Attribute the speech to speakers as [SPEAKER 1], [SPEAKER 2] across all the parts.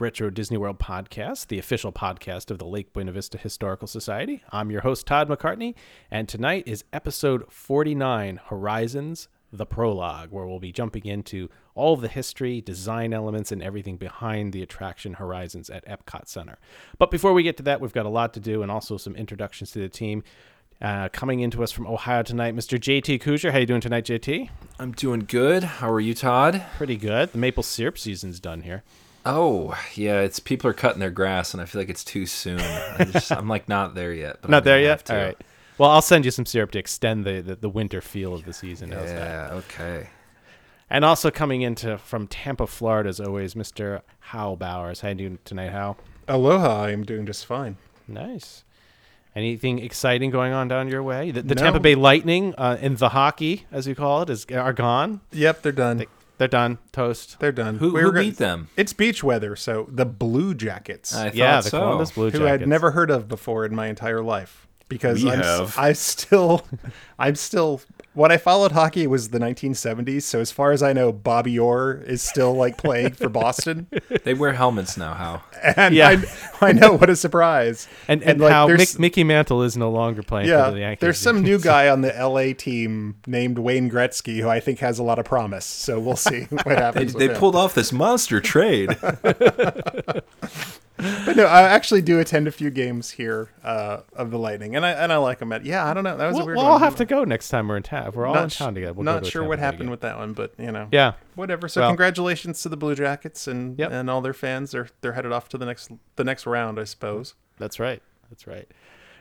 [SPEAKER 1] Retro Disney World podcast, the official podcast of the Lake Buena Vista Historical Society. I'm your host, Todd McCartney, and tonight is episode 49 Horizons, the Prologue, where we'll be jumping into all of the history, design elements, and everything behind the attraction Horizons at Epcot Center. But before we get to that, we've got a lot to do and also some introductions to the team. Uh, coming into us from Ohio tonight, Mr. JT Kujar. How are you doing tonight, JT?
[SPEAKER 2] I'm doing good. How are you, Todd?
[SPEAKER 1] Pretty good. The maple syrup season's done here.
[SPEAKER 2] Oh, yeah, it's people are cutting their grass and I feel like it's too soon. I just, I'm like not there yet. But
[SPEAKER 1] Not
[SPEAKER 2] I'm
[SPEAKER 1] there yet? All right. Well, I'll send you some syrup to extend the, the, the winter feel of the season. How's?
[SPEAKER 2] Yeah, okay.
[SPEAKER 1] And also coming into from Tampa, Florida, as always, Mr. Hal Bowers. How you doing tonight, Hal?
[SPEAKER 3] Aloha, I'm doing just fine.
[SPEAKER 1] Nice. Anything exciting going on down your way? The, the
[SPEAKER 3] No.
[SPEAKER 1] Tampa Bay Lightning uh, and the hockey, as you call it, is are gone.
[SPEAKER 3] Yep, they're done.
[SPEAKER 1] They're done. Toast.
[SPEAKER 3] They're done.
[SPEAKER 2] Who,
[SPEAKER 3] We
[SPEAKER 2] who
[SPEAKER 3] were gonna-
[SPEAKER 2] beat them?
[SPEAKER 3] It's beach weather, so the Blue Jackets,
[SPEAKER 2] I
[SPEAKER 1] yeah, the
[SPEAKER 2] so.
[SPEAKER 1] Columbus Blue Jackets, who
[SPEAKER 3] I'd never heard of before in my entire life, because
[SPEAKER 2] We
[SPEAKER 3] I'm,
[SPEAKER 2] have.
[SPEAKER 3] I still, I'm still. When I followed hockey was the 1970s, so as far as I know, Bobby Orr is still like playing for Boston,
[SPEAKER 2] They wear helmets now. How?
[SPEAKER 3] and
[SPEAKER 1] Yeah.
[SPEAKER 3] I, I know what a surprise.
[SPEAKER 1] And, and,
[SPEAKER 3] like,
[SPEAKER 1] how Mick, Mickey Mantle is no longer playing
[SPEAKER 3] yeah,
[SPEAKER 1] for the Yankees.
[SPEAKER 3] there's some new guy on the LA team named Wayne Gretzky who I think has a lot of promise. So we'll see what happens.
[SPEAKER 2] they
[SPEAKER 3] with him.
[SPEAKER 2] pulled off this monster trade.
[SPEAKER 3] But no, I actually do attend a few games here uh, of the Lightning, and I and I like them. At yeah, I don't know. That was
[SPEAKER 1] We'll,
[SPEAKER 3] a weird
[SPEAKER 1] we'll
[SPEAKER 3] one.
[SPEAKER 1] all have to go next time we're in town. We're all in town together. We'll go
[SPEAKER 3] not
[SPEAKER 1] to
[SPEAKER 3] sure what happened
[SPEAKER 1] game.
[SPEAKER 3] with that one, but you know,
[SPEAKER 1] Yeah.
[SPEAKER 3] whatever. So
[SPEAKER 1] Well-
[SPEAKER 3] congratulations to the Blue Jackets and
[SPEAKER 1] Yep.
[SPEAKER 3] and all their fans. They're they're headed off to the next the next round, I suppose.
[SPEAKER 1] That's right. That's right.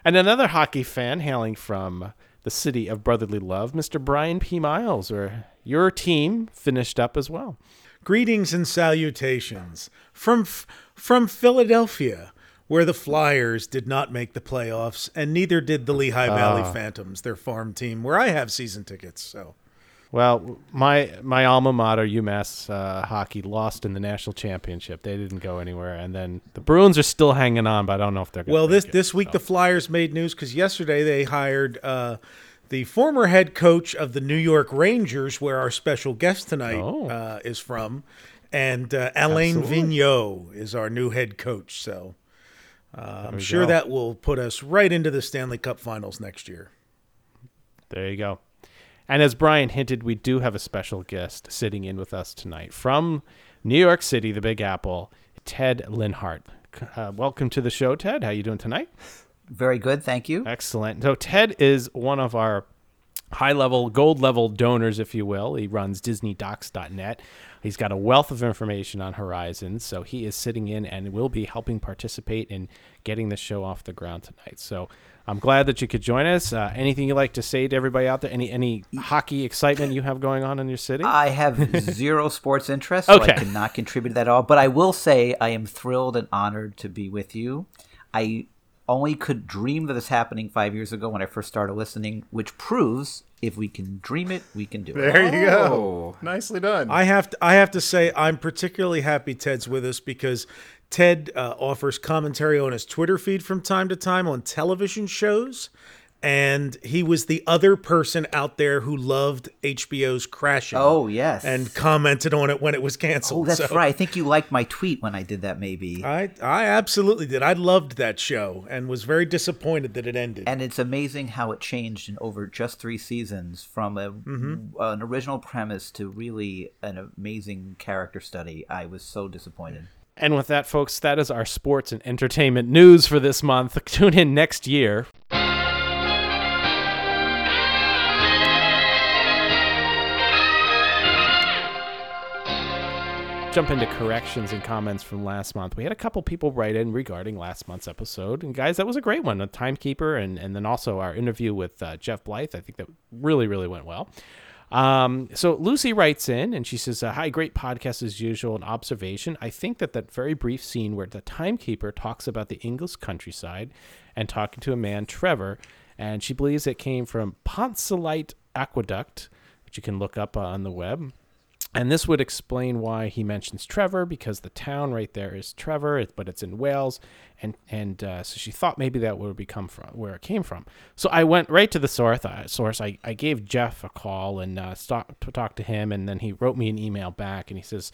[SPEAKER 1] And another hockey fan hailing from the city of brotherly love, Mr. Brian P. Miles, where your team finished up as well.
[SPEAKER 4] Greetings and salutations from F- from Philadelphia, where the Flyers did not make the playoffs, and neither did the Lehigh Valley Phantoms, their farm team, where I have season tickets. So
[SPEAKER 1] Well, my my alma mater, UMass uh, hockey, lost in the national championship. They didn't go anywhere, and then the Bruins are still hanging on, but I don't know if they're going.
[SPEAKER 4] well, this this week the Flyers made news because yesterday they hired uh, the former head coach of the New York Rangers, where our special guest tonight
[SPEAKER 1] Oh.
[SPEAKER 4] uh, is from, and uh, Alain Vigneault is our new head coach. So. Uh, I'm sure
[SPEAKER 1] go.
[SPEAKER 4] that will put us right into the Stanley Cup Finals next year.
[SPEAKER 1] There you go. And as Brian hinted, we do have a special guest sitting in with us tonight from New York City, the Big Apple, Ted Linhart. Uh, welcome to the show, Ted. How you doing tonight?
[SPEAKER 5] Very good, thank you.
[SPEAKER 1] Excellent. So Ted is one of our high level, gold level donors, if you will. He runs DisneyDocs.net. He's got a wealth of information on Horizons, so he is sitting in and will be helping participate in getting the show off the ground tonight. So I'm glad that you could join us. Uh, anything you'd like to say to everybody out there? Any any hockey excitement you have going on in your city?
[SPEAKER 5] I have zero sports interest, so
[SPEAKER 1] Okay.
[SPEAKER 5] I cannot contribute to that at all. But I will say I am thrilled and honored to be with you. I only could dream that this happening five years ago when I first started listening, which proves if we can dream it, we can do it.
[SPEAKER 3] There you
[SPEAKER 2] Oh.
[SPEAKER 3] go. Nicely done.
[SPEAKER 4] I have to, I have to say I'm particularly happy Ted's with us because Ted uh, offers commentary on his Twitter feed from time to time on television shows. And he was the other person out there who loved HBO's Crashing.
[SPEAKER 5] Oh, yes.
[SPEAKER 4] And commented on it when it was canceled.
[SPEAKER 5] Oh, that's
[SPEAKER 4] So
[SPEAKER 5] right. I think you liked my tweet when I did that, maybe.
[SPEAKER 4] I, I absolutely did. I loved that show and was very disappointed that it ended.
[SPEAKER 5] and it's amazing how it changed in over just three seasons from a,
[SPEAKER 4] Mm-hmm.
[SPEAKER 5] an original premise to really an amazing character study. I was so disappointed.
[SPEAKER 1] And with that, folks, that is our sports and entertainment news for this month. Tune in next year. Jump into corrections and comments from last month. We had a couple people write in regarding last month's episode, and guys, that was a great one. A timekeeper, and and then also our interview with uh, Jeff Blyth. I think that really really went well. Um, so Lucy writes in and she says, uh, "Hi, great podcast as usual. An observation. I think that that very brief scene where the timekeeper talks about the English countryside and talking to a man, Trevor, and she believes it came from Pontcysyllte Aqueduct, which you can look up uh, on the web." And this would explain why he mentions Trevor, because the town right there is Trevor, but it's in Wales, and and uh, so she thought maybe that would become from where it came from. So I went right to the source. Uh, source. I, I gave Jeff a call and uh, stop, to talk to him, and then he wrote me an email back, and he says.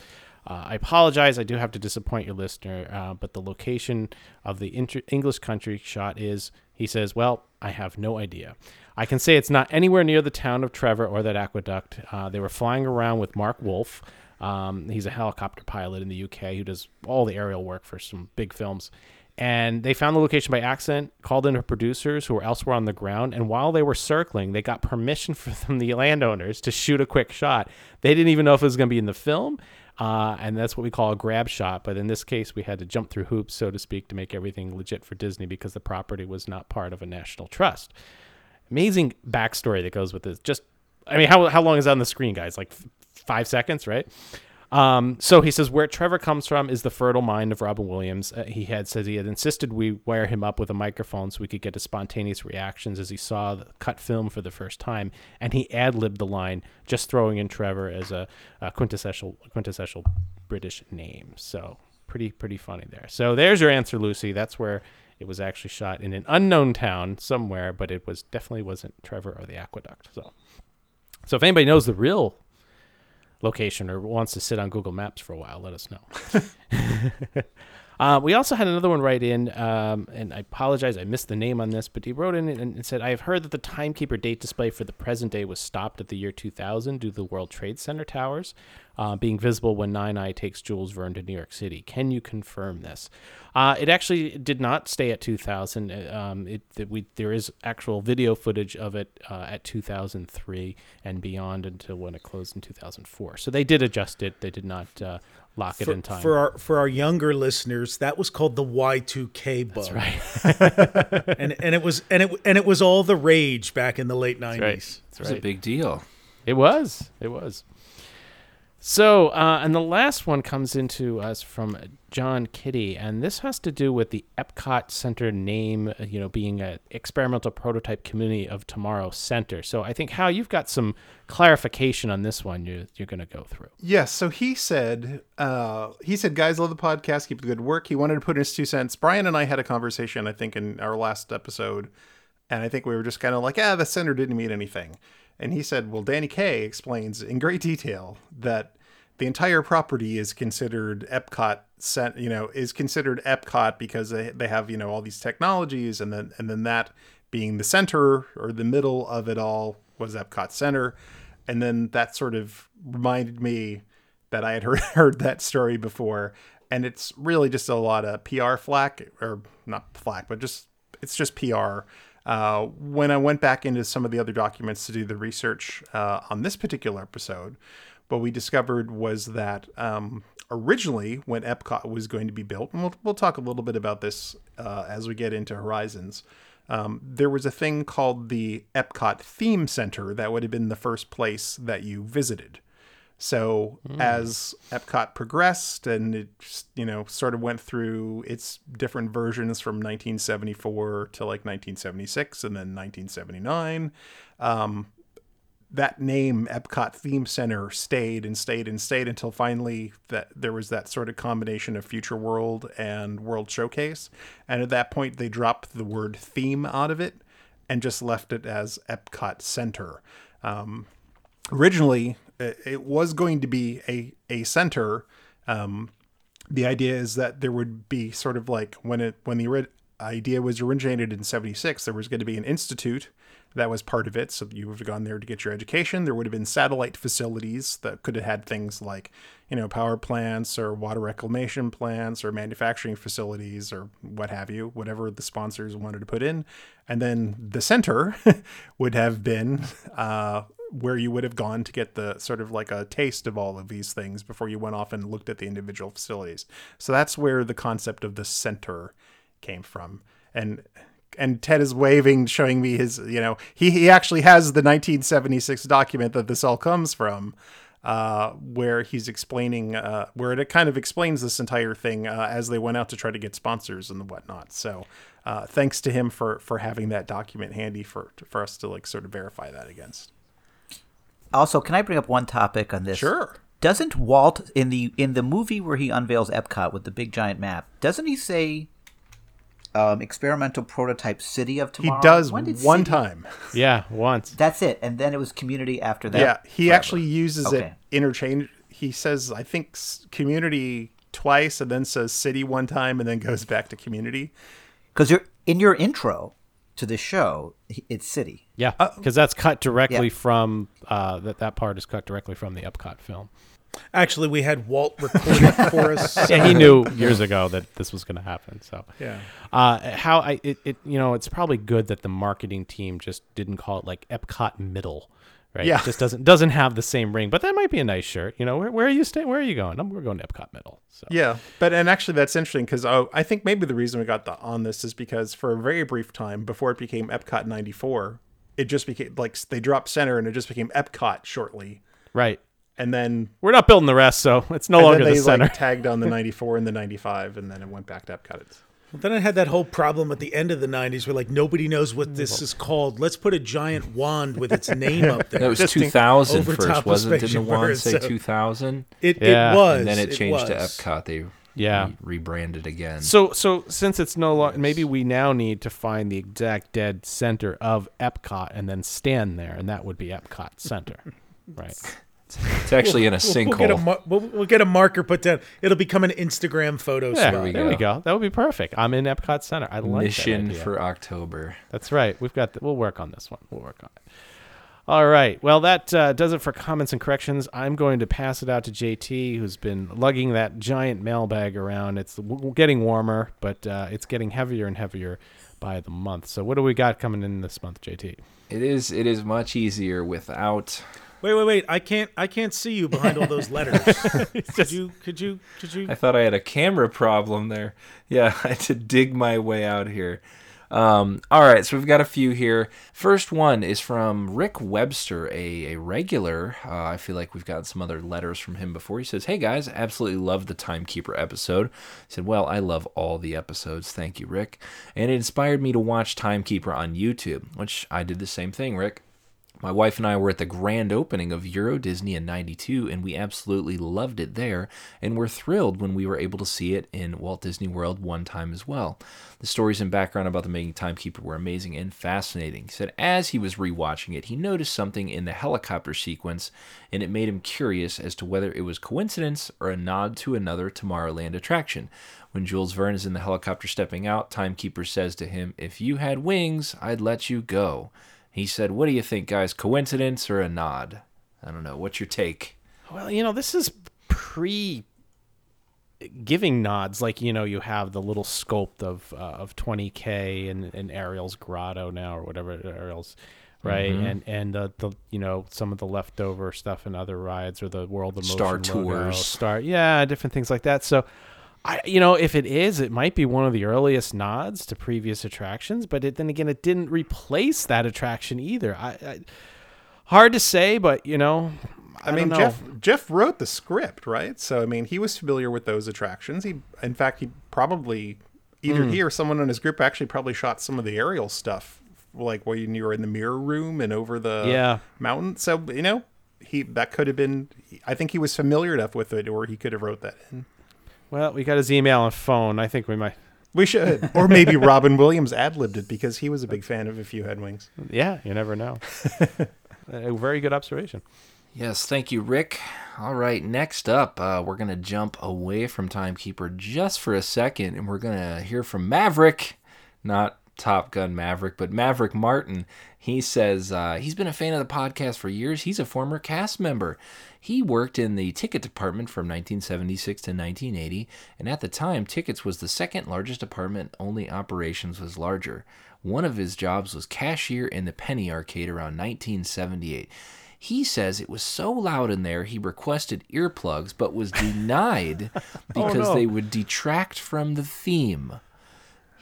[SPEAKER 1] Uh, I apologize. I do have to disappoint your listener, uh, but the location of the inter- English country shot is, he says, well, I have no idea. I can say it's not anywhere near the town of Trevor or that aqueduct. Uh, they were flying around with Marc Wolff. Um, he's a helicopter pilot in the UK who does all the aerial work for some big films. And they found the location by accident, called in her producers who were elsewhere on the ground. And while they were circling, they got permission from the landowners to shoot a quick shot. They didn't even know if it was going to be in the film. Uh, and that's what we call a grab shot. But in this case, we had to jump through hoops, so to speak, to make everything legit for Disney because the property was not part of a national trust amazing backstory that goes with this. Just, I mean, how how long is that on the screen, guys? Like f- five seconds, right? Um, so he says where Trevor comes from is the fertile mind of Robin Williams. Uh, he had said he had insisted we wire him up with a microphone so we could get his spontaneous reactions as he saw the cut film for the first time, and he ad libbed the line, just throwing in Trevor as a, a quintessential quintessential British name. So pretty pretty funny there. So there's your answer, Lucy. That's where it was actually shot in an unknown town somewhere, but it was definitely wasn't Trevor or the Aqueduct. So, so if anybody knows the real location or wants to sit on Google Maps for a while, let us know. Uh, we also had another one write in, um, and I apologize, I missed the name on this, but he wrote in and and said, I have heard that the timekeeper date display for the present day was stopped at the year 2000 due to the World Trade Center towers uh, being visible when Nine Eye takes Jules Verne to New York City. Can you confirm this? Uh, it actually did not stay at 2000. Uh, Um, it, that we, there is actual video footage of it uh, at 2003 and beyond until when it closed in 2004. So they did adjust it. They did not uh, lock it
[SPEAKER 4] For,
[SPEAKER 1] in time.
[SPEAKER 4] for our for our younger listeners, that was called the Y2K bug.
[SPEAKER 1] right.
[SPEAKER 4] and and it was and it and it was all the rage back in the late 90s.
[SPEAKER 1] right.
[SPEAKER 2] It was a big deal.
[SPEAKER 1] It was. It was. So, uh, and the last one comes into us from John Kitty, and this has to do with the Epcot Center name, uh, you know, being an experimental prototype community of Tomorrow Center. So, I think how you've got some clarification on this one. You, you're going to go through.
[SPEAKER 3] Yes. So he said, uh, he said, guys, love the podcast. Keep the good work. He wanted to put in his two cents. Brian and I had a conversation, I think, in our last episode. And I think we were just kind of like, ah, the center didn't mean anything. And he said, well, Danny Kaye explains in great detail that the entire property is considered Epcot, cent- you know, is considered Epcot because they, they have, you know, all these technologies. And then, and then that being the center or the middle of it all was Epcot Center. And then that sort of reminded me that I had heard, heard that story before. And it's really just a lot of PR flack, or not flack, but just it's just PR. Uh, when I went back into some of the other documents to do the research uh, on this particular episode, what we discovered was that um, originally, when Epcot was going to be built, and we'll, we'll talk a little bit about this uh, as we get into Horizons, um, there was a thing called the Epcot Theme Center that would have been the first place that you visited. So as Epcot progressed and it you know sort of went through its different versions from 1974 to like 1976 and then 1979, um, that name Epcot Theme Center stayed and stayed and stayed until finally that there was that sort of combination of Future World and World Showcase, and at that point they dropped the word theme out of it and just left it as Epcot Center. Um, originally it it was going to be a a center. Um the idea is that there would be sort of like when it when the idea was originated in 76 there was going to be an institute that was part of it. So you would have gone there to get your education. There would have been satellite facilities that could have had things like you know power plants or water reclamation plants or manufacturing facilities or what have you whatever the sponsors wanted to put in. And then the center would have been uh, where you would have gone to get the sort of like a taste of all of these things before you went off and looked at the individual facilities. So that's where the concept of the center came from. And and Ted is waving, showing me his, you know, he, he actually has the 1976 document that this all comes from, uh, where he's explaining, uh, where it kind of explains this entire thing uh, as they went out to try to get sponsors and whatnot. So, uh, thanks to him for for having that document handy for for us to like sort of verify that against.
[SPEAKER 5] Also, can I bring up one topic on this?
[SPEAKER 3] Sure.
[SPEAKER 5] Doesn't Walt in the in the movie where he unveils Epcot with the big giant map? Doesn't he say um, experimental prototype city of tomorrow? He does
[SPEAKER 3] one
[SPEAKER 5] city-
[SPEAKER 3] time.
[SPEAKER 1] Yeah, once.
[SPEAKER 5] That's it, and then it was community after that.
[SPEAKER 3] yeah, he
[SPEAKER 5] forever.
[SPEAKER 3] actually uses
[SPEAKER 5] Okay.
[SPEAKER 3] it interchange. He says, I think community twice, and then says city one time, and then goes back to community.
[SPEAKER 5] because you're in your intro to the show. It's city.
[SPEAKER 1] Yeah, because that's cut directly
[SPEAKER 5] Yeah.
[SPEAKER 1] from uh, that. That part is cut directly from the Epcot film.
[SPEAKER 4] Actually, we had Walt record it for us.
[SPEAKER 1] Yeah, he knew years ago that this was going to happen. So
[SPEAKER 3] Yeah.
[SPEAKER 1] uh, how I it, it you know it's probably good that the marketing team just didn't call it like Epcot Middle, right?
[SPEAKER 3] Yeah.
[SPEAKER 1] it just doesn't doesn't have the same ring. But that might be a nice shirt. You know, where, where are you staying? Where are you going? Um, we're going to Epcot Middle. So
[SPEAKER 3] Yeah, but and actually that's interesting because oh, I think maybe the reason we got the on this is because for a very brief time before it became Epcot '94, it just became like they dropped center and it just became Epcot shortly,
[SPEAKER 1] right.
[SPEAKER 3] and then
[SPEAKER 1] We're not building the rest, so it's no longer
[SPEAKER 3] then
[SPEAKER 1] the center.
[SPEAKER 3] like tagged on the '94 and the '95, and then it went back to Epcot. It's,
[SPEAKER 4] Then I had that whole problem at the end of the '90s where like nobody knows what this is called. Let's put a giant wand with its name up there.
[SPEAKER 2] That was 2000
[SPEAKER 4] over
[SPEAKER 2] first,
[SPEAKER 4] top
[SPEAKER 2] wasn't it? Didn't the wand
[SPEAKER 4] Bird,
[SPEAKER 2] say
[SPEAKER 4] so-
[SPEAKER 2] 2000?
[SPEAKER 4] It,
[SPEAKER 1] Yeah.
[SPEAKER 4] it was.
[SPEAKER 2] And then it changed to. Epcot. They
[SPEAKER 1] Yeah.
[SPEAKER 2] re- rebranded again.
[SPEAKER 1] So so since it's no longer, maybe we now need to find the exact dead center of Epcot and then stand there, and that would be Epcot Center, right?
[SPEAKER 2] It's actually in a
[SPEAKER 4] We'll, we'll get a
[SPEAKER 2] sinkhole.
[SPEAKER 4] mar- we'll, we'll get a marker put down. It'll become an Instagram photo
[SPEAKER 1] Yeah,
[SPEAKER 4] spot.
[SPEAKER 2] we
[SPEAKER 1] there we
[SPEAKER 2] go.
[SPEAKER 1] go. That would be perfect. I'm in Epcot Center. I like
[SPEAKER 2] Mission
[SPEAKER 1] that idea.
[SPEAKER 2] for October.
[SPEAKER 1] That's right. We've got. The, we'll work on this one. We'll work on it. All right. Well, that uh, does it for comments and corrections. I'm going to pass it out to JT, who's been lugging that giant mailbag around. It's getting warmer, but uh, it's getting heavier and heavier by the month. So, what do we got coming in this month, JT?
[SPEAKER 2] It is. It is much easier without.
[SPEAKER 4] Wait, wait, wait! I can't. I can't see you behind all those letters. could you? Could you? Could you?
[SPEAKER 2] I thought I had a camera problem there. Yeah, I had to dig my way out here. Um, all right, so we've got a few here. First one is from Rick Webster, a, a regular. Uh, I feel like we've got some other letters from him before. He says, Hey guys, absolutely love the Timekeeper episode. He said, Well, I love all the episodes. Thank you, Rick. And it inspired me to watch Timekeeper on YouTube, which I did the same thing, Rick. My wife and I were at the grand opening of Euro Disney in 92, and we absolutely loved it there, and were thrilled when we were able to see it in Walt Disney World one time as well. The stories and background about the making Timekeeper were amazing and fascinating. He said as he was rewatching it, he noticed something in the helicopter sequence, and it made him curious as to whether it was coincidence or a nod to another Tomorrowland attraction. When Jules Verne is in the helicopter stepping out, Timekeeper says to him, If you had wings, I'd let you go. He said, What do you think, guys? Coincidence or a nod? I don't know. What's your take?
[SPEAKER 1] Well, you know, this is pre giving nods. Like, you know, you have the little sculpt of uh, of 20K and, and Ariel's grotto now, or whatever Ariel's, right?
[SPEAKER 2] Mhm.
[SPEAKER 1] And and the, the you know some of the leftover stuff in other rides or the World of
[SPEAKER 2] Star
[SPEAKER 1] Motion logo,
[SPEAKER 2] Tours.
[SPEAKER 1] Star, yeah, different things like that. So. I, you know, if it is, it might be one of the earliest nods to previous attractions, but it, then again, it didn't replace that attraction either. I, I hard to say, but you know, I,
[SPEAKER 3] I, mean. Jeff Jeff wrote the script, right? So I mean, he was familiar with those attractions. He, in fact, he probably either
[SPEAKER 1] Mm.
[SPEAKER 3] he or someone in his group actually probably shot some of the aerial stuff, like when you were in the mirror room and over the
[SPEAKER 1] Yeah.
[SPEAKER 3] mountain. So you know, he that could have been. I think he was familiar enough with it, or he could have wrote that in.
[SPEAKER 1] Well, we got his email and phone. I think we might.
[SPEAKER 3] We should, or maybe Robin Williams ad libbed it because he was a big fan of If You Had Wings.
[SPEAKER 1] Yeah, you never know. a very good observation.
[SPEAKER 2] Yes, thank you, Rick. All right, next up, uh, we're going to jump away from Timekeeper just for a second, and we're going to hear from Maverick, not Top Gun Maverick, but Maverick Martin. He says uh, he's been a fan of the podcast for years. He's a former cast member. He worked in the ticket department from 1976 to 1980, and at the time, tickets was the second largest department, only operations was larger. One of his jobs was cashier in the Penny Arcade around 1978. He says it was so loud in there he requested earplugs but was denied oh, because
[SPEAKER 1] no.
[SPEAKER 2] they would detract from the theme.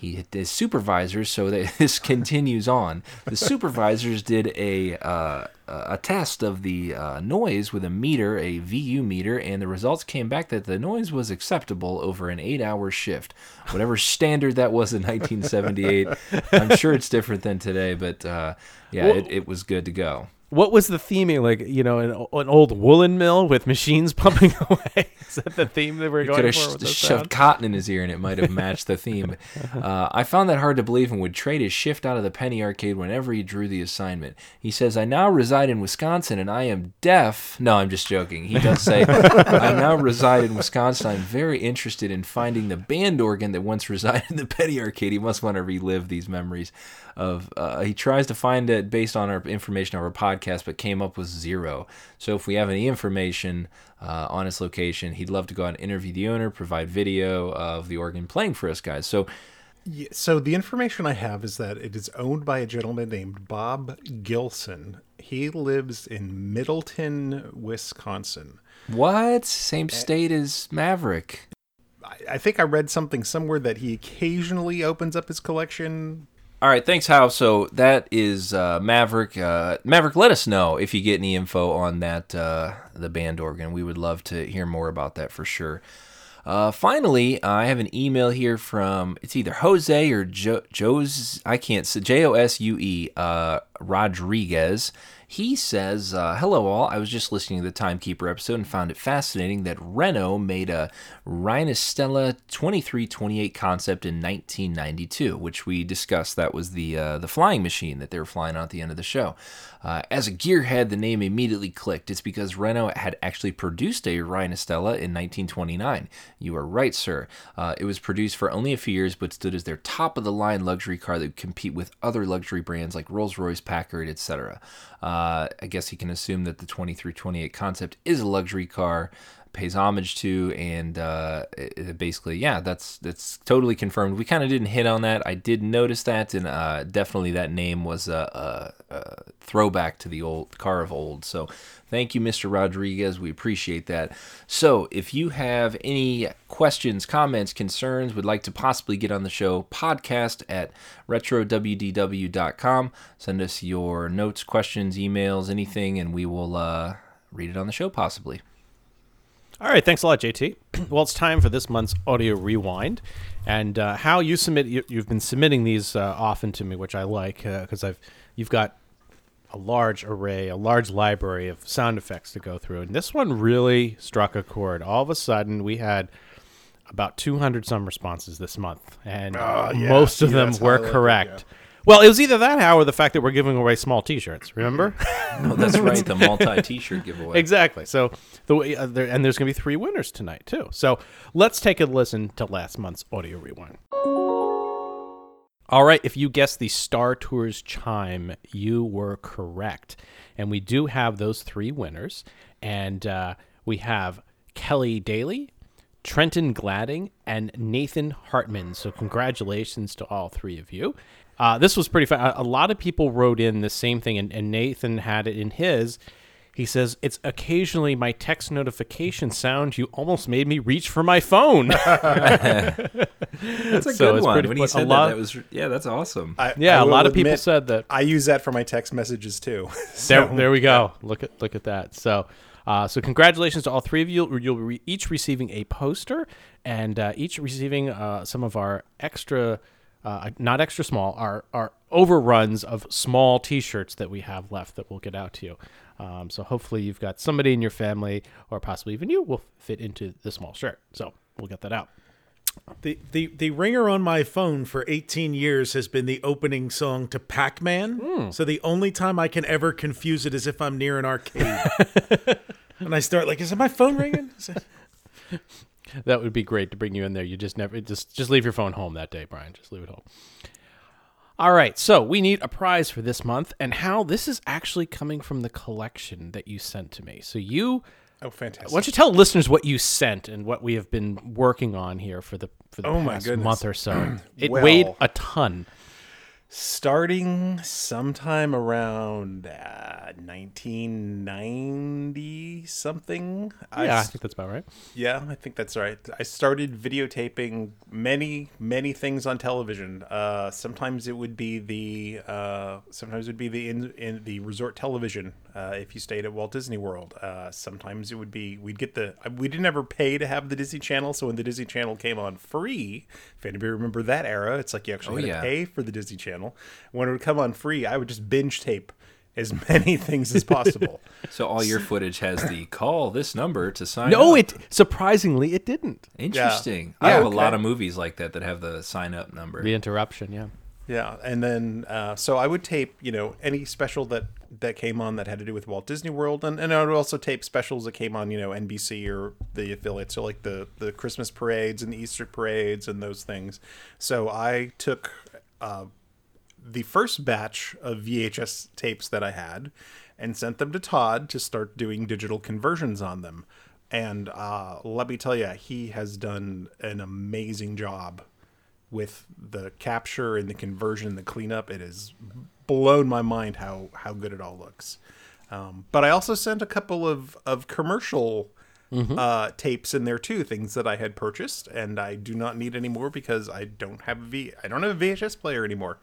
[SPEAKER 2] He his supervisors, so that this continues on. The supervisors did a uh, a test of the uh, noise with a meter, a VU meter, and the results came back that the noise was acceptable over an eight-hour shift, whatever standard that was in 1978. I'm sure it's different than today, but uh, yeah, it, it was good to go.
[SPEAKER 1] What was the theming? Like, you know, an, an old woolen mill with machines pumping away? Is that the theme that we're going
[SPEAKER 2] could have
[SPEAKER 1] for?
[SPEAKER 2] sh- shoved
[SPEAKER 1] sound?
[SPEAKER 2] cotton in his ear and it might have matched the theme. Uh, I found that hard to believe and would trade his shift out of the penny arcade whenever he drew the assignment. He says, I now reside in Wisconsin and I am deaf. No, I'm just joking. He does say, I now reside in Wisconsin. I'm very interested in finding the band organ that once resided in the penny arcade. He must want to relive these memories of uh, he tries to find it based on our information of our podcast but came up with zero so if we have any information uh, on his location he'd love to go out and interview the owner provide video of the organ playing for us guys so
[SPEAKER 3] Yeah, so the information I have is that it is owned by a gentleman named Bob Gilson. He lives in Middleton, Wisconsin.
[SPEAKER 2] what same state as maverick
[SPEAKER 3] I, I think I read something somewhere that he occasionally opens up his collection.
[SPEAKER 2] All right thanks how so that is uh, maverick uh, maverick let us know if you get any info on that uh, the band organ we would love to hear more about that for sure Uh, finally, I have an email here from it's either Jose or jo- Joe's. I can't say J O S U E uh, Rodriguez. He says, uh, "Hello all. I was just listening to the Timekeeper episode and found it fascinating that Renault made a Reinastella 2328 concept in 1992, which we discussed. That was the uh, the flying machine that they were flying on at the end of the show. Uh, as a gearhead, the name immediately clicked. It's because Renault had actually produced a Reinastella in 1929. You are right, sir. Uh, it was produced for only a few years, but stood as their top of the line luxury car that would compete with other luxury brands like Rolls Royce, Packard, etc. Uh, I guess you can assume that the 2328 concept is a luxury car pays homage to and uh, it- basically yeah that's that's totally confirmed. We kind of didn't hit on that. I did notice that and uh, definitely that name was a, a, a throwback to the old car of old. So thank you mr rodriguez. We appreciate that. So if you have any questions comments concerns would like to possibly get on the show podcast at retrowdw.com send us your notes questions emails anything and we will uh, read it on the show possibly
[SPEAKER 1] All right, thanks a lot, JT. well, it's time for this month's audio rewind, and uh, how you submit. You, you've been submitting these uh, often to me, which I like because I've you've got a large array, a large library of sound effects to go through, and this one really struck a chord. All of a sudden, we had about 200 some responses this month, and
[SPEAKER 3] Ah, yeah.
[SPEAKER 1] most of
[SPEAKER 3] See,
[SPEAKER 1] them were correct. Well, it was either that, how, or the fact that we're giving away small T-shirts. Remember?
[SPEAKER 2] Oh, that's right, the multi T-shirt giveaway.
[SPEAKER 1] Exactly. So the way, uh, there, and there's going to be three winners tonight too. So let's take a listen to last month's audio rewind. All right, if you guessed the Star Tours chime, you were correct, and we do have those three winners, and uh, we have Kelly Daly. Trenton Gladding and Nathan Hartman. So, congratulations to all three of you. Uh, this was pretty fun. A, a lot of people wrote in the same thing, and, and Nathan had it in his. He says, It's occasionally my text notification sound. You almost made me reach for my phone.
[SPEAKER 2] That's a
[SPEAKER 1] So
[SPEAKER 2] good
[SPEAKER 1] it's
[SPEAKER 2] one. When
[SPEAKER 1] fun.
[SPEAKER 2] he
[SPEAKER 1] A
[SPEAKER 2] said
[SPEAKER 1] lot-
[SPEAKER 2] that, that was yeah, that's awesome.
[SPEAKER 3] I,
[SPEAKER 1] Yeah,
[SPEAKER 3] I
[SPEAKER 1] a lot of people said that.
[SPEAKER 3] I use that for my text messages too.
[SPEAKER 1] there,
[SPEAKER 3] So-
[SPEAKER 1] there we go. Look at look at that. So, uh, so congratulations to all three of you. You'll be each receiving a poster, and uh, each receiving uh, some of our extra, uh, not extra small, our our overruns of small T-shirts that we have left that we'll get out to you. Um, so hopefully you've got somebody in your family, or possibly even you, will fit into the small shirt. So we'll get that out.
[SPEAKER 4] The, the the ringer on my phone for 18 years has been the opening song to Pac-Man. So the only time I can ever confuse it is if I'm near an arcade. and I start like, is it my phone ringing?
[SPEAKER 1] That would be great to bring you in there. You just never just just leave your phone home that day, Brian. Just leave it home. All right, so we need a prize for this month, and how this is actually coming from the collection that you sent to me. So you,
[SPEAKER 3] oh, fantastic.
[SPEAKER 1] why don't you tell listeners what you sent and what we have been working on here for the for the
[SPEAKER 3] Oh
[SPEAKER 1] past month or so? It
[SPEAKER 3] Well-
[SPEAKER 1] weighed a ton.
[SPEAKER 3] Starting sometime around uh, 1990 something. I
[SPEAKER 1] Yeah, I
[SPEAKER 3] s-
[SPEAKER 1] think that's about right.
[SPEAKER 3] yeah, I think that's right. I started videotaping many, many things on television. Uh, sometimes it would be the, uh, sometimes it would be the in, in the resort television. Uh, if you stayed at Walt Disney World, uh, sometimes it would be we'd get the we didn't ever pay to have the Disney Channel. So when the Disney Channel came on free, if anybody remember that era, it's like you actually
[SPEAKER 2] Oh,
[SPEAKER 3] had
[SPEAKER 2] yeah.
[SPEAKER 3] to pay for the Disney Channel. When it would come on free, I would just binge tape as many things as possible.
[SPEAKER 2] So all your footage has the call this number to sign
[SPEAKER 1] No,
[SPEAKER 2] up.
[SPEAKER 1] it surprisingly it didn't.
[SPEAKER 2] Interesting.
[SPEAKER 3] Yeah.
[SPEAKER 2] I have
[SPEAKER 3] Okay.
[SPEAKER 2] a lot of movies like that that have the sign up number.
[SPEAKER 1] The interruption, yeah.
[SPEAKER 3] Yeah, and then uh, so I would tape, you know, any special that that came on that had to do with Walt Disney World, and, and I would also tape specials that came on, you know, NBC or the affiliates, so like the the Christmas parades and the Easter parades and those things. So I took uh, the first batch of VHS tapes that I had and sent them to Todd to start doing digital conversions on them. And uh, let me tell you, he has done an amazing job with the capture and the conversion and the cleanup. It has blown my mind how how good it all looks. Um, but I also sent a couple of of commercial uh, tapes in there too, things that I had purchased and I do not need anymore because I don't have a V I don't have a VHS player anymore.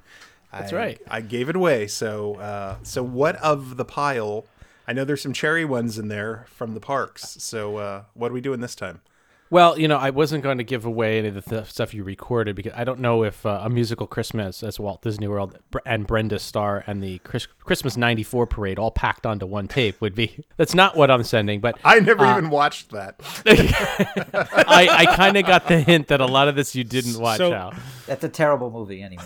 [SPEAKER 1] That's
[SPEAKER 3] I-
[SPEAKER 1] right.
[SPEAKER 3] I gave it away. So uh, so what of the pile? I know there's some cherry ones in there from the parks. So uh, what are we doing this time?
[SPEAKER 1] Well, you know, I wasn't going to give away any of the th- stuff you recorded because I don't know if uh, a musical Christmas as Walt Disney World and Brenda Starr and the Chris- Christmas '94 parade all packed onto one tape would be. That's not what I'm sending, but
[SPEAKER 3] I never
[SPEAKER 1] Uh,
[SPEAKER 3] even watched that.
[SPEAKER 1] I, I kind of got the hint that a lot of this you didn't watch
[SPEAKER 4] So-
[SPEAKER 1] out.
[SPEAKER 5] That's a terrible movie anyway.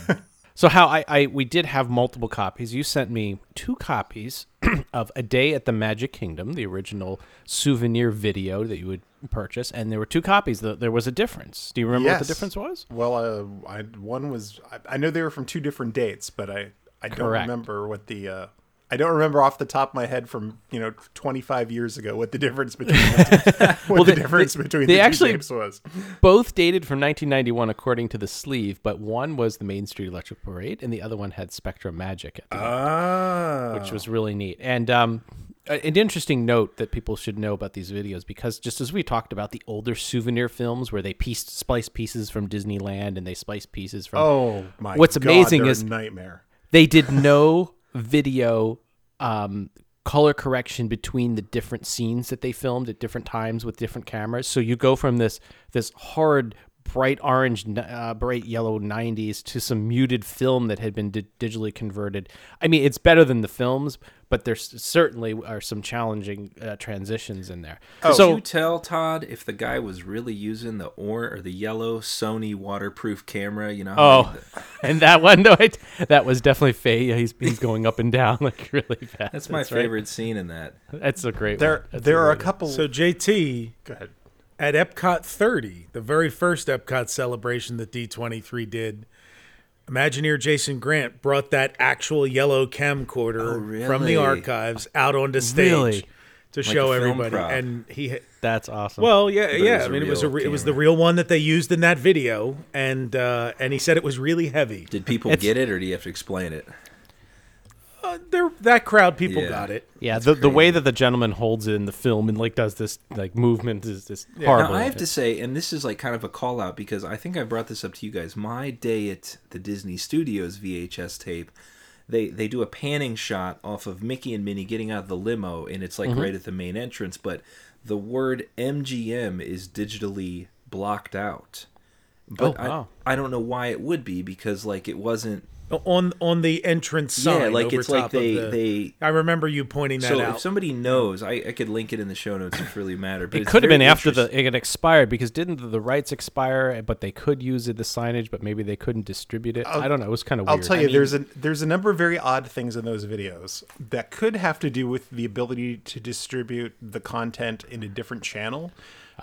[SPEAKER 1] So how I, I we did have multiple copies. You sent me two copies of A Day at the Magic Kingdom, the original souvenir video that you would purchase, and there were two copies. Th- There was a difference. Do you remember what the difference was?
[SPEAKER 3] Well, uh, I, one was I, I know they were from two different dates, but I I don't
[SPEAKER 1] Correct.
[SPEAKER 3] remember what the uh, I don't remember off the top of my head from you know 25 years ago what the difference between the, two, what the
[SPEAKER 1] they-
[SPEAKER 3] difference
[SPEAKER 1] they-
[SPEAKER 3] between
[SPEAKER 1] they
[SPEAKER 3] the
[SPEAKER 1] actually-
[SPEAKER 3] two tapes was.
[SPEAKER 1] Both dated from 1991 according to the sleeve, but one was the Main Street Electric Parade, and the other one had SpectroMagic at the end,
[SPEAKER 3] Ah,
[SPEAKER 1] which was really neat. And um, an interesting note that people should know about these videos because just as we talked about the older souvenir films where they pieced splice pieces from Disneyland and they splice pieces from
[SPEAKER 3] oh my.
[SPEAKER 1] What's
[SPEAKER 3] God,
[SPEAKER 1] amazing is-
[SPEAKER 3] nightmare.
[SPEAKER 1] they did no video um, color correction between the different scenes that they filmed at different times with different cameras. So you go from this this hard bright orange, uh, bright yellow 90s to some muted film that had been di- digitally converted. I mean, it's better than the films, but there certainly are some challenging uh, transitions in there.
[SPEAKER 2] Could
[SPEAKER 1] so
[SPEAKER 2] you tell Todd if the guy was really using the or or the yellow Sony waterproof camera? You know.
[SPEAKER 1] Oh, and that one though, it, that was definitely Faye. Yeah, he's he's going up and down like really fast.
[SPEAKER 2] that's my
[SPEAKER 1] right.
[SPEAKER 2] favorite scene in that.
[SPEAKER 1] That's a great.
[SPEAKER 3] There
[SPEAKER 1] one. That's
[SPEAKER 3] there are a
[SPEAKER 1] really-
[SPEAKER 3] couple.
[SPEAKER 4] So JT,
[SPEAKER 3] go ahead.
[SPEAKER 4] At Epcot 30, the very first Epcot celebration that D23 did, Imagineer Jason Grant brought that actual yellow camcorder
[SPEAKER 2] Oh,
[SPEAKER 4] from the archives out onto stage
[SPEAKER 1] Really?
[SPEAKER 4] to
[SPEAKER 2] Like
[SPEAKER 4] show everybody.
[SPEAKER 2] prop.
[SPEAKER 4] And he
[SPEAKER 1] that's awesome.
[SPEAKER 4] well, yeah,
[SPEAKER 2] it
[SPEAKER 4] yeah. I mean, it was a re- it was the real one that they used in that video, and uh, and he said it was really heavy.
[SPEAKER 2] Did people
[SPEAKER 1] It's-
[SPEAKER 2] get it, or do you have to explain it?
[SPEAKER 4] Uh, there, that crowd, people
[SPEAKER 2] Yeah.
[SPEAKER 4] got it.
[SPEAKER 1] yeah, the the way that the gentleman holds it in the film and like does this like movement is just
[SPEAKER 2] Now,
[SPEAKER 1] horrible.
[SPEAKER 2] I have to say, and this is like kind of a call out because I think I brought this up to you guys. My day at the Disney Studios VHS tape, they they do a panning shot off of Mickey and Minnie getting out of the limo, and it's like
[SPEAKER 1] Mm-hmm.
[SPEAKER 2] right at the main entrance, but the word MGM is digitally blocked out. But
[SPEAKER 1] Oh, wow.
[SPEAKER 2] I, I don't know why it would be because like it wasn't.
[SPEAKER 4] On on the entrance sign,
[SPEAKER 2] Yeah, like
[SPEAKER 4] over
[SPEAKER 2] it's like
[SPEAKER 4] top of
[SPEAKER 2] they
[SPEAKER 4] the-
[SPEAKER 2] they.
[SPEAKER 4] I remember you pointing that
[SPEAKER 2] So
[SPEAKER 4] out.
[SPEAKER 2] if somebody knows, I, I could link it in the show notes if it really matter. But
[SPEAKER 1] it could have been after the it expired because didn't the, the rights expire? But they could use it the signage, but maybe they couldn't distribute it. I don't know. It was kind of weird.
[SPEAKER 3] I'll
[SPEAKER 1] weird.
[SPEAKER 3] tell you,
[SPEAKER 2] mean-
[SPEAKER 3] there's a there's a number of very odd things in those videos that could have to do with the ability to distribute the content in a different channel.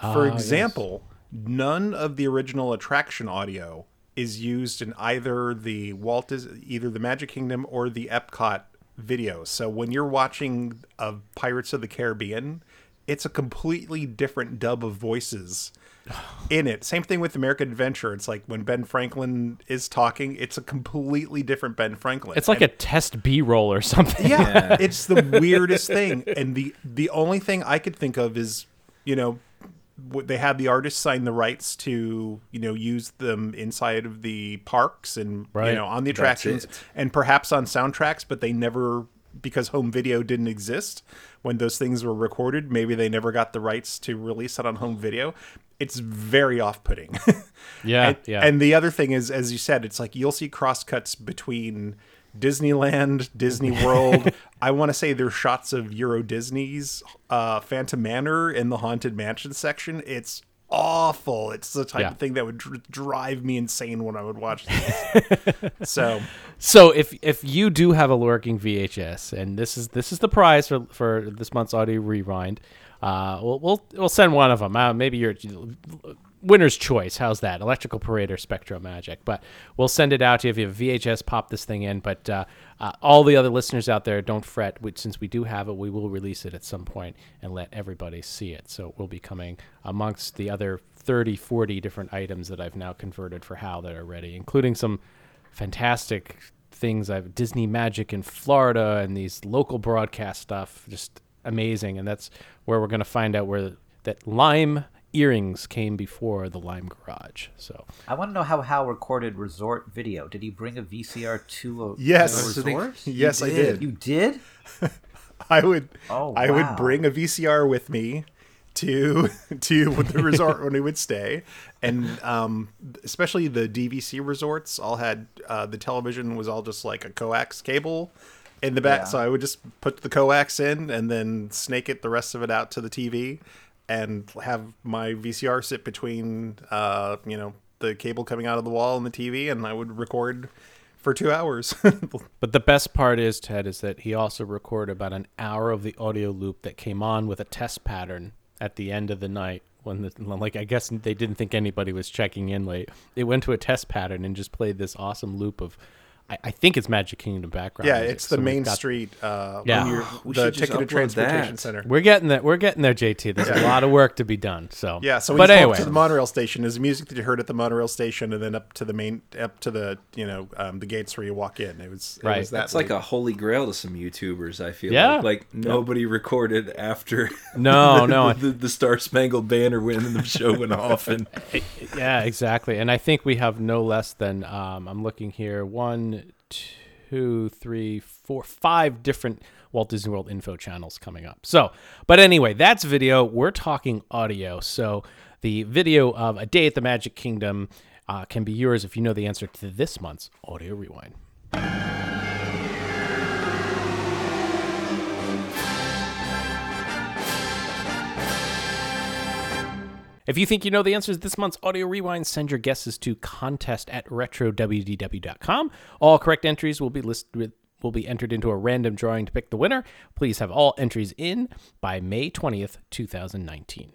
[SPEAKER 3] For ah, example, none of the original attraction audio is used in either the Walt Dis- either the Magic Kingdom or the Epcot videos. So when you're watching of Pirates of the Caribbean, it's a completely different dub of voices in it. Same thing with American Adventure. It's like when Ben Franklin is talking, it's a completely different Ben Franklin.
[SPEAKER 1] It's like
[SPEAKER 3] And-
[SPEAKER 1] a test B roll or something.
[SPEAKER 3] yeah, it's the weirdest thing. And the the only thing I could think of is, you know, w- they had the artists sign the rights to, you know, use them inside of the parks and
[SPEAKER 1] Right.
[SPEAKER 3] you know on the attractions and perhaps on soundtracks, but they never because home video didn't exist when those things were recorded. Maybe they never got the rights to release it on home video. It's very off-putting.
[SPEAKER 1] Yeah,
[SPEAKER 3] and,
[SPEAKER 1] yeah.
[SPEAKER 3] and the other thing is, as you said, it's like you'll see crosscuts between Disneyland, Disney World. I want to say there's shots of Euro Disney's uh, Phantom Manor in the Haunted Mansion section. It's awful. It's the type
[SPEAKER 1] Yeah.
[SPEAKER 3] of thing that would dr- drive me insane when I would watch this. so,
[SPEAKER 1] So if if you do have a lurking VHS, and this is this is the prize for for this month's audio rewind, uh, we'll we'll, we'll send one of them. out. maybe your winner's choice. How's that? Electrical Parade or SpectroMagic? But we'll send it out to you if you have VHS. Pop this thing in. But uh, uh, all the other listeners out there, don't fret. We, since we do have it, we will release it at some point and let everybody see it. So it will be coming amongst the other 30, 40 different items that I've now converted for Hal that are ready, including some fantastic things. I've Disney Magic in Florida and these local broadcast stuff, just amazing. And that's where we're going to find out where that Lime earrings came before the Lime Garage. So
[SPEAKER 5] I want to know how Hal recorded resort video. Did he bring a VCR to a,
[SPEAKER 3] yes,
[SPEAKER 5] to a resort?
[SPEAKER 3] yes, I did.
[SPEAKER 5] You did?
[SPEAKER 3] I would
[SPEAKER 5] Oh,
[SPEAKER 3] I would bring a VCR with me to to the resort when we would stay, and um, especially the DVC resorts all had uh, the television was all just like a coax cable in the back,
[SPEAKER 5] Yeah.
[SPEAKER 3] so I would just put the coax in and then snake it the rest of it out to the TV, and have my VCR sit between uh, you know the cable coming out of the wall and the TV, and I would record for two hours.
[SPEAKER 1] But the best part is, Ted, is that he also recorded about an hour of the audio loop that came on with a test pattern at the end of the night. When the like, I guess they didn't think anybody was checking in late. It went to a test pattern and just played this awesome loop of, I, I think it's Magic Kingdom background.
[SPEAKER 3] Yeah,
[SPEAKER 1] music.
[SPEAKER 3] it's the
[SPEAKER 1] So
[SPEAKER 3] Main
[SPEAKER 1] got-
[SPEAKER 3] Street. Uh,
[SPEAKER 1] Yeah.
[SPEAKER 3] when you're-
[SPEAKER 2] We
[SPEAKER 3] the
[SPEAKER 2] should just
[SPEAKER 3] ticketed transportation
[SPEAKER 2] that.
[SPEAKER 3] center.
[SPEAKER 1] We're getting there. We're getting there, JT. There's a lot of work to be done. So
[SPEAKER 3] Yeah, so when
[SPEAKER 1] but anyway,
[SPEAKER 3] to the monorail station, is music that you heard at the monorail station, and then up to the main, up to the you know um, the gates where you walk in. It was it
[SPEAKER 1] Right.
[SPEAKER 3] Was that
[SPEAKER 2] That's like a holy grail to some YouTubers. I feel
[SPEAKER 1] Yeah.
[SPEAKER 2] like like nobody recorded after.
[SPEAKER 1] No,
[SPEAKER 2] the,
[SPEAKER 1] no.
[SPEAKER 2] The, the Star Spangled Banner when the show went off, and
[SPEAKER 1] yeah, exactly. And I think we have no less than um, I'm looking here one, two, three, four, five different Walt Disney World info channels coming up. So, but anyway, that's video. We're talking audio. So the video of a day at the Magic Kingdom uh, can be yours if you know the answer to this month's audio rewind. If you think you know the answers this month's audio rewind, send your guesses to contest at retrowdw.com. All correct entries will be listed will be entered into a random drawing to pick the winner. Please have all entries in by May 20th, 2019.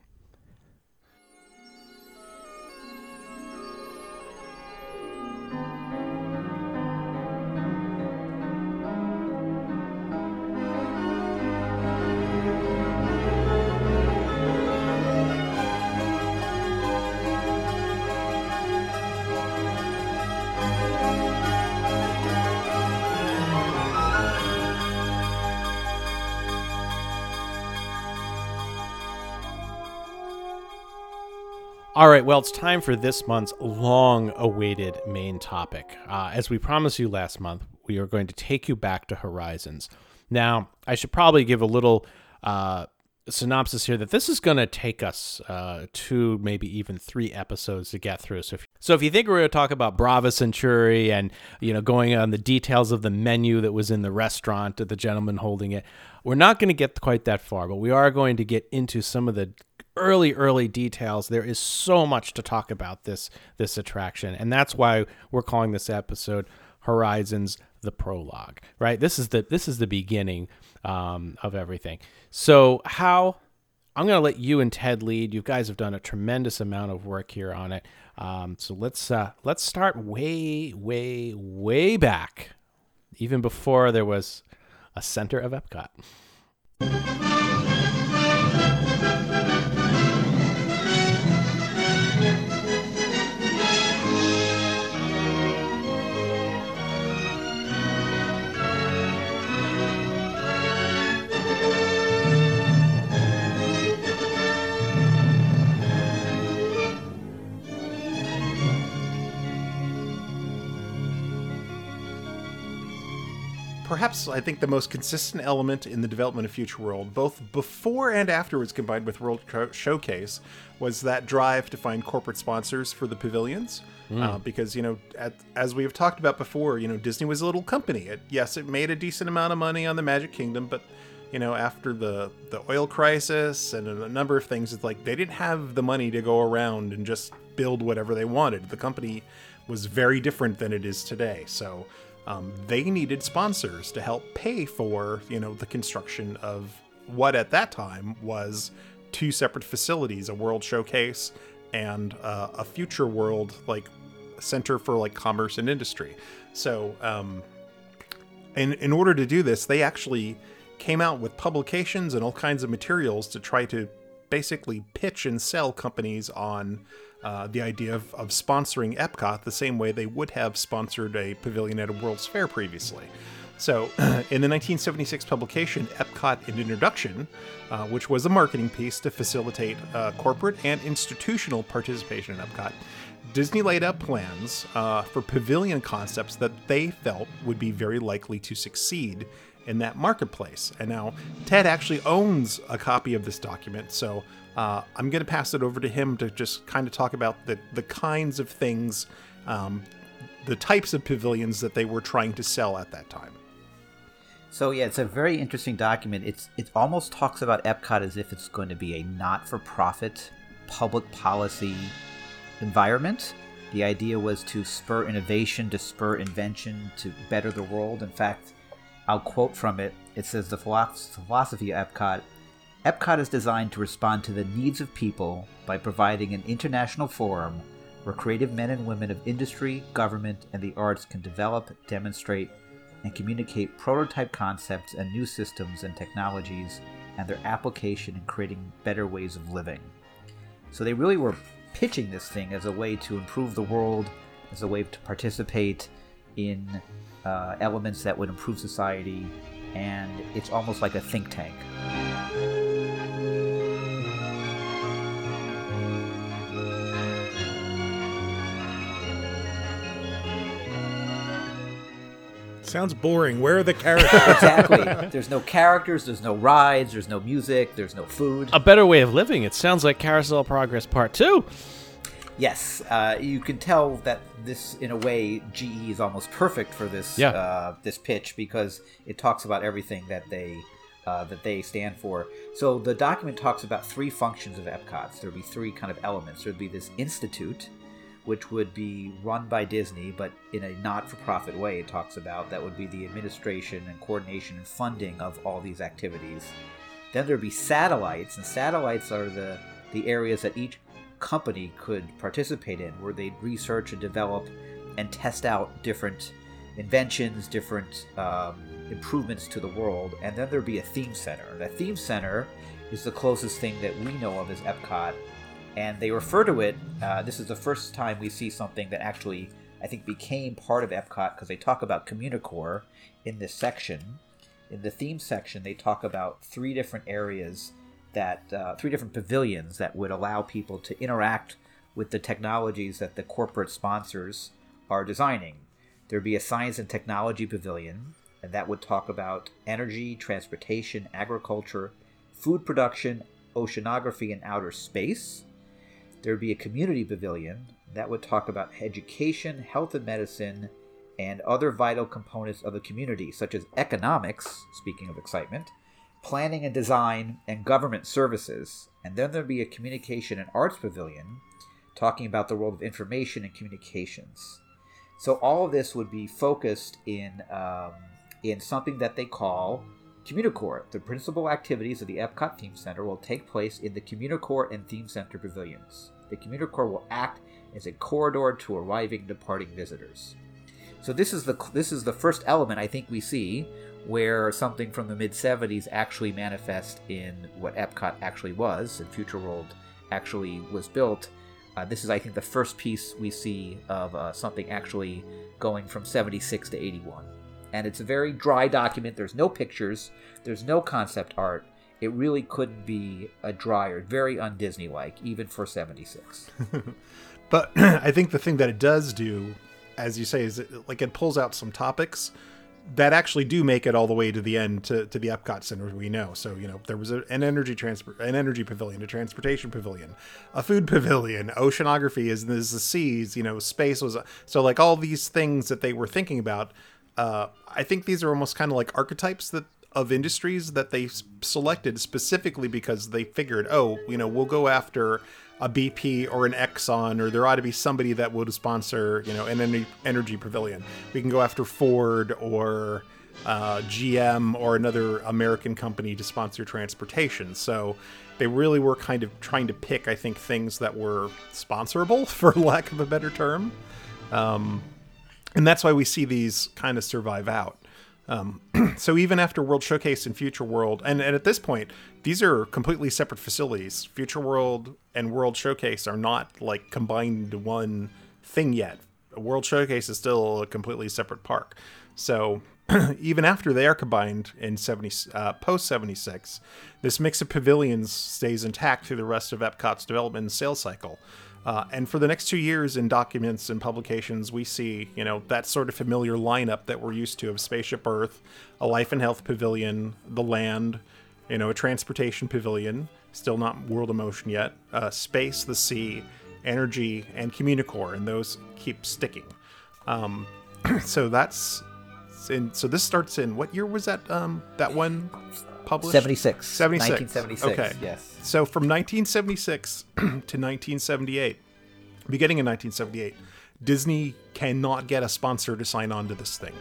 [SPEAKER 1] All right, well, it's time for this month's long awaited main topic. Uh, as we promised you last month, we are going to take you back to Horizons. Now, I should probably give a little uh, synopsis here that this is going to take us uh, two, maybe even three episodes to get through. So if, so if you think we're going to talk about Brava Centauri and, you know, going on the details of the menu that was in the restaurant, the gentleman holding it, we're not going to get quite that far, but we are going to get into some of the early early details there is so much to talk about this this attraction. And that's why we're calling this episode horizons the prologue right? This is the this is the beginning um, of everything. So how i'm going to let you and ted lead. You guys have done a tremendous amount of work here on it. Um, so let's uh, let's start way way way back even before there was a center of epcot
[SPEAKER 3] perhaps I think the most consistent element in the development of Future World, both before and afterwards combined with World Showcase, was that drive to find corporate sponsors for the pavilions. Uh, because you know, at, as we have talked about before, you know, Disney was a little company. It, yes, it made a decent amount of money on the Magic Kingdom, but you know, after the the oil crisis and a number of things, it's like they didn't have the money to go around and just build whatever they wanted. The company was very different than it is today. So um, they needed sponsors to help pay for you know the construction of what at that time was two separate facilities: a World Showcase and uh, a Future World like center for like commerce and industry. So um, in in order to do this, they actually came out with publications and all kinds of materials to try to basically pitch and sell companies on uh, the idea of, of sponsoring Epcot the same way they would have sponsored a pavilion at a World's Fair previously. So, in the 1976 publication, Epcot an Introduction, uh, which was a marketing piece to facilitate uh, corporate and institutional participation in Epcot, Disney laid out plans uh, for pavilion concepts that they felt would be very likely to succeed in that marketplace. And now Ted actually owns a copy of this document, so uh, I'm going to pass it over to him to just kind of talk about the, the kinds of things, um, the types of pavilions that they were trying to sell at that time.
[SPEAKER 5] So yeah, it's a very interesting document. It's it almost talks about Epcot as if it's going to be a not-for-profit public policy environment. The idea was to spur innovation, to spur invention, to better the world. In fact, I'll quote from it. It says the philosophy of Epcot Epcot is designed to respond to the needs of people by providing an international forum where creative men and women of industry, government, and the arts can develop, demonstrate, and communicate prototype concepts and new systems and technologies and their application in creating better ways of living. So they really were pitching this thing as a way to improve the world, as a way to participate in uh, elements that would improve society, and it's almost like a think tank.
[SPEAKER 4] Sounds boring. Where are the characters?
[SPEAKER 5] exactly. There's no characters, there's no rides, there's no music, there's no food.
[SPEAKER 1] A better way of living. It sounds like Carousel Progress Part 2.
[SPEAKER 5] Yes, uh, you can tell that this, in a way, GE is almost perfect for this
[SPEAKER 1] Yeah.
[SPEAKER 5] uh, this pitch because it talks about everything that they uh, that they stand for. So the document talks about three functions of Epcot. There would be three kind of elements. There would be this institute, which would be run by Disney, but in a not-for-profit way. It talks about that would be the administration and coordination and funding of all these activities. Then there'd be satellites, and satellites are the the areas that each company could participate in, where they'd research and develop and test out different inventions, different um, improvements to the world. And then there'd be a theme center. The theme center is the closest thing that we know of as Epcot, and they refer to it. Uh, this is the first time we see something that actually, I think, became part of Epcot because they talk about Communicore in this section. In the theme section, they talk about three different areas that, uh, three different pavilions that would allow people to interact with the technologies that the corporate sponsors are designing. There'd be a science and technology pavilion, and that would talk about energy, transportation, agriculture, food production, oceanography, and outer space. There would be a community pavilion that would talk about education, health and medicine, and other vital components of the community, such as economics, speaking of excitement, planning and design, and government services. And then there'd be a communication and arts pavilion talking about the world of information and communications. So all of this would be focused in um, in something that they call Communicore. The principal activities of the Epcot Theme Center will take place in the Communicore and Theme Center pavilions. The Communicore will act as a corridor to arriving departing visitors. So this is the this is the first element I think we see where something from the mid 70s actually manifests in what Epcot actually was and Future World actually was built. Uh, this is, I think, the first piece we see of uh, something actually going from 76 to 81. And it's a very dry document. There's no pictures, there's no concept art. It really couldn't be a drier, very un Disney like, even for 76.
[SPEAKER 3] But I think the thing that it does do, as you say, is it, like it pulls out some topics that actually do make it all the way to the end to, to the Epcot Center we know. So you know there was a, an energy transport, an energy pavilion, a transportation pavilion, a food pavilion, oceanography is is the seas. You know, space was so like all these things that they were thinking about. Uh, I think these are almost kind of like archetypes that of industries that they selected specifically because they figured, oh, you know, we'll go after a BP or an Exxon, or there ought to be somebody that would sponsor, you know, an energy, pavilion. We can go after Ford or uh, GM or another American company to sponsor transportation. So they really were kind of trying to pick, I think, things that were sponsorable, for lack of a better term. Um, and that's why we see these kind of survive out. Um, so even after World Showcase and Future World, and, and at this point, these are completely separate facilities. Future World and World Showcase are not like combined one thing yet. World Showcase is still a completely separate park. So even after they are combined in 70 uh, post 76, this mix of pavilions stays intact through the rest of Epcot's development and sales cycle. Uh, and for the next two years in documents and publications, we see, you know, that sort of familiar lineup that we're used to of Spaceship Earth, a Life and Health Pavilion, the Land, you know, a Transportation Pavilion, still not World of Motion yet, uh, Space, the Sea, Energy, and Communicore, and those keep sticking. Um, so that's, in, so this starts in, what year was that, um, that one published?
[SPEAKER 5] 76.
[SPEAKER 3] 76.
[SPEAKER 5] 1976,
[SPEAKER 3] Okay.
[SPEAKER 5] yes.
[SPEAKER 3] So from 1976 to 1978, beginning in 1978, Disney cannot get a sponsor to sign on to this thing.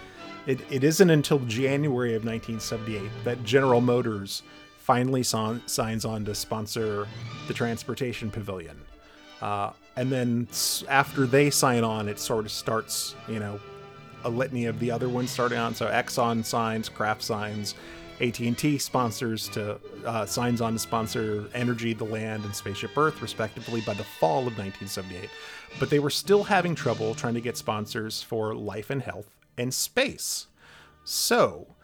[SPEAKER 3] it, it isn't until January of 1978 that General Motors finally son- signs on to sponsor the Transportation Pavilion. Uh, and then after they sign on, it sort of starts, you know, a litany of the other ones starting on. So Exxon signs, Kraft signs, AT&T sponsors to uh, signs on to sponsor Energy, the Land, and Spaceship Earth, respectively, by the fall of 1978. But they were still having trouble trying to get sponsors for Life and Health and Space. So,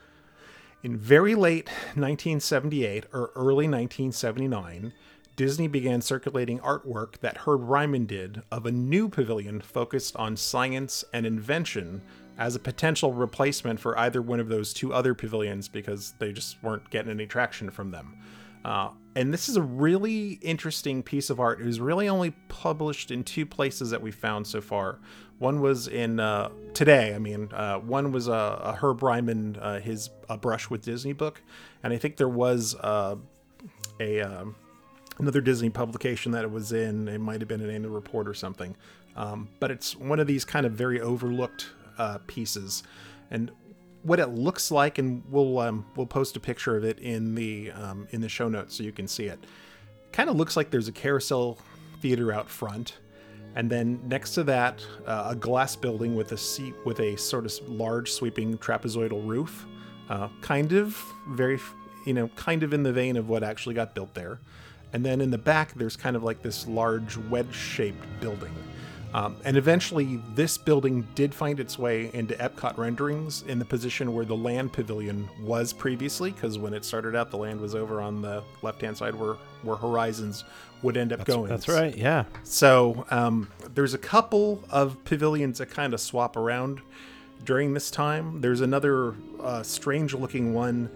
[SPEAKER 3] in very late 1978 or early 1979, Disney began circulating artwork that Herb Ryman did of a new pavilion focused on science and invention as a potential replacement for either one of those two other pavilions because they just weren't getting any traction from them. Uh, and this is a really interesting piece of art. It was really only published in two places that we found so far. One was in uh, today. I mean, uh, one was a, a Herb Ryman, uh, his a brush with Disney book, and I think there was uh, a um, another Disney publication that it was in. It might have been an annual report or something. Um, but it's one of these kind of very overlooked uh, pieces, and what it looks like, and we'll um, we'll post a picture of it in the um, in the show notes so you can see it. Kind of looks like there's a carousel theater out front, and then next to that, uh, a glass building with a seat with a sort of large sweeping trapezoidal roof, uh, kind of very you know kind of in the vein of what actually got built there. And then in the back, there's kind of like this large wedge shaped building. Um, and eventually, this building did find its way into Epcot renderings in the position where the land pavilion was previously, because when it started out, the land was over on the left hand side where, where Horizons would end up going.
[SPEAKER 1] That's right. Yeah.
[SPEAKER 3] So um, there's a couple of pavilions that kind of swap around during this time. There's another uh, strange looking one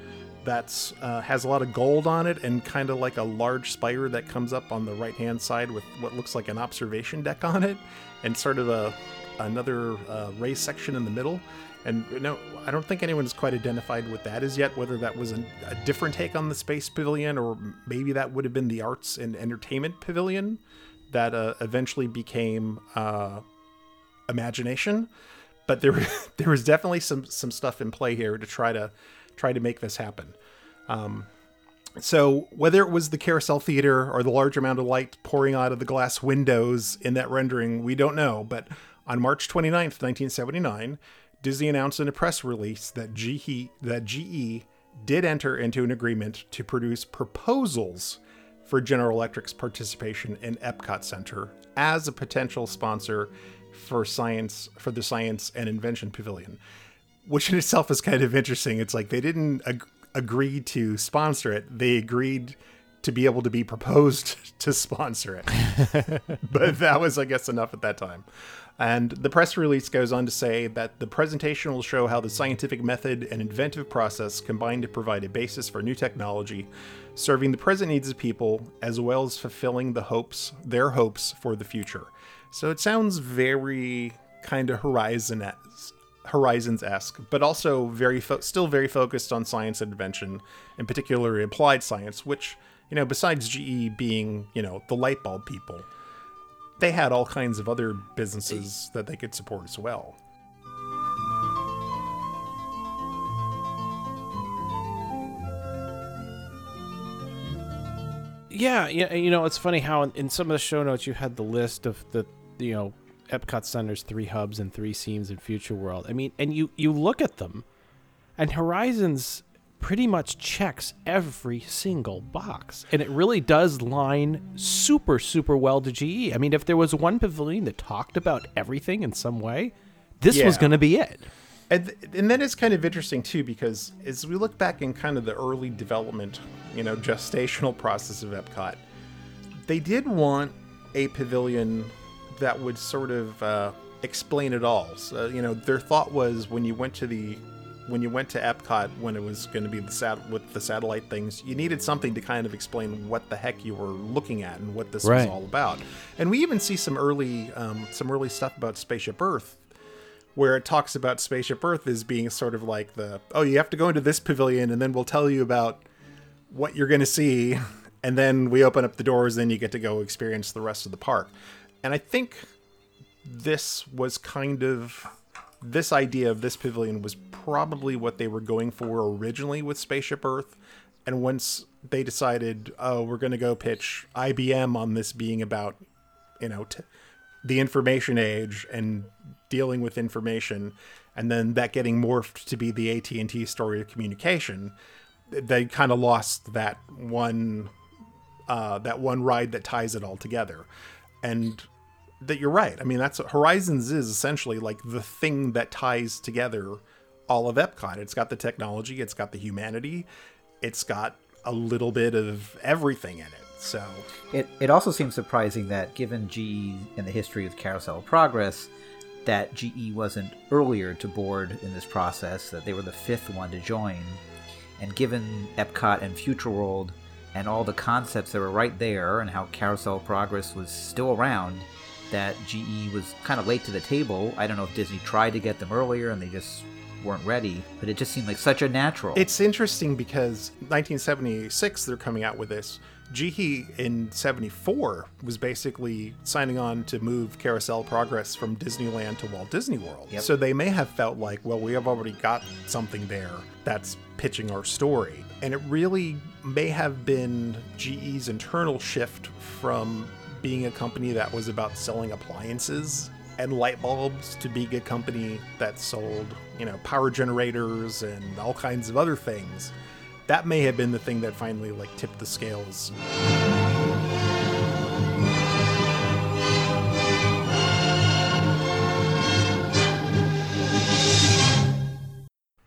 [SPEAKER 3] that's uh, has a lot of gold on it and kind of like a large spire that comes up on the right hand side with what looks like an observation deck on it and sort of a another uh, section in the middle. And no i don't think anyone's quite identified what that is yet whether that was an, a different take on the space pavilion or maybe that would have been the arts and entertainment pavilion that uh, eventually became uh, imagination. But there there was definitely some some stuff in play here to try to try to make this happen. Um, so whether it was the carousel theater or the large amount of light pouring out of the glass windows in that rendering, we don't know. But on March 29th, 1979, Disney announced in a press release that GE that GE did enter into an agreement to produce proposals for General Electric's participation in Epcot Center as a potential sponsor for science for the Science and Invention Pavilion, which in itself is kind of interesting. It's like they didn't ag- agree to sponsor it; they agreed to be able to be proposed to sponsor it. but that was, I guess, enough at that time. And the press release goes on to say that the presentation will show how the scientific method and inventive process combine to provide a basis for new technology, serving the present needs of people as well as fulfilling the hopes, their hopes for the future. So it sounds very kind of horizon Horizons esque, but also very fo- still very focused on science and invention, in particular applied science, which you know besides GE being you know the light bulb people, they had all kinds of other businesses that they could support as well.
[SPEAKER 1] Yeah, yeah. You know, it's funny how in, in some of the show notes you had the list of the you know Epcot Center's three hubs and three scenes in Future World. I mean, and you you look at them, and Horizons pretty much checks every single box, and it really does line super super well to GE. I mean, if there was one pavilion that talked about everything in some way, this was going to be it.
[SPEAKER 3] And, th- and then it's kind of interesting too because as we look back in kind of the early development, you know, gestational process of Epcot, they did want a pavilion that would sort of uh, explain it all. So, you know, their thought was when you went to the when you went to Epcot when it was going to be the sat with the satellite things, you needed something to kind of explain what the heck you were looking at and what this
[SPEAKER 1] Right.
[SPEAKER 3] was all about. And we even see some early um, some early stuff about Spaceship Earth where it talks about Spaceship Earth as being sort of like the oh you have to go into this pavilion and then we'll tell you about what you're going to see and then we open up the doors and you get to go experience the rest of the park. And I think this was kind of this idea of this pavilion was probably what they were going for originally with Spaceship Earth. And once they decided, oh, we're going to go pitch IBM on this being about, you know, t- the information age and dealing with information, and then that getting morphed to be the AT and T story of communication, they kind of lost that one, uh, that one ride that ties it all together, and that you're right. I mean, that's Horizons is essentially like the thing that ties together all of Epcot. It's got the technology, it's got the humanity, it's got a little bit of everything in it. So
[SPEAKER 5] It, it also seems surprising that, given GE and the history of Carousel Progress, that GE wasn't earlier to board in this process, that they were the fifth one to join. And given Epcot and Future World and all the concepts that were right there, and how Carousel Progress was still around, that GE was kind of late to the table. I don't know if Disney tried to get them earlier and they just weren't ready, but it just seemed like such a natural.
[SPEAKER 3] It's interesting because 1976 they're coming out with this. GE in 74 was basically signing on to move Carousel Progress from Disneyland to Walt Disney World.
[SPEAKER 5] Yep.
[SPEAKER 3] So they may have felt like, well, we have already got something there that's pitching our story. And it really may have been GE's internal shift from being a company that was about selling appliances and light bulbs to being a company that sold, you know, power generators and all kinds of other things. That may have been the thing that finally like tipped the scales.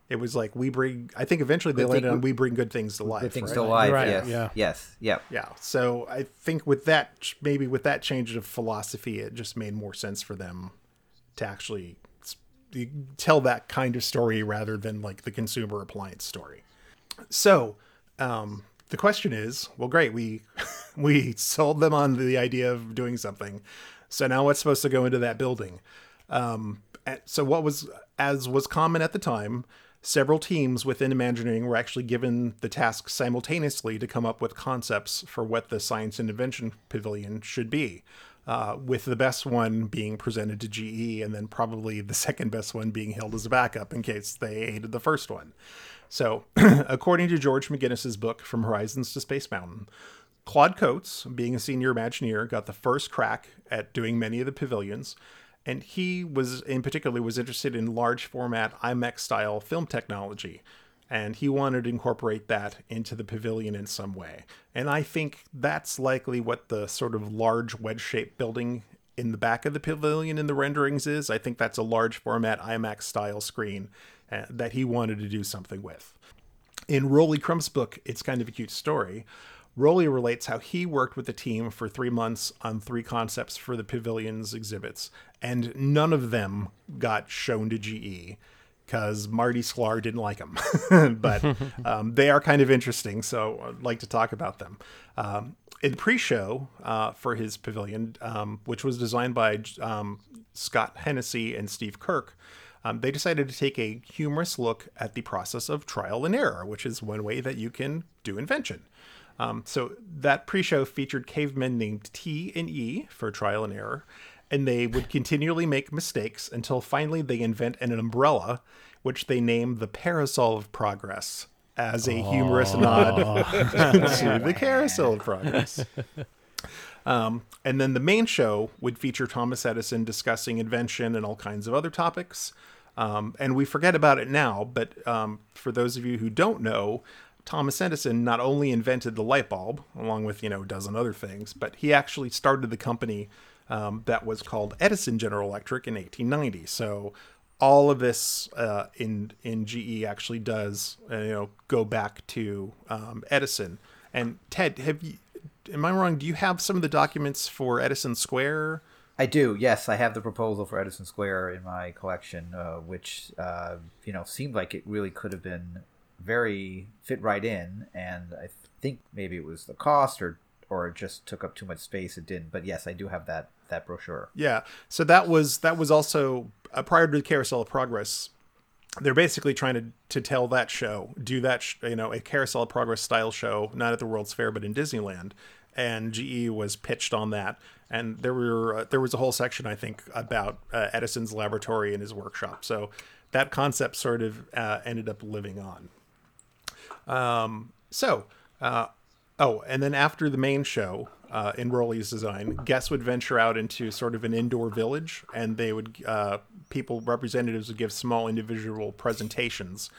[SPEAKER 3] It was like we bring. I think eventually they
[SPEAKER 5] Good
[SPEAKER 3] landed
[SPEAKER 5] thing-
[SPEAKER 3] on we bring good things to life.
[SPEAKER 5] Good things
[SPEAKER 3] right?
[SPEAKER 5] still alive.
[SPEAKER 1] Right,
[SPEAKER 5] yes.
[SPEAKER 1] yeah.
[SPEAKER 5] Yes. Yep.
[SPEAKER 3] Yeah. So I think with that, maybe with that change of philosophy, it just made more sense for them to actually tell that kind of story rather than like the consumer appliance story. So um, the question is, well, great, we we sold them on the idea of doing something. So now what's supposed to go into that building? Um, so what was as was common at the time, several teams within Imagineering were actually given the task simultaneously to come up with concepts for what the Science and Invention Pavilion should be. Uh, with the best one being presented to GE, and then probably the second best one being held as a backup in case they hated the first one. So, according to George McGinnis's book From Horizons to Space Mountain, Claude Coats, being a senior Imagineer, got the first crack at doing many of the pavilions, and he was in particular was interested in large format IMAX style film technology, and he wanted to incorporate that into the pavilion in some way. And I think that's likely what the sort of large wedge shaped building in the back of the pavilion in the renderings is. I think that's a large format IMAX style screen uh, that he wanted to do something with in Rolly Crump's book, it's kind of a cute story. Rolly relates how he worked with the team for three months on three concepts for the pavilion's exhibits, and none of them got shown to GE because Marty Sklar didn't like them. but um, they are kind of interesting, so I'd like to talk about them. Um, in pre-show uh, for his pavilion, um, which was designed by um, Scott Hennessy and Steve Kirk, um, they decided to take a humorous look at the process of trial and error, which is one way that you can do invention. Um, so that pre-show featured cavemen named T and E for trial and error, and they would continually make mistakes until finally they invent an umbrella, which they name the parasol of progress as a humorous nod to the carousel of progress. Um, and then the main show would feature Thomas Edison discussing invention and all kinds of other topics. Um, and we forget about it now, but um, for those of you who don't know, Thomas Edison not only invented the light bulb, along with you know a dozen other things, but he actually started the company um, that was called Edison General Electric in 1890. So all of this uh, in in GE actually does uh, you know go back to um, Edison. And Ted, have you? Am I wrong? Do you have some of the documents for Edison Square?
[SPEAKER 5] I do. Yes, I have the proposal for Edison Square in my collection, uh, which uh, you know seemed like it really could have been very fit right in, and I think maybe it was the cost or or it just took up too much space. It didn't, but yes, I do have that that brochure.
[SPEAKER 3] Yeah. So that was that was also uh, prior to the Carousel of Progress. They're basically trying to to tell that show, do that sh- you know a Carousel of Progress style show, not at the World's Fair but in Disneyland, and GE was pitched on that. And there were uh, there was a whole section I think about uh, Edison's laboratory and his workshop. So that concept sort of uh, ended up living on. Um, so, uh, oh, and then after the main show uh, in Rolly's design, guests would venture out into sort of an indoor village, and they would uh, people representatives would give small individual presentations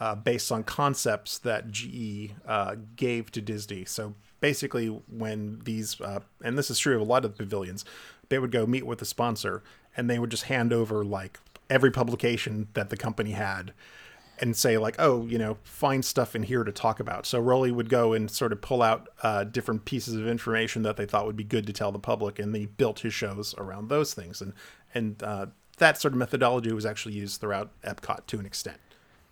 [SPEAKER 3] uh, based on concepts that GE uh, gave to Disney. So basically, when these uh, and this is true of a lot of the pavilions, they would go meet with the sponsor, and they would just hand over like every publication that the company had and say like, oh, you know, find stuff in here to talk about. So Rolly would go and sort of pull out uh, different pieces of information that they thought would be good to tell the public, and they built his shows around those things. And and uh, that sort of methodology was actually used throughout Epcot to an extent.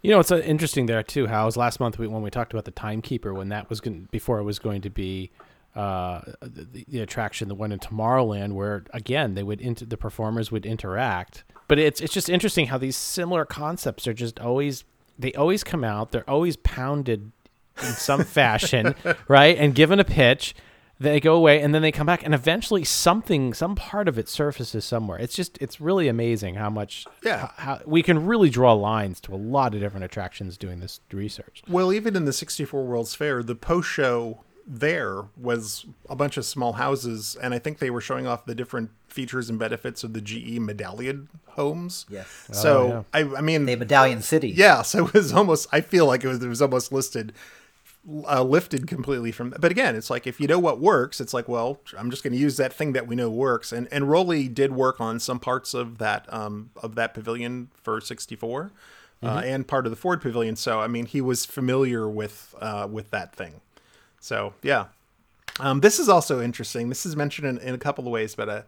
[SPEAKER 1] You know, it's uh, interesting there too. How was last month when we talked about the timekeeper when that was going before it was going to be uh, the, the attraction, the one in Tomorrowland, where again they would inter- the performers would interact. But it's it's just interesting how these similar concepts are just always they always come out. They're always pounded in some fashion, right? And given a pitch, they go away and then they come back and eventually something some part of it surfaces somewhere it's just it's really amazing how much
[SPEAKER 3] Yeah.
[SPEAKER 1] how, how we can really draw lines to a lot of different attractions doing this research
[SPEAKER 3] Well, even in the 64 World's Fair, the post show there was a bunch of small houses, and I think they were showing off the different features and benefits of the GE medallion homes.
[SPEAKER 5] Yes.
[SPEAKER 3] So I, I mean,
[SPEAKER 5] The Medallion City.
[SPEAKER 3] yeah. So it was almost. I feel like it was. It was almost listed, uh, lifted completely from. But again, it's like if you know what works, it's like, well, I'm just going to use that thing that we know works. And and Rolly did work on some parts of that um of that pavilion for 64. Uh, and part of the Ford Pavilion, so I mean, he was familiar with uh, with that thing. So yeah, um, this is also interesting. This is mentioned in, in a couple of ways, but uh,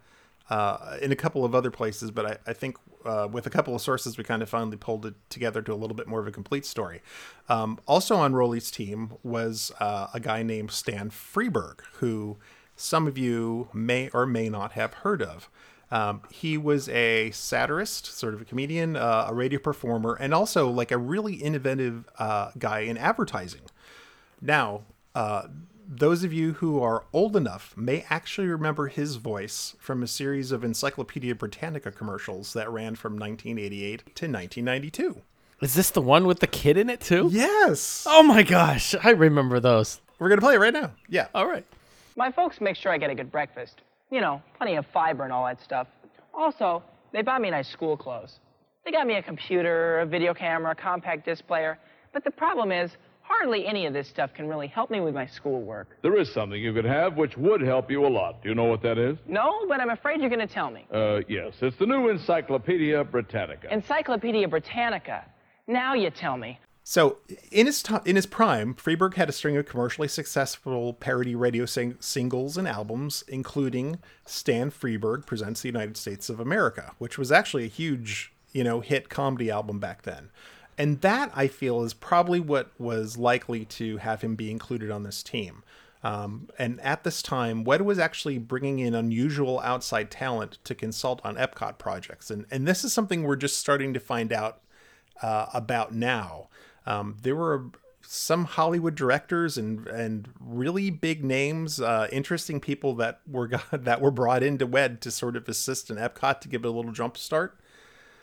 [SPEAKER 3] uh, in a couple of other places. But I, I think uh, with a couple of sources, we kind of finally pulled it together to a little bit more of a complete story. Um, also on Rolly's team was uh, a guy named Stan Freberg, who some of you may or may not have heard of. Um, he was a satirist, sort of a comedian, uh, a radio performer, and also like a really innovative uh, guy in advertising. Now, uh, those of you who are old enough may actually remember his voice from a series of Encyclopedia Britannica commercials that ran from 1988 to 1992.
[SPEAKER 1] is this the one with the kid in it too
[SPEAKER 3] Yes!
[SPEAKER 1] oh my gosh i remember those
[SPEAKER 3] We're going to play it right now. Yeah.
[SPEAKER 1] all right
[SPEAKER 6] My folks make sure I get a good breakfast. You know, plenty of fiber and all that stuff. Also, they bought me nice school clothes. They got me a computer, a video camera, a compact disc player. But the problem is, hardly any of this stuff can really help me with my schoolwork.
[SPEAKER 7] There is something you could have which would help you a lot. Do you know what that is?
[SPEAKER 6] No, but I'm afraid you're going to tell me.
[SPEAKER 7] Uh, yes, it's the new Encyclopedia Britannica.
[SPEAKER 6] Encyclopedia Britannica. Now you tell me.
[SPEAKER 3] So in his to- in his prime, Freberg had a string of commercially successful parody radio sing- singles and albums, including Stan Freberg presents the United States of America, which was actually a huge you know hit comedy album back then. And that I feel is probably what was likely to have him be included on this team. Um, and at this time, Wed was actually bringing in unusual outside talent to consult on Epcot projects. And, and this is something we're just starting to find out uh, about now. Um, there were some Hollywood directors and and really big names, uh, interesting people that were that were brought into Wed to sort of assist in Epcot to give it a little jump start.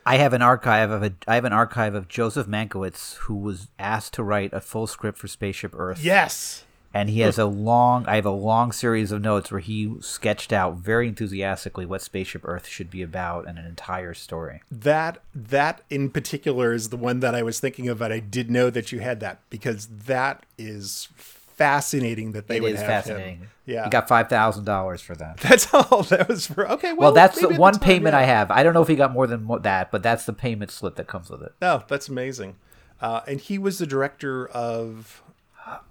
[SPEAKER 5] I have an archive of a I have an archive of Joseph Mankiewicz who was asked to write a full script for Spaceship Earth.
[SPEAKER 3] Yes.
[SPEAKER 5] And he has a long I have a long series of notes where he sketched out very enthusiastically what Spaceship Earth should be about and an entire story.
[SPEAKER 3] That that in particular is the one that I was thinking of, and I did know that you had that because that is fascinating that they
[SPEAKER 5] It
[SPEAKER 3] would
[SPEAKER 5] is
[SPEAKER 3] have
[SPEAKER 5] fascinating.
[SPEAKER 3] him. Yeah,
[SPEAKER 5] He got five thousand dollars for that.
[SPEAKER 3] That's all. That was for okay. Well,
[SPEAKER 5] Well, that's the one
[SPEAKER 3] time,
[SPEAKER 5] payment
[SPEAKER 3] yeah.
[SPEAKER 5] I have. I don't know if he got more than that, but that's the payment slip that comes with it.
[SPEAKER 3] Oh, that's amazing. Uh, and he was the director of.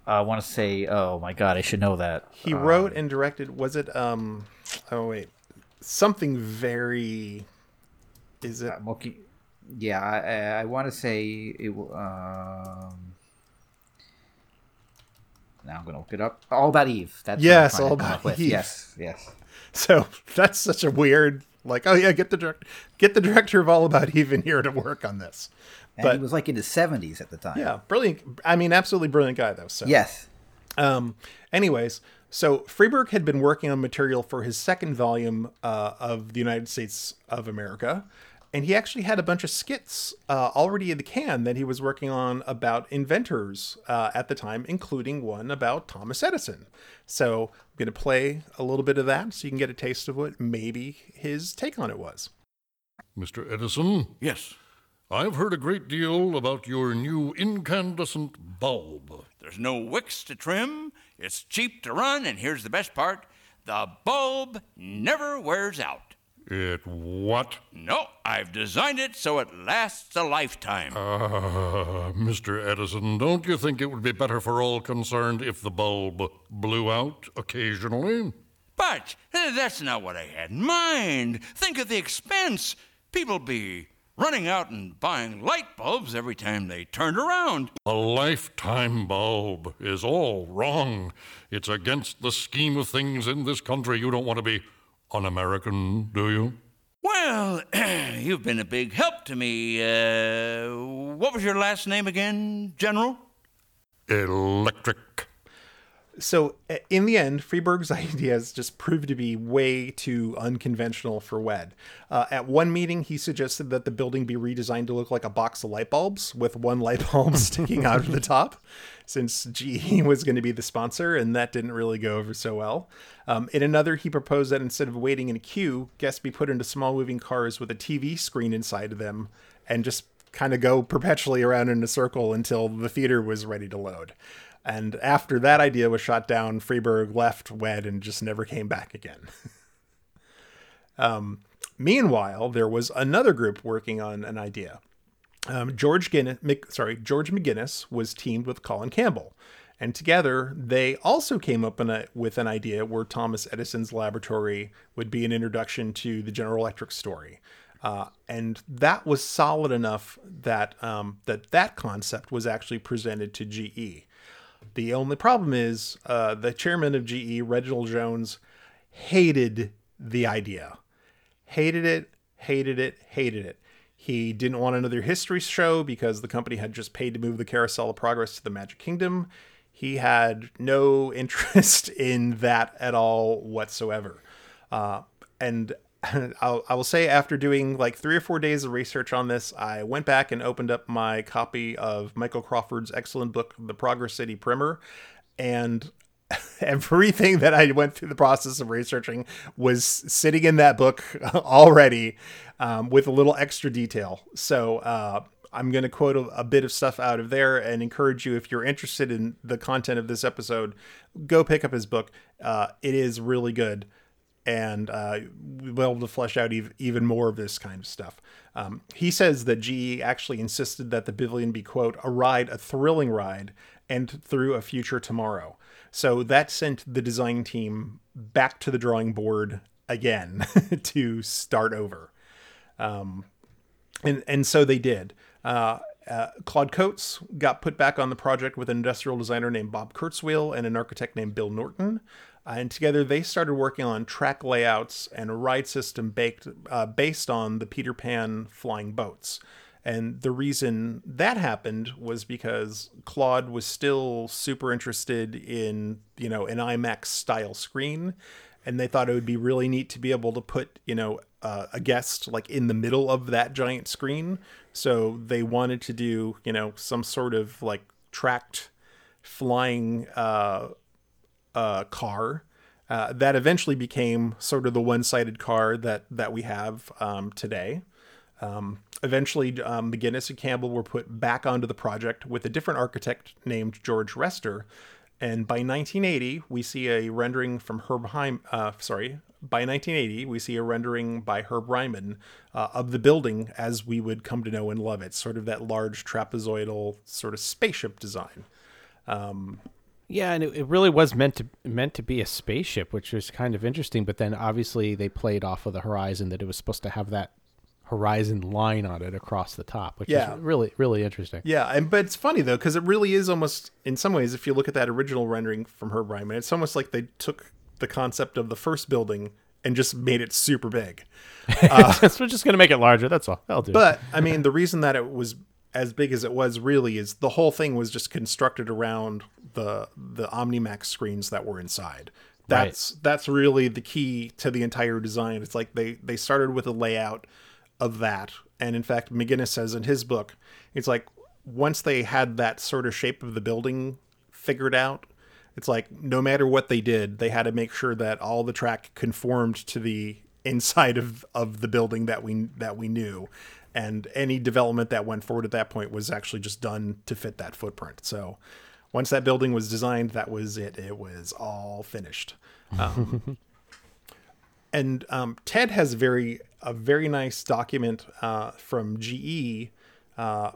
[SPEAKER 5] I want to say, oh my god, I should know that.
[SPEAKER 3] He wrote and directed. Was it? Um. Oh wait, something very. Is it?
[SPEAKER 5] I'm. Yeah, I, I, I want to say it. Um, now I'm gonna look it up. All about Eve. That's
[SPEAKER 3] Yes, All About. Eve.
[SPEAKER 5] Yes, yes.
[SPEAKER 3] So that's such a weird. Like, oh yeah, get the direct, get the director of All About Eve in here to work on this.
[SPEAKER 5] And
[SPEAKER 3] But
[SPEAKER 5] he was like in his 70s at the time.
[SPEAKER 3] yeah, brilliant. I mean, absolutely brilliant guy though. So
[SPEAKER 5] Yes.
[SPEAKER 3] Um, anyways, so Freberg had been working on material for his second volume uh, of the United States of America, and he actually had a bunch of skits uh, already in the can that he was working on about inventors uh, at the time, including one about Thomas Edison. So I'm going to play a little bit of that so you can get a taste of what maybe his take on it was.
[SPEAKER 8] Mr. Edison?
[SPEAKER 9] Yes.
[SPEAKER 8] I've heard a great deal about your new incandescent bulb.
[SPEAKER 9] There's no wicks to trim, it's cheap to run, and here's the best part the bulb never wears out.
[SPEAKER 8] It what?
[SPEAKER 9] No, I've designed it so it lasts a lifetime.
[SPEAKER 8] Ah, Mr. Edison, don't you think it would be better for all concerned if the bulb blew out occasionally?
[SPEAKER 9] But uh, that's not what I had in mind. Think of the expense. People be running out and buying light bulbs every time they turned around.
[SPEAKER 8] A lifetime bulb is all wrong. It's against the scheme of things in this country. You don't want to be un American, do you?
[SPEAKER 9] Well, you've been a big help to me. Uh, what was your last name again, General?
[SPEAKER 8] Electric.
[SPEAKER 3] So uh, in the end, Freberg's ideas just proved to be way too unconventional for WED. Uh, at one meeting, he suggested that the building be redesigned to look like a box of light bulbs with one light bulb sticking out of the top, since GE was going to be the sponsor, and that didn't really go over so well. Um, in another, he proposed that instead of waiting in a queue, guests be put into small moving cars with a TV screen inside of them and just kind of go perpetually around in a circle until the theater was ready to load. And after that idea was shot down, Freberg left WED and just never came back again. um, meanwhile, there was another group working on an idea. Um, George Guinness, Mc- sorry, George McGinnis was teamed with Colin Campbell, and together they also came up a, with an idea where Thomas Edison's laboratory would be an introduction to the General Electric story. Uh, and that was solid enough that um, that that concept was actually presented to GE. The only problem is uh, the chairman of GE, Reginald Jones, hated the idea. Hated it, hated it, hated it. He didn't want another history show because the company had just paid to move the Carousel of Progress to the Magic Kingdom. He had no interest in that at all whatsoever. Uh, and I'll, I will say, after doing like three or four days of research on this, I went back and opened up my copy of Michael Crawford's excellent book, The Progress City Primer, and everything that I went through the process of researching was sitting in that book already um, with a little extra detail. So uh, I'm going to quote a, a bit of stuff out of there and encourage you, if you're interested in the content of this episode, go pick up his book. Uh, it is really good. and uh, we'll be able to flesh out ev- even more of this kind of stuff. Um, he says that GE actually insisted that the Pavilion be, quote, a ride, a thrilling ride, and through a future tomorrow. So that sent the design team back to the drawing board again to start over. Um, and, and so they did. Uh, uh, Claude Coats got put back on the project with an industrial designer named Bob Kurzweil and an architect named Bill Norton. Uh, and together they started working on track layouts and a ride system baked, uh, based on the Peter Pan flying boats. And the reason that happened was because Claude was still super interested in, you know, an IMAX style screen. And they thought it would be really neat to be able to put, you know, uh, a guest like in the middle of that giant screen. So they wanted to do, you know, some sort of like tracked flying uh, uh, car. Uh, that eventually became sort of the one-sided car that that we have um, today. Um, eventually, um, McGinnis and Campbell were put back onto the project with a different architect named George Rester. And by 1980, we see a rendering from Herb Heim. Uh, sorry, by 1980, we see a rendering by Herb Ryman uh, of the building as we would come to know and love it, sort of that large trapezoidal sort of spaceship design. Um,
[SPEAKER 1] Yeah, and it, it really was meant to meant to be a spaceship, which was kind of interesting. But then obviously they played off of the horizon that it was supposed to have that horizon line on it across the top, which
[SPEAKER 3] Yeah.
[SPEAKER 1] is really really interesting.
[SPEAKER 3] Yeah, and but it's funny though because it really is almost in some ways if you look at that original rendering from Herb Ryman, it's almost like they took the concept of the first building and just made it super big. Uh,
[SPEAKER 1] so we're just gonna make it larger. That's all. I'll do.
[SPEAKER 3] But I mean, the reason that it was as big as it was really is the whole thing was just constructed around the the OmniMax screens that were inside.
[SPEAKER 1] Right.
[SPEAKER 3] That's that's really the key to the entire design. It's like they they started with a layout of that, and in fact, McGinnis says in his book, it's like once they had that sort of shape of the building figured out, it's like no matter what they did, they had to make sure that all the track conformed to the inside of, of the building that we that we knew. And any development that went forward at that point was actually just done to fit that footprint. So once that building was designed, that was it. It was all finished. Um, and um, Ted has very a very nice document uh, from GE uh,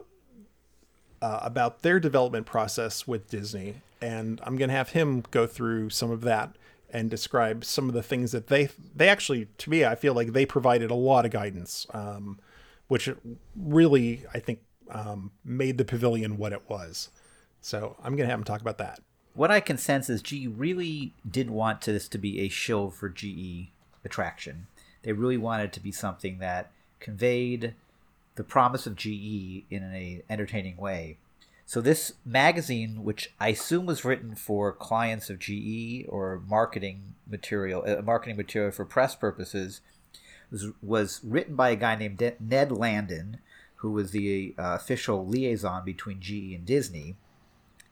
[SPEAKER 3] uh, about their development process with Disney, and I'm going to have him go through some of that and describe some of the things that they they actually to me I feel like they provided a lot of guidance, um, which really I think um, made the pavilion what it was. So I'm going to have him talk about that.
[SPEAKER 5] What I can sense is GE really did want this to be a show for GE attraction. They really wanted to be something that conveyed the promise of GE in an entertaining way. So this magazine, which I assume was written for clients of GE or marketing material, uh, marketing material for press purposes, was was written by a guy named De- Ned Landon, who was the uh, official liaison between GE and Disney.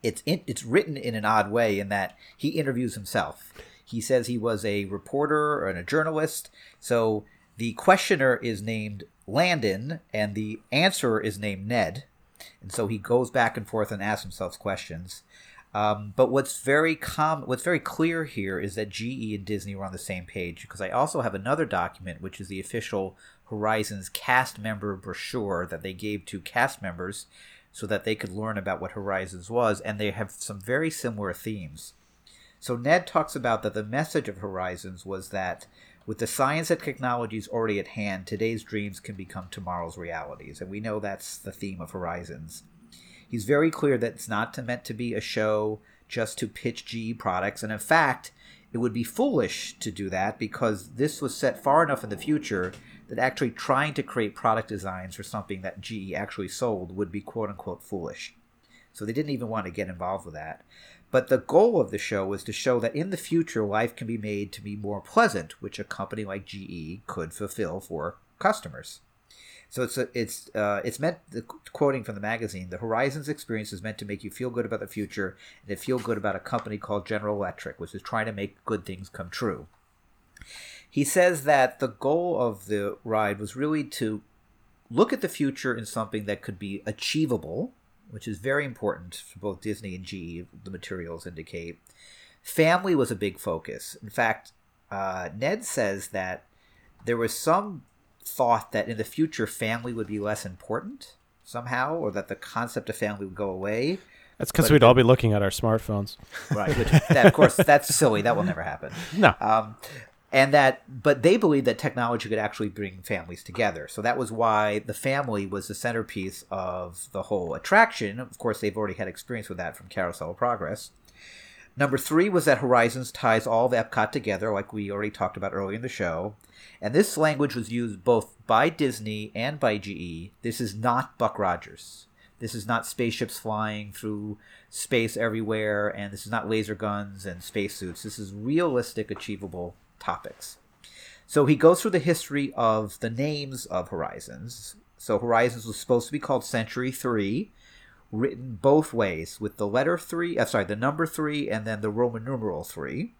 [SPEAKER 5] It's in, it's written in an odd way in that he interviews himself. He says he was a reporter and a journalist. So the questioner is named Landon and the answerer is named Ned. And so he goes back and forth and asks himself questions. Um, but what's very com- what's very clear here is that GE and Disney were on the same page because I also have another document which is the official Horizons cast member brochure that they gave to cast members so that they could learn about what Horizons was and they have some very similar themes. So Ned talks about that the message of Horizons was that with the science and technologies already at hand, today's dreams can become tomorrow's realities, and we know that's the theme of Horizons. He's very clear that it's not meant to be a show just to pitch GE products, and in fact, it would be foolish to do that because this was set far enough in the future that actually trying to create product designs for something that GE actually sold would be quote unquote foolish. So they didn't even want to get involved with that. But the goal of the show was to show that in the future, life can be made to be more pleasant, which a company like GE could fulfill for customers. So it's a, it's uh, it's meant the quoting from the magazine. The Horizons experience is meant to make you feel good about the future and to feel good about a company called General Electric, which is trying to make good things come true. He says that the goal of the ride was really to look at the future in something that could be achievable, which is very important for both Disney and GE, the materials indicate. Family was a big focus. In fact, uh, Ned says that there was some thought that in the future family would be less important somehow, or that the concept of family would go away.
[SPEAKER 1] That's because we'd all be looking at our smartphones.
[SPEAKER 5] Right. Which, that, of course, that's silly. That will never happen.
[SPEAKER 1] No.
[SPEAKER 5] Um, and that, but they believed that technology could actually bring families together. So that was why the family was the centerpiece of the whole attraction. Of course, they've already had experience with that from Carousel of Progress. Number three was that Horizons ties all of Epcot together, like we already talked about earlier in the show. And this language was used both by Disney and by GE. This is not Buck Rogers. This is not spaceships flying through space everywhere, and this is not laser guns and spacesuits. This is realistic, achievable topics. So he goes through the history of the names of Horizons. So Horizons was supposed to be called Century 3, written both ways, with the letter 3, uh, sorry, the number 3, and then the Roman numeral 3.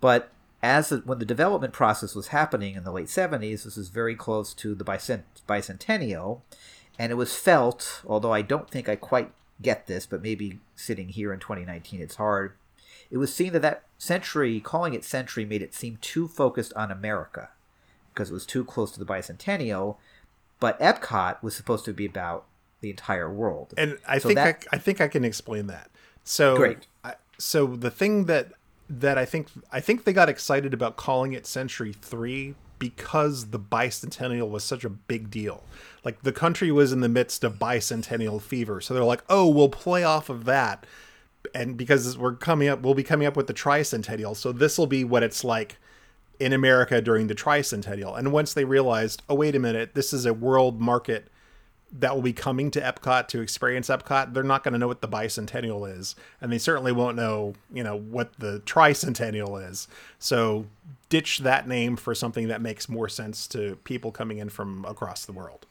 [SPEAKER 5] But as when the development process was happening in the late 70s, this is very close to the bicent, bicentennial, and it was felt, although I don't think I quite get this, but maybe sitting here in 2019 it's hard. It was seen that that century, calling it century, made it seem too focused on America because it was too close to the bicentennial. But Epcot was supposed to be about the entire world.
[SPEAKER 3] And I
[SPEAKER 5] So
[SPEAKER 3] think
[SPEAKER 5] that-
[SPEAKER 3] I, I think I can explain that. So
[SPEAKER 5] Great.
[SPEAKER 3] I, so the thing that that I think I think they got excited about calling it Century Three because the bicentennial was such a big deal. Like the country was in the midst of bicentennial fever, so they're like, "Oh, we'll play off of that." And because we're coming up, we'll be coming up with the tricentennial, so this will be what it's like in America during the tricentennial. And once they realized, oh wait a minute, this is a world market that will be coming to Epcot to experience Epcot, they're not going to know what the bicentennial is, and they certainly won't know, you know, what the tricentennial is. So ditch that name for something that makes more sense to people coming in from across the world.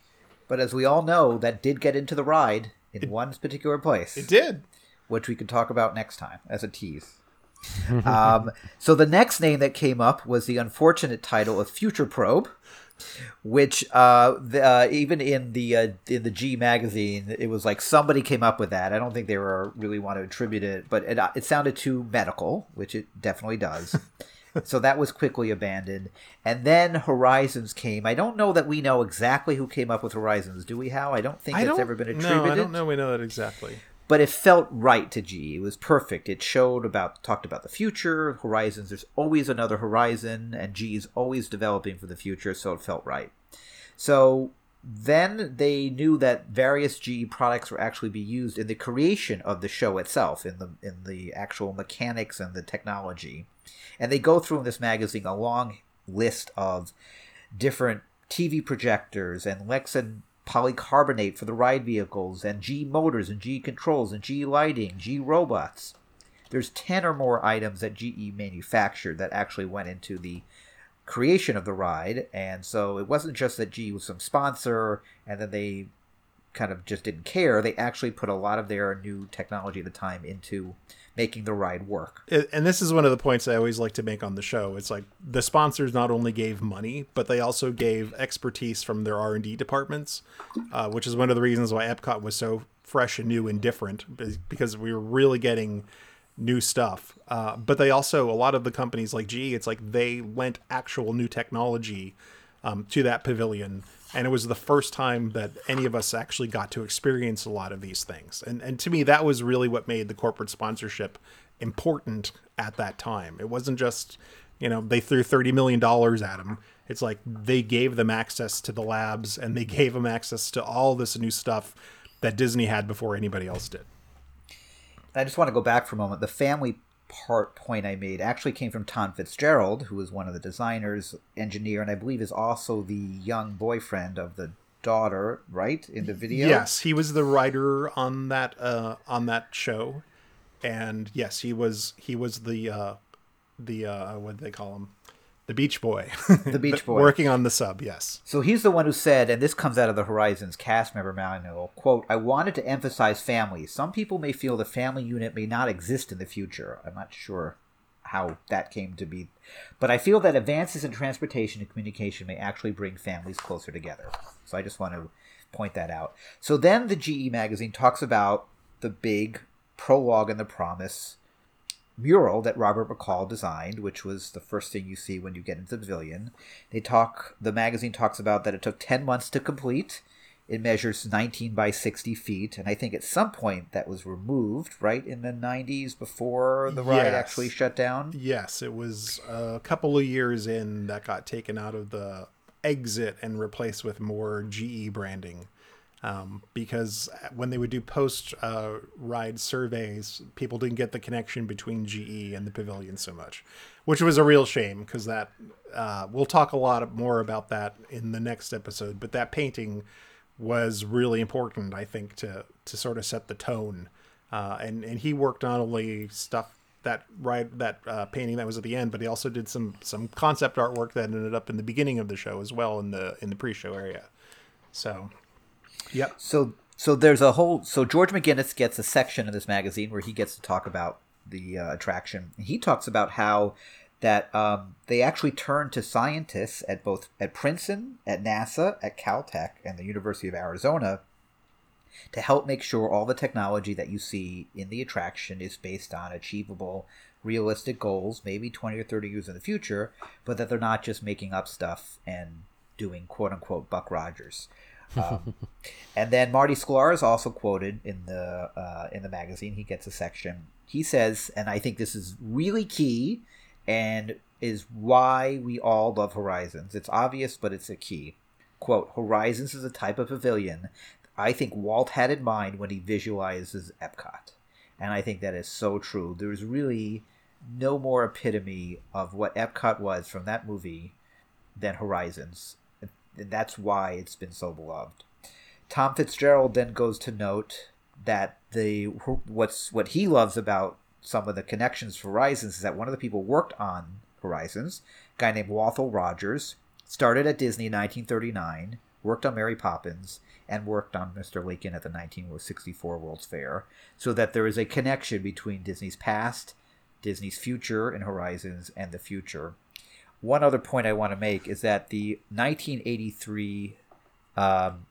[SPEAKER 5] But as we all know, that did get into the ride in one particular place.
[SPEAKER 3] It did.
[SPEAKER 5] Which we could talk about next time as a tease. um, so the next name that came up was the unfortunate title of Future Probe, which uh, the, uh, even in the uh, in the G magazine, it was like somebody came up with that. I don't think they were really want to attribute it, but it, uh, it sounded too medical, which it definitely does. so that was quickly abandoned. And then Horizons came. I don't know that we know exactly who came up with Horizons. Do we, How? I don't think
[SPEAKER 3] I
[SPEAKER 5] it's
[SPEAKER 3] don't,
[SPEAKER 5] ever been attributed
[SPEAKER 3] No, I don't know. We know that exactly.
[SPEAKER 5] But it felt right to GE. It was perfect. It showed about talked about the future, horizons. There's always another horizon, and GE is always developing for the future, so it felt right. So then they knew that various GE products were actually be used in the creation of the show itself, in the in the actual mechanics and the technology. And they go through in this magazine a long list of different TV projectors and Lexan polycarbonate for the ride vehicles and G motors and G controls and G lighting, G robots. There's 10 or more items that GE manufactured that actually went into the creation of the ride. And so it wasn't just that GE was some sponsor and then they kind of just didn't care. They actually put a lot of their new technology at the time into making the ride work.
[SPEAKER 3] And this is one of the points I always like to make on the show. It's like the sponsors not only gave money, but they also gave expertise from their R and D departments, uh, which is one of the reasons why Epcot was so fresh and new and different because we were really getting new stuff. Uh, but they also a lot of the companies like GE, it's like they lent actual new technology um, to that pavilion. And it was the first time that any of us actually got to experience a lot of these things. And and to me, that was really what made the corporate sponsorship important at that time. It wasn't just, you know, they threw thirty million dollars at them. It's like they gave them access to the labs and they gave them access to all this new stuff that Disney had before anybody else did.
[SPEAKER 5] I just want to go back for a moment. The family part point I made actually came from Tom Fitzgerald, who was one of the designers, engineer, and I believe is also the young boyfriend of the daughter, right? In the video.
[SPEAKER 3] Yes, he was the writer on that uh, on that show, and yes, he was he was the uh, the uh, what do they call him, the Beach Boy,
[SPEAKER 5] The Beach Boy.
[SPEAKER 3] working on the sub. Yes,
[SPEAKER 5] So he's the one who said, and this comes out of the Horizons cast member manual, quote, I wanted to emphasize family. Some people may feel the family unit may not exist in the future. I'm not sure how that came to be. But I feel that advances in transportation and communication may actually bring families closer together. So I just want to point that out. So then the GE magazine talks about the big prologue and the promise mural that Robert McCall designed, which was the first thing you see when you get into the pavilion. They talk. The magazine talks about that it took ten months to complete. It measures 19 by 60 feet, and I think at some point that was removed, right in the 90s before the ride
[SPEAKER 3] Yes.
[SPEAKER 5] actually shut down.
[SPEAKER 3] Yes, it was a couple of years in that got taken out of the exit and replaced with more GE branding. Um, because when they would do post uh, ride surveys, people didn't get the connection between GE and the pavilion so much, which was a real shame because that uh, we'll talk a lot more about that in the next episode. But that painting was really important, I think, to to sort of set the tone. Uh, and and he worked not only stuff that right that uh, painting that was at the end, but he also did some some concept artwork that ended up in the beginning of the show as well in the in the pre-show area. So, yep.
[SPEAKER 5] So so there's a whole so George McGinnis gets a section of this magazine where he gets to talk about the uh, attraction. He talks about how that um, they actually turned to scientists at both at Princeton, at NASA, at Caltech, and the University of Arizona to help make sure all the technology that you see in the attraction is based on achievable, realistic goals, maybe 20 or 30 years in the future, but that they're not just making up stuff and doing quote unquote Buck Rogers. Um, and then Marty Sklar is also quoted in the uh, in the magazine. He gets a section. He says, and I think this is really key, and is why we all love Horizons. It's obvious, but it's a key. Quote: Horizons is a type of pavilion I think Walt had in mind when he visualizes Epcot, and I think that is so true. There's really no more epitome of what Epcot was from that movie than Horizons. And that's why it's been so beloved. Tom Fitzgerald then goes to note that the what's what he loves about some of the connections for Horizons is that one of the people worked on Horizons, a guy named Wathel Rogers, started at Disney in 1939, worked on Mary Poppins, and worked on Mr. Lincoln at the 1964 World's Fair, so that there is a connection between Disney's past, Disney's future in Horizons, and the future. One other point I want to make is that the 1983 um,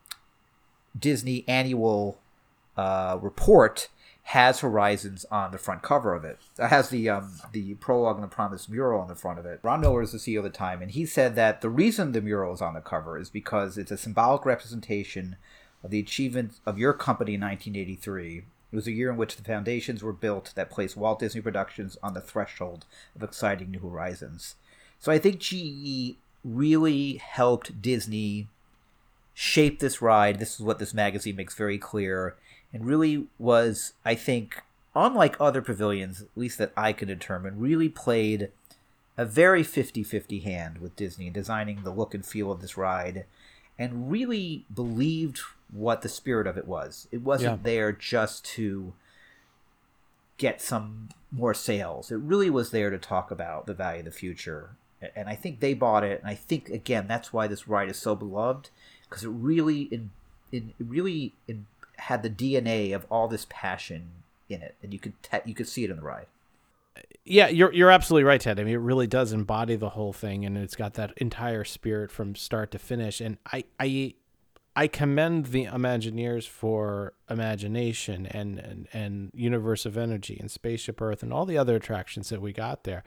[SPEAKER 5] Disney annual uh, report has Horizons on the front cover of it. It has the um, the prologue and the promise mural on the front of it. Ron Miller is the CEO at the time, and he said that the reason the mural is on the cover is because it's a symbolic representation of the achievement of your company in 1983. It was a year in which the foundations were built that placed Walt Disney Productions on the threshold of exciting new horizons. So I think GE really helped Disney shape this ride. This is what this magazine makes very clear, and really was, I think, unlike other pavilions, at least that I could determine, really played a very 50 50 hand with Disney in designing the look and feel of this ride and really believed what the spirit of it was. It wasn't
[SPEAKER 1] Yeah.
[SPEAKER 5] there just to get some more sales. It really was there to talk about the value of the future. And I think they bought it. And I think again that's why this ride is so beloved because it really in, in it really in, had the DNA of all this passion in it, and you could te- you could see it in the ride.
[SPEAKER 1] Yeah, you're you're absolutely right, Ted. I mean, it really does embody the whole thing, and it's got that entire spirit from start to finish. And I I I commend the Imagineers for imagination and and and Universe of Energy and Spaceship Earth and all the other attractions that we got there.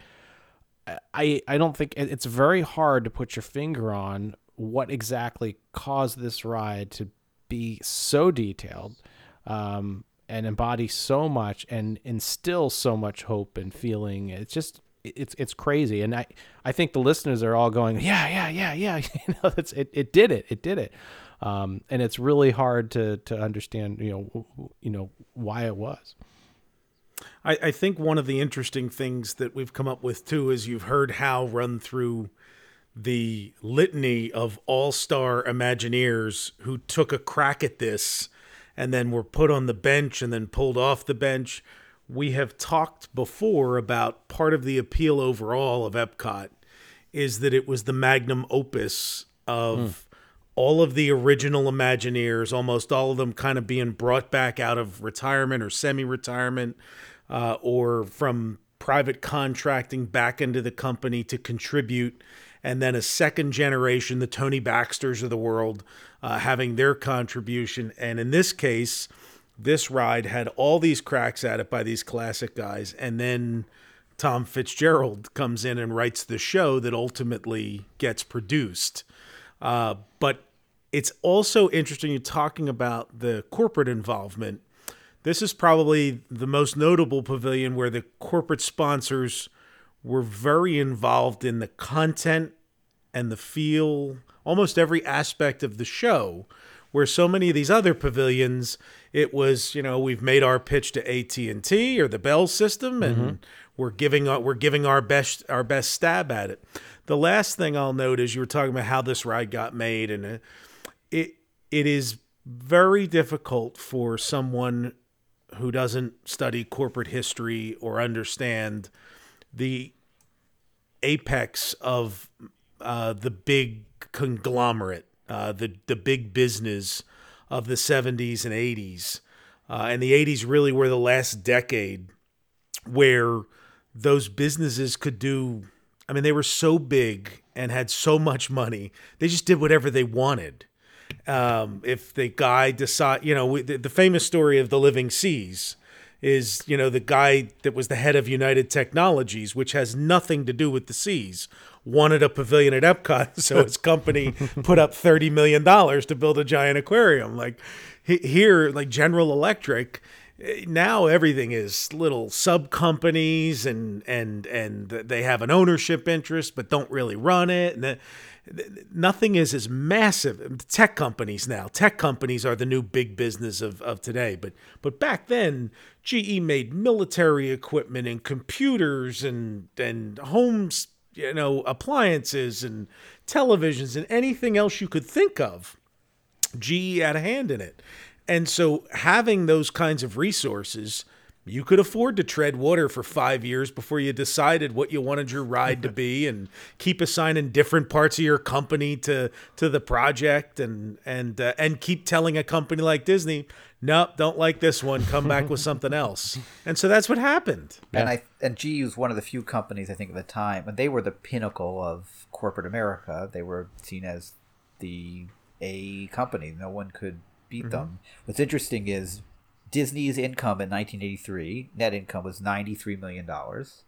[SPEAKER 1] I I don't think it's very hard to put your finger on what exactly caused this ride to be so detailed. Um, and embody so much and instill so much hope and feeling. It's just it's it's crazy, and I I think the listeners are all going, yeah, yeah, yeah, yeah. you know, it's it, it did it, it did it, um, and it's really hard to to understand, you know, you know why it was.
[SPEAKER 4] I, I think one of the interesting things that we've come up with too is you've heard Hal run through the litany of all star Imagineers who took a crack at this and then were put on the bench and then pulled off the bench. We have talked before about part of the appeal overall of Epcot is that it was the magnum opus of hmm. all of the original Imagineers, almost all of them kind of being brought back out of retirement or semi retirement uh, or from private contracting back into the company to contribute. And then a second generation, the Tony Baxters of the world, uh, having their contribution. And in this case, this ride had all these cracks at it by these classic guys. And then Tom Fitzgerald comes in and writes the show that ultimately gets produced. Uh, but it's also interesting you're talking about the corporate involvement. This is probably the most notable pavilion where the corporate sponsors were very involved in the content and the feel, almost every aspect of the show. Where so many of these other pavilions, it was you know we've made our pitch to AT and T or the Bell system, and
[SPEAKER 1] Mhm.
[SPEAKER 4] we're giving our, we're giving our best our best stab at it. The last thing I'll note is you were talking about how this ride got made, and it it, it is very difficult for someone who doesn't study corporate history or understand the apex of uh, the big conglomerate, uh, the the big business of the 70s and 80s. Uh, and the 80s really were the last decade where those businesses could do I mean they were so big and had so much money. They just did whatever they wanted. Um, if the guy decide, you know, we- the, the famous story of the Living Seas is, you know, the guy that was the head of United Technologies, which has nothing to do with the seas, wanted a pavilion at Epcot, so his company put up thirty million dollars to build a giant aquarium. Like here, like General Electric, eh, now everything is little sub companies and and and they have an ownership interest but don't really run it and the- nothing is as massive. Tech companies now. Tech companies are the new big business of, of today. But but back then GE made military equipment and computers and and homes you know appliances and televisions and anything else you could think of GE had a hand in it. And so having those kinds of resources, you could afford to tread water for five years before you decided what you wanted your ride to be and keep assigning different parts of your company to to the project and and uh, and keep telling a company like Disney, nope, don't like this one, come back with something else. And so that's what happened.
[SPEAKER 5] And I and GE was one of the few companies I think at the time, and they were the pinnacle of corporate America. They were seen as the A company. No one could beat them. What's interesting is Disney's income in 1983 net income was 93 million dollars.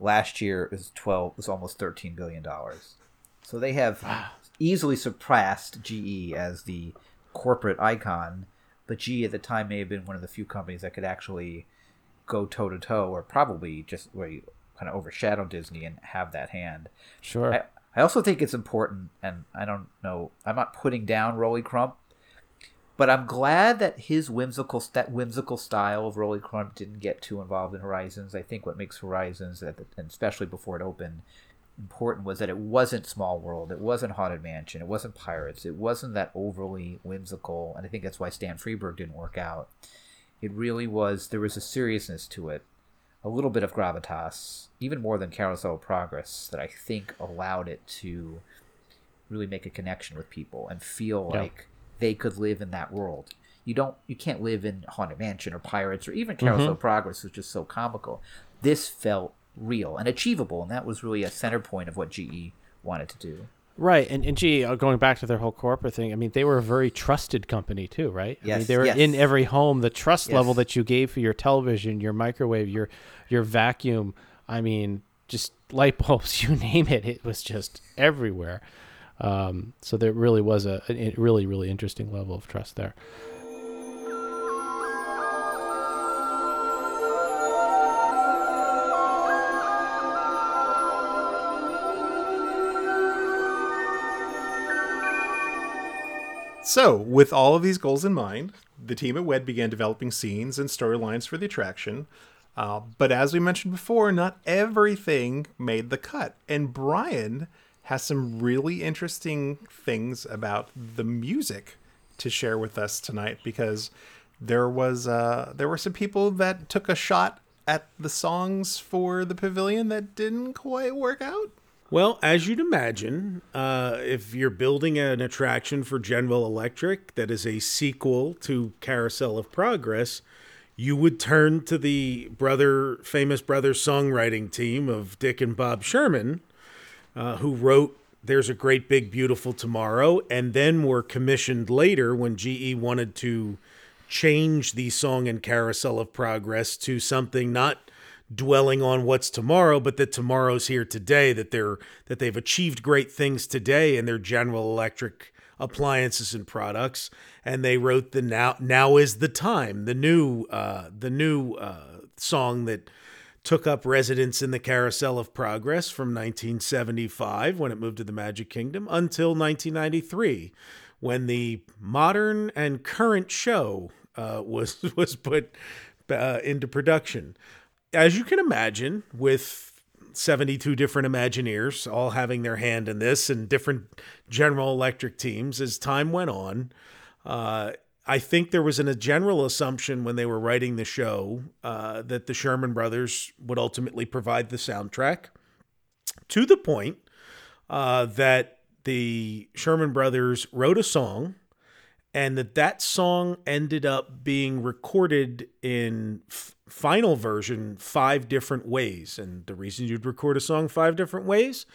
[SPEAKER 5] Last year it was 12 was almost 13 billion dollars. So they have easily surpassed GE as the corporate icon, but GE at the time may have been one of the few companies that could actually go toe to toe, or probably just where you kind of overshadow Disney and have that hand.
[SPEAKER 1] Sure.
[SPEAKER 5] I, I also think it's important, and I don't know, I'm not putting down Rolly Crump, but I'm glad that his whimsical that whimsical style of Rolly Crump didn't get too involved in Horizons. I think what makes Horizons, at the, and especially before it opened, important was that it wasn't Small World, it wasn't Haunted Mansion, it wasn't Pirates, it wasn't that overly whimsical, and I think that's why Stan Freberg didn't work out. It really was there was a seriousness to it, a little bit of gravitas, even more than Carousel of Progress, that I think allowed it to really make a connection with people and feel
[SPEAKER 1] Yeah.
[SPEAKER 5] like they could live in that world. You don't you can't live in Haunted Mansion or Pirates or even Carousel
[SPEAKER 1] Mhm.
[SPEAKER 5] of Progress, which is so comical. This felt real and achievable, and that was really a center point of what GE wanted to do.
[SPEAKER 1] Right, and and gee, uh, going back to their whole corporate thing, I mean, they were a very trusted company too, right? I mean,
[SPEAKER 5] Yes,
[SPEAKER 1] they were
[SPEAKER 5] yes.
[SPEAKER 1] in every home. The trust
[SPEAKER 5] Yes.
[SPEAKER 1] level that you gave for your television, your microwave, your your vacuum, I mean, just light bulbs, you name it, it was just everywhere. Um, so there really was a, a really really interesting level of trust there.
[SPEAKER 3] So, with all of these goals in mind, the team at WED began developing scenes and storylines for the attraction. Uh, but as we mentioned before, not everything made the cut. And Brian has some really interesting things about the music to share with us tonight because there was uh, there were some people that took a shot at the songs for the pavilion that didn't quite work out.
[SPEAKER 4] Well, as you'd imagine, uh, if you're building an attraction for General Electric that is a sequel to Carousel of Progress, you would turn to the brother, famous brother songwriting team of Dick and Bob Sherman, uh, who wrote "There's a Great Big Beautiful Tomorrow," and then were commissioned later when GE wanted to change the song in Carousel of Progress to something not dwelling on what's tomorrow, but that tomorrow's here today, that they're that they've achieved great things today in their General Electric appliances and products. And they wrote the now now is the time, the new uh, the new uh, song that took up residence in the Carousel of Progress from 1975 when it moved to the Magic Kingdom until 1993 when the modern and current show uh, was was put uh, into production. As you can imagine, with 72 different Imagineers all having their hand in this and different General Electric teams, as time went on, uh, I think there was an, a general assumption when they were writing the show uh, that the Sherman Brothers would ultimately provide the soundtrack to the point uh, that the Sherman Brothers wrote a song and that that song ended up being recorded in f- final version five different ways. And the reason you'd record a song five different ways,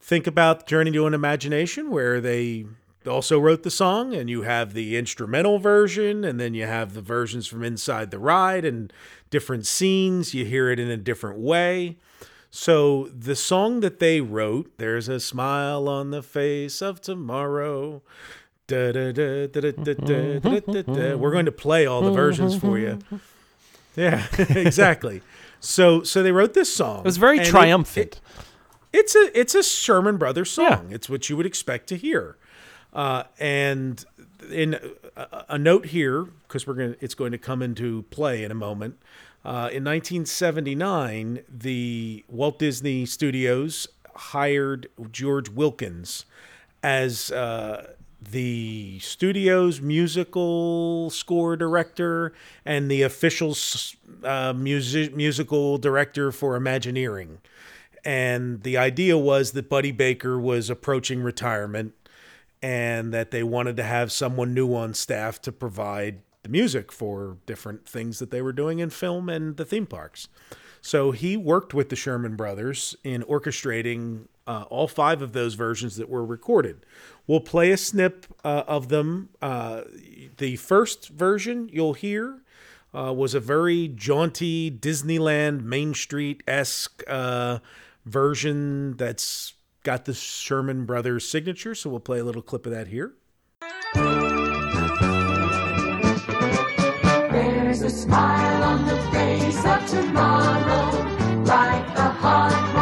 [SPEAKER 4] think about Journey to an Imagination, where they also wrote the song, and you have the instrumental version, and then you have the versions from inside the ride and different scenes. You hear it in a different way. So, the song that they wrote, There's a Smile on the Face of Tomorrow. We're going to play all the versions for you. Yeah, exactly. so, so they wrote this song.
[SPEAKER 1] It was very
[SPEAKER 4] triumphant. It, it, it's a it's a Sherman Brothers song. Yeah. It's what you would expect to hear. Uh, and in a, a note here, because we're going it's going to come into play in a moment. Uh, in 1979, the Walt Disney Studios hired George Wilkins as uh, the studio's musical score director and the official uh, music musical director for Imagineering. And the idea was that Buddy Baker was approaching retirement and that they wanted to have someone new on staff to provide the music for different things that they were doing in film and the theme parks. So he worked with the Sherman Brothers in orchestrating uh, all five of those versions that were recorded. We'll play a snip uh, of them. Uh, the first version you'll hear uh, was a very jaunty Disneyland Main Street esque uh, version that's got the Sherman Brothers signature. So we'll play a little clip of that here.
[SPEAKER 10] There's a smile on the face of tomorrow, like the heartwarming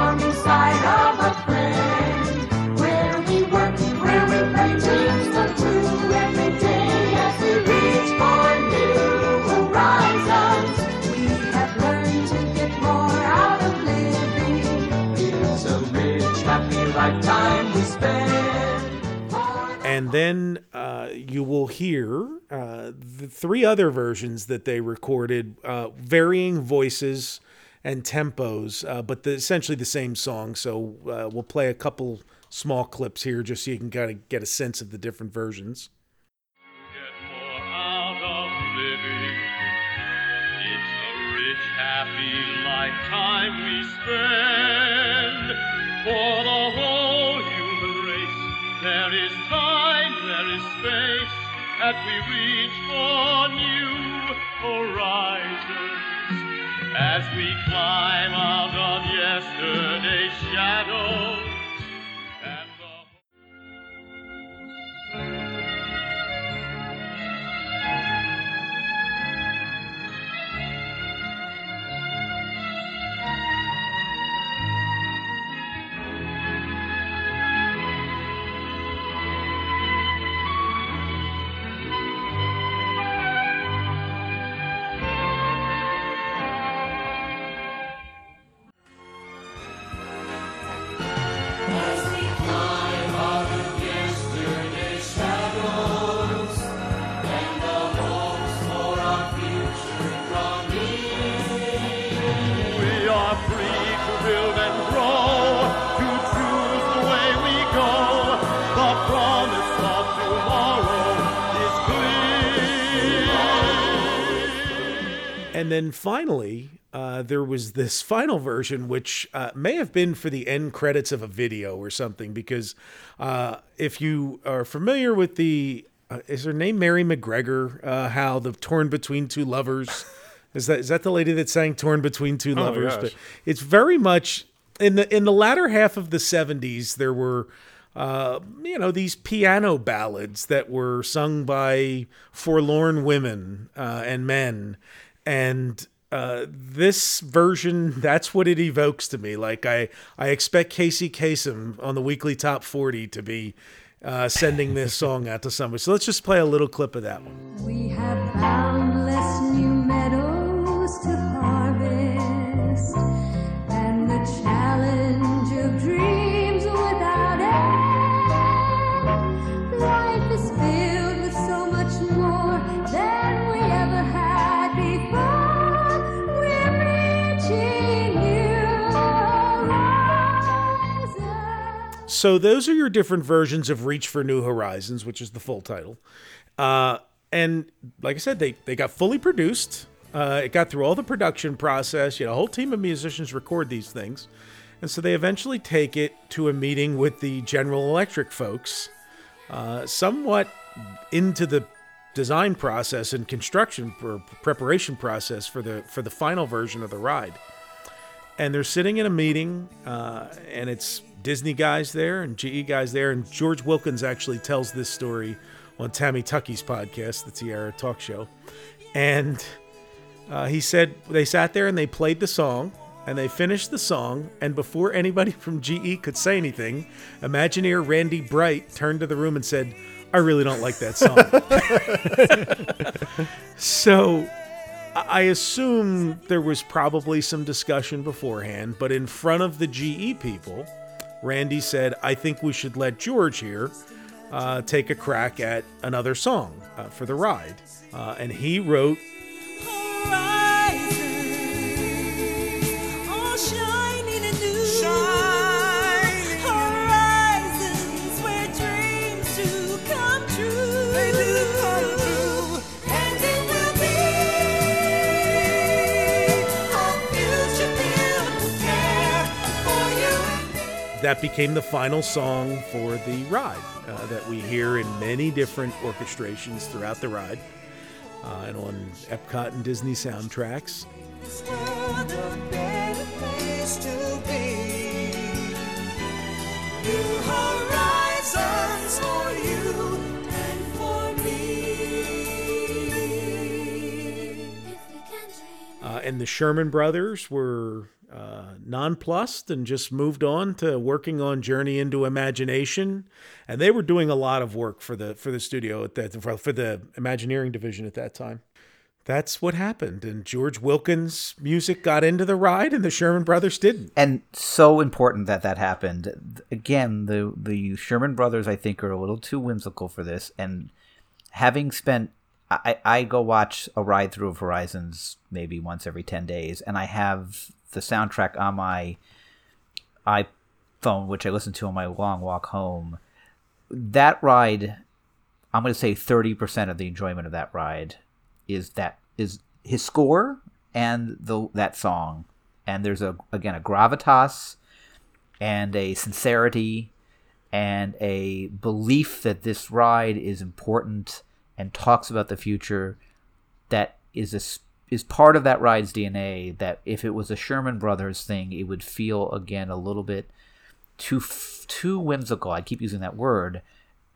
[SPEAKER 4] And then uh, you will hear uh, the three other versions that they recorded, uh, varying voices and tempos, uh, but the, essentially the same song. So uh, we'll play a couple small clips here just so you can kind of get a sense of the different versions.
[SPEAKER 11] we spend for the as we reach for new horizons. As we climb out of yesterday's shadows. And
[SPEAKER 4] then finally, uh, there was this final version, which uh, may have been for the end credits of a video or something, because uh, if you are familiar with the, uh, is her name Mary MacGregor? Uh, how the Torn Between Two Lovers Is that is that the lady that sang "Torn Between Two Lovers"?
[SPEAKER 3] gosh.
[SPEAKER 4] It's very much in the in the latter half of the '70s. There were, uh, you know, these piano ballads that were sung by forlorn women uh, and men, and uh, this version that's what it evokes to me. Like I I expect Casey Kasem on the weekly top forty to be. Uh, sending this song out to somebody. So let's just play a little clip of that one.
[SPEAKER 10] So
[SPEAKER 4] those are your different versions of Reach for New Horizons, which is the full title. Uh, and like I said, they they got fully produced. Uh, it got through all the production process. You know, a whole team of musicians record these things, and so they eventually take it to a meeting with the General Electric folks, uh, somewhat into the design process and construction or preparation process for the for the final version of the ride and they're sitting in a meeting, uh, and it's Disney guys there and GE guys there, and George Wilkins actually tells this story on Tammy Tuckey's podcast, the Tiara Talk Show, and uh, he said they sat there and they played the song. And they finished the song, and before anybody from GE could say anything, Imagineer Randy Bright turned to the room and said, I really don't like that song. so I assume there was probably some discussion beforehand, but in front of the GE people, Randy said, I think we should let George here uh, take a crack at another song uh, for the ride. Uh, and he wrote that became the final song for the ride uh, that we hear in many different orchestrations throughout the ride uh, and on Epcot and Disney soundtracks.
[SPEAKER 10] This world a better place to be. New horizons for you and for me.
[SPEAKER 4] Uh, and the Sherman brothers were uh, nonplussed and just moved on to working on Journey into Imagination, and they were doing a lot of work for the for the studio at that for, the Imagineering division at that time. That's what happened, and George Wilkins' music got into the ride, and the Sherman brothers didn't.
[SPEAKER 5] and so important that that happened. Again, the the Sherman brothers, I think, are a little too whimsical for this. And having spent, I, I go watch a ride through of Horizons maybe once every ten days, and I have the soundtrack on my iPhone, which I listen to on my long walk home. That ride, I'm going to say thirty percent of the enjoyment of that ride is that is his score and the that song and there's a again a gravitas and a sincerity and a belief that this ride is important and talks about the future that is a is part of that ride's DNA that if it was a Sherman Brothers thing it would feel again a little bit too too whimsical I keep using that word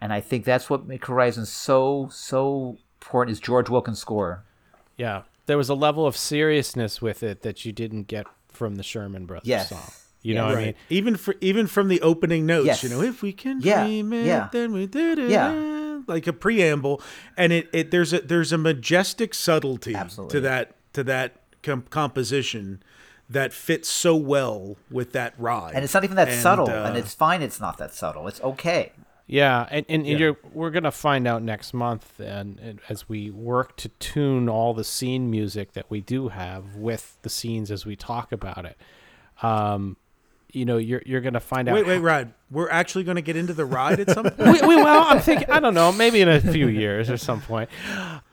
[SPEAKER 5] and I think that's what makes Horizon so so important is George Wilkins score
[SPEAKER 1] Yeah, there was a level of seriousness with it that you didn't get from the Sherman Brothers
[SPEAKER 5] Yes.
[SPEAKER 1] song. You know what I mean?
[SPEAKER 4] Even for even from the opening notes,
[SPEAKER 5] Yes.
[SPEAKER 4] you know, if we can
[SPEAKER 5] Yeah,
[SPEAKER 4] dream it,
[SPEAKER 5] yeah.
[SPEAKER 4] then we did it.
[SPEAKER 5] Yeah.
[SPEAKER 4] Like a preamble, and it, it there's a there's a majestic subtlety
[SPEAKER 5] Absolutely.
[SPEAKER 4] to that to that com- composition that fits so well with that ride.
[SPEAKER 5] and it's not even that
[SPEAKER 4] And,
[SPEAKER 5] subtle
[SPEAKER 4] uh,
[SPEAKER 5] and it's fine it's not that subtle it's okay
[SPEAKER 1] Yeah, and, and, and
[SPEAKER 4] Yeah.
[SPEAKER 1] You're, we're gonna find out next month, and, and as we work to tune all the scene music that we do have with the scenes as we talk about it. Um, you know, you're you're gonna find out.
[SPEAKER 4] Wait, wait, Rod. We're actually going to get into the ride at some point.
[SPEAKER 1] we, we, well, I'm thinking. I don't know. Maybe in a few years or some point,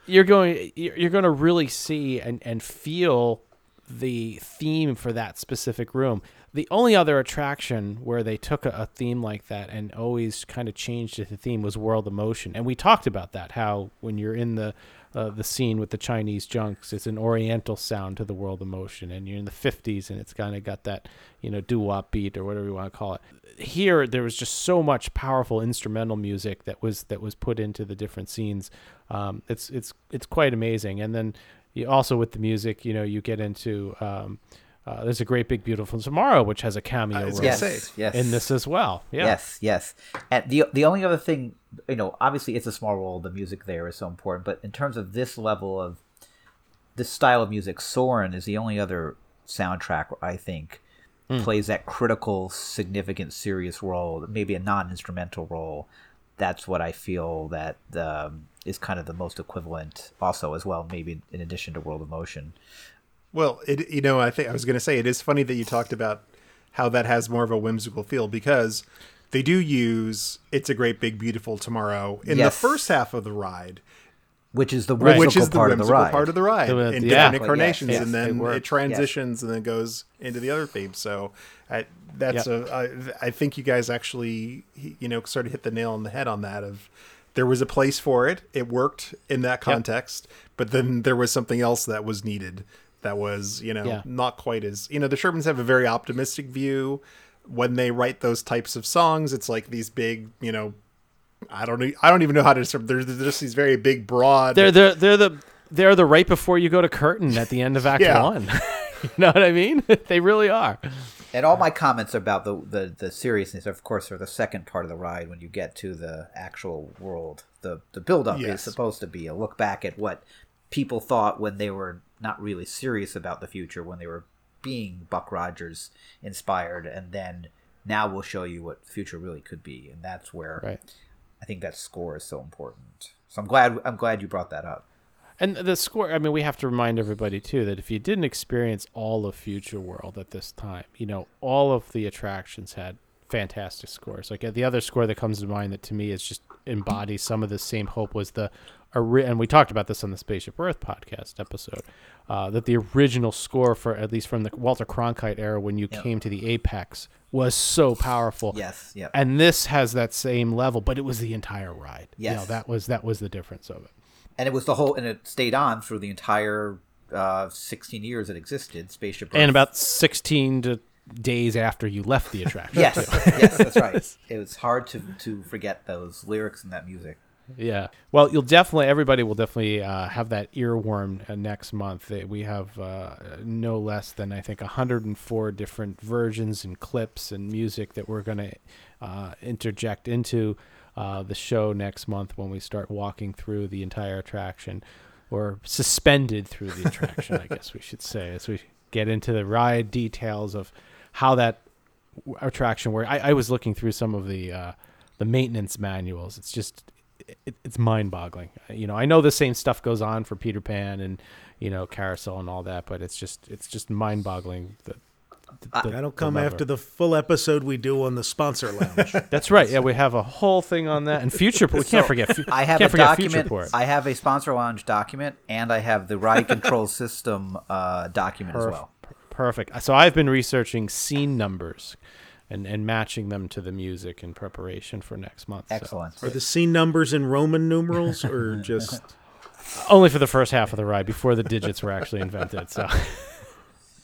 [SPEAKER 1] you're going. You're going to really see and and feel the theme for that specific room. The only other attraction where they took a, a theme like that and always kind of changed it to theme was World of Motion, and we talked about that. How when you're in the uh, the scene with the Chinese junks. It's an Oriental sound to the world of motion, and you're in the '50s, and it's kind of got that you know doo wop beat or whatever you want to call it. Here, there was just so much powerful instrumental music that was that was put into the different scenes. Um, it's it's it's quite amazing, and then you also with the music, you know, you get into. Um, uh, there's a great big beautiful tomorrow, which has a cameo role
[SPEAKER 5] yes, yes.
[SPEAKER 1] in this as well. Yeah.
[SPEAKER 5] Yes, yes. And the the only other thing, you know, obviously it's a small role. The music there is so important, but in terms of this level of this style of music, Soarin' is the only other soundtrack I think
[SPEAKER 1] Hmm.
[SPEAKER 5] plays that critical, significant, serious role, maybe a non-instrumental role. That's what I feel that um, is kind of the most equivalent, also as well, maybe in addition to World of Motion.
[SPEAKER 3] Well, it you know I think I was going to say it is funny that you talked about how that has more of a whimsical feel because they do use "It's a Great Big Beautiful Tomorrow" in
[SPEAKER 5] Yes.
[SPEAKER 3] the first half of the ride,
[SPEAKER 5] which is the
[SPEAKER 3] which
[SPEAKER 5] whimsical
[SPEAKER 3] is the
[SPEAKER 5] part of the ride.
[SPEAKER 3] part of the ride
[SPEAKER 1] The-
[SPEAKER 3] in
[SPEAKER 1] yeah.
[SPEAKER 3] different incarnations,
[SPEAKER 5] Yes,
[SPEAKER 3] and then
[SPEAKER 5] they
[SPEAKER 3] it transitions and then goes into the other themes. So I, that's
[SPEAKER 1] Yep.
[SPEAKER 3] a I, I think you guys actually you know sort of hit the nail on the head on that of. There was a place for it. It worked in that context, but then there was something else that was needed. That was, you know,
[SPEAKER 1] Yeah.
[SPEAKER 3] not quite as you know. The Shermans have a very optimistic view when they write those types of songs. It's like these big, you know, I don't. I don't even know how to describe. There's there's just these very big, broad.
[SPEAKER 1] They're the they're the they're the right before you go to curtain at the end of Act
[SPEAKER 3] Yeah.
[SPEAKER 1] One. you know what I mean? they really are.
[SPEAKER 5] And all my comments about the, the the seriousness, of course, are the second part of the ride when you get to the actual world. The the build up is supposed to be a look back at what people thought when they were not really serious about the future, when they were being Buck Rogers inspired, and then now we'll show you what future really could be, and that's where
[SPEAKER 1] Right.
[SPEAKER 5] I think that score is so important. So I'm glad I'm glad you brought that up.
[SPEAKER 1] And the score, I mean, we have to remind everybody too that if you didn't experience all of Future World at this time, you know, all of the attractions had fantastic scores. Like uh, the other score that comes to mind that to me is just embodies some of the same hope was the, and we talked about this on the Spaceship Earth podcast episode, uh, that the original score for at least from the Walter Cronkite era when you
[SPEAKER 5] Yep.
[SPEAKER 1] came to the apex was so powerful.
[SPEAKER 5] Yes, yep.
[SPEAKER 1] And this has that same level, but it was the entire ride. You know,
[SPEAKER 5] Yes.
[SPEAKER 1] that was that was the difference of it.
[SPEAKER 5] And it was the whole, and it stayed on through the entire uh, 16 years it existed. Spaceship
[SPEAKER 1] and about 16 to days after you left the attraction.
[SPEAKER 5] yes, yes, that's right. It was hard to to forget those lyrics and that music.
[SPEAKER 1] Yeah. Well, you'll definitely, everybody will definitely uh, have that earworm uh, next month. We have uh, no less than, I think, 104 different versions and clips and music that we're going to uh, interject into uh, the show next month when we start walking through the entire attraction or suspended through the attraction, I guess we should say, as we get into the ride details of how that attraction works. I, I was looking through some of the uh, the maintenance manuals. It's just it, it's mind boggling. You know, I know the same stuff goes on for Peter Pan and you know Carousel and all that, but it's just it's just mind boggling. The, the,
[SPEAKER 4] That'll come
[SPEAKER 1] level.
[SPEAKER 4] after the full episode we do on the sponsor lounge.
[SPEAKER 1] That's right. Yeah, we have a whole thing on that and future. We can't
[SPEAKER 5] So,
[SPEAKER 1] forget.
[SPEAKER 5] I have
[SPEAKER 1] can't
[SPEAKER 5] a document. I have a sponsor lounge document, and I have the ride control system uh, document as well.
[SPEAKER 1] Perfect. So I've been researching scene numbers and, and matching them to the music in preparation for next month. so-
[SPEAKER 5] Excellent.
[SPEAKER 4] Are the scene numbers in Roman numerals or just
[SPEAKER 1] Only for the first half of the ride before the digits were actually invented. So,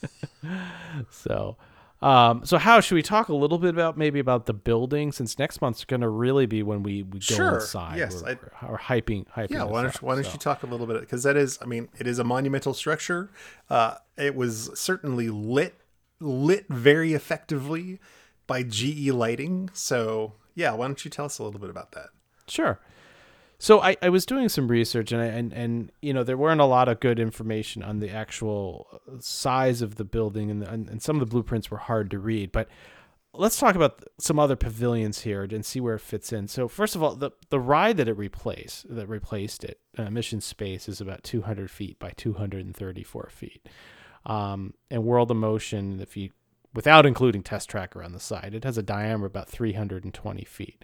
[SPEAKER 1] so, um, so how should we talk a little bit about maybe about the building since next month's going to really be when we, we go
[SPEAKER 3] Sure.
[SPEAKER 1] inside.
[SPEAKER 3] Yes,
[SPEAKER 1] we're,
[SPEAKER 3] I-
[SPEAKER 1] we're- we're hyping, hyping.
[SPEAKER 3] Yeah, why don't
[SPEAKER 1] up,
[SPEAKER 3] you, why don't
[SPEAKER 1] so.
[SPEAKER 3] you talk a little bit because that is, I mean, it is a monumental structure. Uh, it was certainly lit lit very effectively by GE lighting. So yeah, why don't you tell us a little bit about that?
[SPEAKER 1] Sure. So I, I was doing some research and, I, and and you know there weren't a lot of good information on the actual size of the building and, and and some of the blueprints were hard to read. But let's talk about some other pavilions here and see where it fits in. So first of all, the the ride that it replaced that replaced it, uh, Mission Space, is about 200 feet by 234 feet. Um, and World of Motion, if you without including Test Tracker on the side, it has a diameter about 320 feet.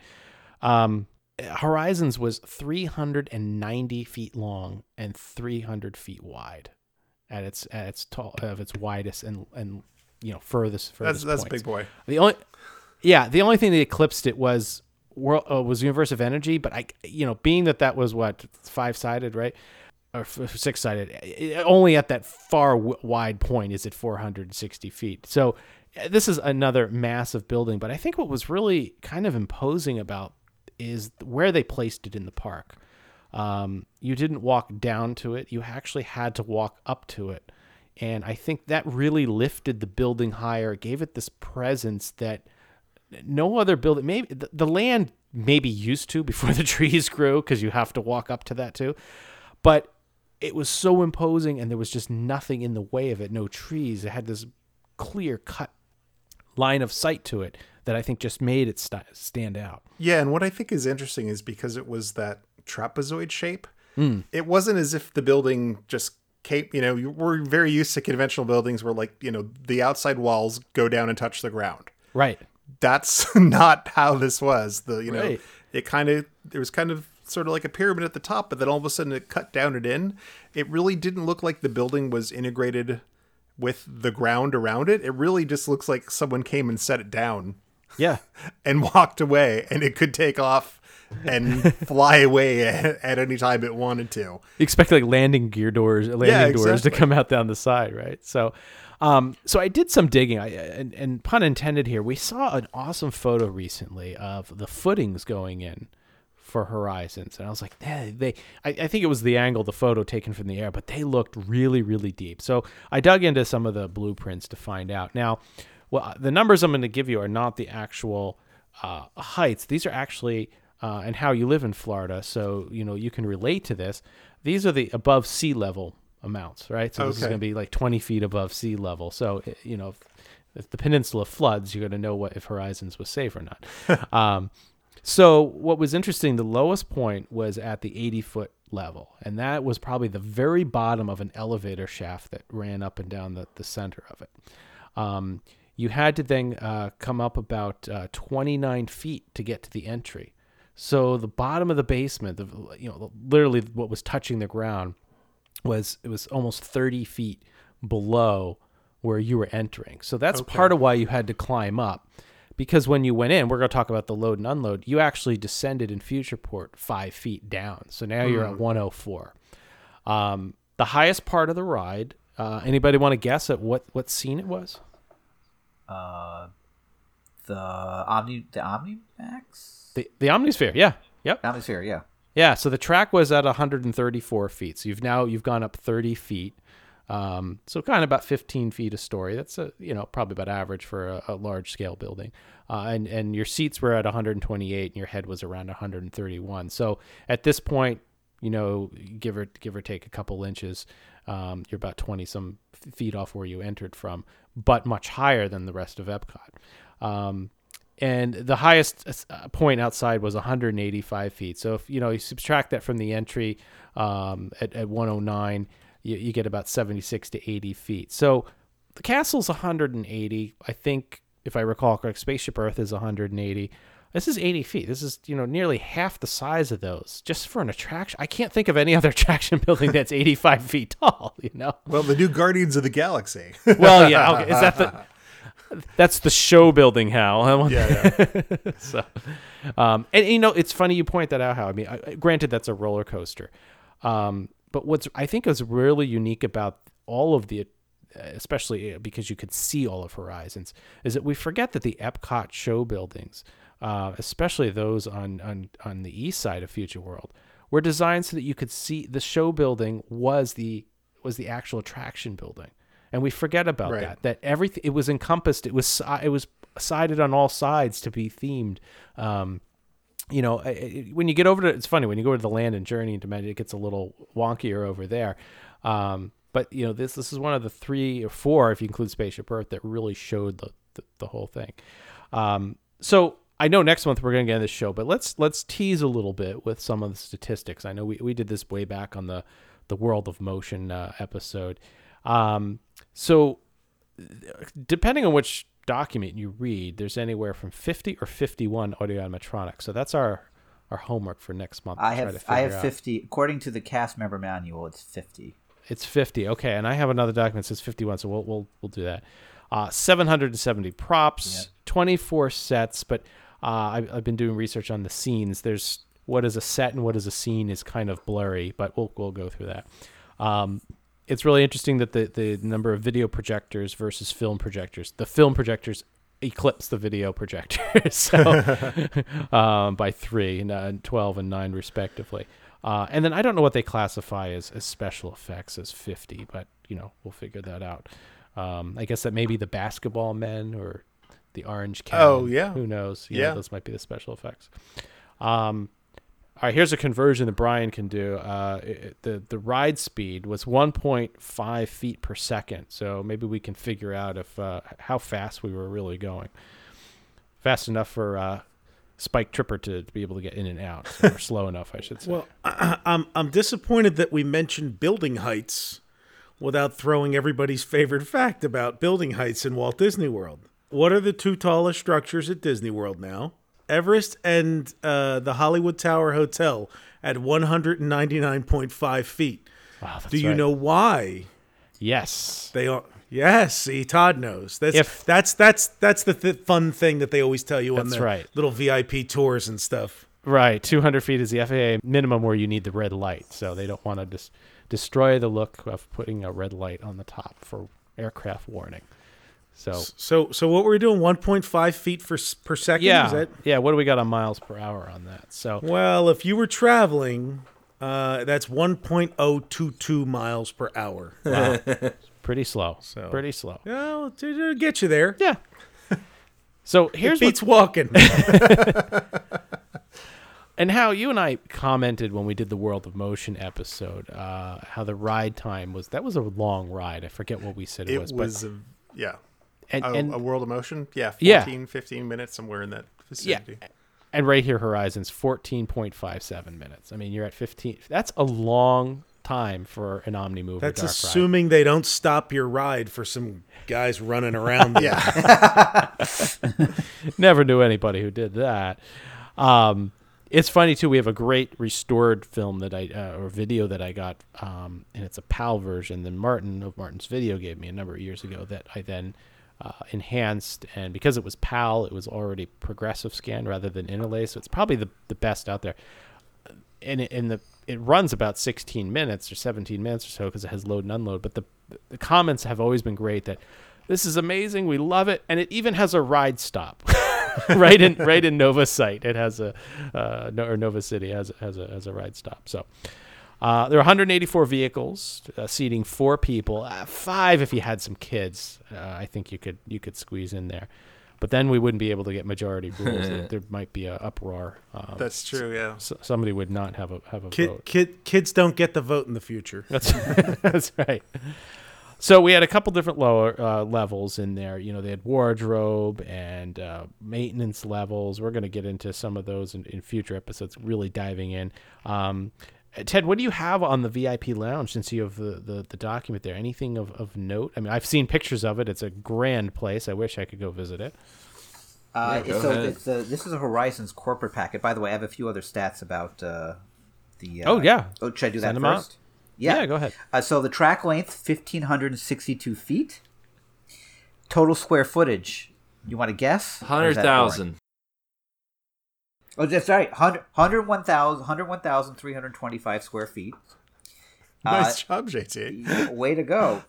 [SPEAKER 1] Um, Horizons was 390 feet long and 300 feet wide at its at its tall of its widest and and you know furthest
[SPEAKER 3] That's
[SPEAKER 1] furthest
[SPEAKER 3] that's a
[SPEAKER 1] points.
[SPEAKER 3] big boy.
[SPEAKER 1] The only yeah, the only thing that eclipsed it was world uh, was Universe of Energy, but I you know being that that was what five sided right. or six sided. Only at that far w- wide point is it 460 feet. So this is another massive building. But I think what was really kind of imposing about is where they placed it in the park. Um, you didn't walk down to it; you actually had to walk up to it, and I think that really lifted the building higher, gave it this presence that no other building maybe the, the land maybe used to before the trees grew because you have to walk up to that too but it was so imposing and there was just nothing in the way of it no trees it had this clear cut line of sight to it that i think just made it st- stand out
[SPEAKER 3] Yeah, and what I think is interesting is because it was that trapezoid shape,
[SPEAKER 1] Mm.
[SPEAKER 3] it wasn't as if the building just came, you know, we're very used to conventional buildings where like, you know, the outside walls go down and touch the ground.
[SPEAKER 1] right
[SPEAKER 3] That's not how this was. The, you know,
[SPEAKER 1] Right.
[SPEAKER 3] it kind of there was kind of sort of like a pyramid at the top, but then all of a sudden it cut down and in. It really didn't look like the building was integrated with the ground around it. It really just looks like someone came and set it down
[SPEAKER 1] yeah
[SPEAKER 3] and walked away and it could take off and fly away at, at any time it wanted to.
[SPEAKER 1] You expect like landing gear doors, landing
[SPEAKER 3] Yeah,
[SPEAKER 1] doors to come out down the side, right? So, um, so I did some digging. I and, and pun intended here. We saw an awesome photo recently of the footings going in for Horizons, and I was like, they, they I, I think it was the angle, the photo taken from the air, but they looked really, really deep. So I dug into some of the blueprints to find out. Now, well, the numbers I'm going to give you are not the actual uh, heights. These are actually uh, and how you live in Florida, so you know you can relate to this. These are the above sea level amounts, right? So this is going to be like 20 feet above sea level. So you know, if, if the peninsula floods, you're going to know what if Horizons was safe or not. um, so what was interesting, the lowest point was at the 80 foot level, and that was probably the very bottom of an elevator shaft that ran up and down the, the center of it. Um, you had to then uh, come up about uh, 29 feet to get to the entry. So the bottom of the basement, the, you know, literally what was touching the ground was it was almost 30 feet below where you were entering. So that's
[SPEAKER 3] Okay.
[SPEAKER 1] part of why you had to climb up. Because when you went in, we're going to talk about the load and unload. You actually descended in Futureport five feet down. So now you're at
[SPEAKER 3] Mm.
[SPEAKER 1] 104. Um, the highest part of the ride. Uh, anybody want to guess at what what scene it was?
[SPEAKER 5] Uh, the Omni, the OmniMax,
[SPEAKER 1] The the Omnisphere. Yeah. Yep.
[SPEAKER 5] Omnisphere, yeah.
[SPEAKER 1] Yeah, so the track was at 134 feet. So you've now you've gone up 30 feet. Um, so kind of about 15 feet a story. That's a you know probably about average for a, a large scale building. Uh, and and your seats were at 128, and your head was around 131. So at this point, you know, give or give or take a couple inches, um, you're about 20 some feet off where you entered from, but much higher than the rest of Epcot. Um, and the highest uh, point outside was 185 feet. So if you know you subtract that from the entry um, at, at 109, you, you get about 76 to 80 feet. So the castle's 180. I think if I recall correct, Spaceship Earth is 180. This is 80 feet. This is you know nearly half the size of those just for an attraction. I can't think of any other attraction building that's 85 feet tall. You know.
[SPEAKER 3] Well, the new Guardians of the Galaxy.
[SPEAKER 1] Well, yeah. Okay. Is that the? That's the show building, Hal. Want-
[SPEAKER 3] Yeah,
[SPEAKER 1] so, um, and you know, it's funny you point that out, Hal. I mean, I, granted, that's a roller coaster, um, but what's I think is really unique about all of the, especially because you could see all of Horizons, is that we forget that the Epcot show buildings, uh, especially those on on on the east side of Future World, were designed so that you could see the show building was the was the actual attraction building and we forget about
[SPEAKER 3] Right.
[SPEAKER 1] that that everything it was encompassed it was it was sided on all sides to be themed um you know when you get over to it's funny when you go to the land and journey into Magic it gets a little wonkier over there um but you know this this is one of the three or four if you include spaceship earth that really showed the the, the whole thing um so I know next month we're going to get into this show, but let's let's tease a little bit with some of the statistics. I know we, we did this way back on the the World of Motion uh, episode. Um, so depending on which document you read, there's anywhere from 50 or 51 audio animatronics. So that's our our homework for next month.
[SPEAKER 5] I have I have
[SPEAKER 1] out.
[SPEAKER 5] fifty. According to the cast member manual, it's fifty.
[SPEAKER 1] It's 50. Okay, and I have another document that says 51, so we'll we'll we'll do that. Uh, 770 props, 24 sets, but uh, I've, I've been doing research on the scenes. There's what is a set and what is a scene is kind of blurry, but we'll we'll go through that. Um, it's really interesting that the the number of video projectors versus film projectors. The film projectors eclipse the video projectors so, um, by three, and, uh, 12 and nine respectively. Uh, and then I don't know what they classify as, as special effects as 50, but you know we'll figure that out. Um, I guess that maybe the basketball men or the orange cannon.
[SPEAKER 3] Oh, yeah.
[SPEAKER 1] who knows? You know,
[SPEAKER 3] Yeah.
[SPEAKER 1] those might be the special effects. Um, all right, here's a conversion that Brian can do. Uh, it- the the ride speed was 1.5 feet per second, so maybe we can figure out if uh, how fast we were really going. Fast enough for uh, Spike Tripper to, to be able to get in and out, or slow enough, I should say.
[SPEAKER 4] Well, I'm I'm disappointed that we mentioned building heights without throwing everybody's favorite fact about building heights in Walt Disney World. What are the two tallest structures at Disney World now? Everest and uh, the Hollywood Tower Hotel at 199.5 feet.
[SPEAKER 1] Wow, that's
[SPEAKER 4] Do you
[SPEAKER 1] right.
[SPEAKER 4] know why?
[SPEAKER 1] Yes.
[SPEAKER 4] They are. Yes, see, Todd knows. That's
[SPEAKER 1] If-
[SPEAKER 4] that's that's that's the th- fun thing that they always tell you on the
[SPEAKER 1] right.
[SPEAKER 4] little VIP tours and stuff.
[SPEAKER 1] Right, 200 feet is the FAA minimum where you need the red light, so they don't want to dis- destroy the look of putting a red light on the top for aircraft warning. So
[SPEAKER 4] So so what were we doing? 1.5 feet for, per second?
[SPEAKER 1] yeah, yeah. What do we got on miles per hour on that? So
[SPEAKER 4] Well, if you were traveling, uh, that's 1.022 miles per hour.
[SPEAKER 1] Wow. pretty slow.
[SPEAKER 4] So-
[SPEAKER 1] pretty slow.
[SPEAKER 4] Well, to, to get you there.
[SPEAKER 1] Yeah. So here's
[SPEAKER 4] it beats
[SPEAKER 1] what,
[SPEAKER 4] walking.
[SPEAKER 1] and how you and I commented when we did the World of Motion episode, uh, how the ride time was. That was a long ride. I forget what we said it,
[SPEAKER 3] It
[SPEAKER 1] was,
[SPEAKER 3] was,
[SPEAKER 1] but
[SPEAKER 3] a, yeah.
[SPEAKER 1] And-
[SPEAKER 3] a,
[SPEAKER 1] and-
[SPEAKER 3] a world of motion? Yeah,
[SPEAKER 1] Yeah.
[SPEAKER 3] 15 minutes, somewhere in that vicinity yeah.
[SPEAKER 1] And right here, Horizon's 14.57 minutes. I mean, you're at 15. That's a long time for an Omni Mover.
[SPEAKER 4] That's
[SPEAKER 1] dark ride.
[SPEAKER 4] assuming they don't stop your ride for some guys running around. yeah,
[SPEAKER 1] Never knew anybody who did that. Um, it's funny too. We have a great restored film that I uh, or video that I got, um, and it's a PAL version. That Martin of Martin's Video gave me a number of years ago. That I then uh, enhanced, and because it was PAL, it was already progressive scan rather than interlay. So it's probably the the best out there. And and the it runs about 16 minutes or 17 minutes or so because it has load and unload. But the the comments have always been great that this is amazing, we love it, and it even has a ride stop. right in right in Nova Cite, it has a uh, no, or Nova City has has a has a ride stop. So uh, there are 184 vehicles uh, seating four people, uh, five if you had some kids. Uh, I think you could you could squeeze in there, but then we wouldn't be able to get majority rules. there, there might be a uproar. Um,
[SPEAKER 3] That's true, yeah.
[SPEAKER 1] s- somebody would not have a have a
[SPEAKER 4] Kid,
[SPEAKER 1] vote.
[SPEAKER 4] kid, kids don't get the vote in the future.
[SPEAKER 1] That's that's right. So we had a couple different lower uh, levels in there. You know, they had wardrobe and uh, maintenance levels. We're going to get into some of those in, in future episodes, really diving in. Um, Ted, what do you have on the VIP lounge since you have the, the, the document there? Anything of, of note? I mean, I've seen pictures of it. It's a grand place. I wish I could go visit it.
[SPEAKER 5] Uh,
[SPEAKER 1] Yeah, go
[SPEAKER 5] so
[SPEAKER 1] ahead.
[SPEAKER 5] it's a, this is a Horizons corporate packet. By the way, I have a few other stats about uh, the. Uh,
[SPEAKER 1] Oh, yeah.
[SPEAKER 5] Oh, should I do
[SPEAKER 1] Send
[SPEAKER 5] that
[SPEAKER 1] 'em out.
[SPEAKER 5] first? Yeah.
[SPEAKER 1] Yeah, go ahead.
[SPEAKER 5] Uh, so the track length, fifteen hundred and sixty-two feet. Total square footage. You want to guess? Or is that boring?
[SPEAKER 2] 100,000.
[SPEAKER 5] Oh, that's right. 100 101,000 101,325 square feet.
[SPEAKER 3] Nice
[SPEAKER 5] Uh,
[SPEAKER 3] job, JT.
[SPEAKER 5] way to go.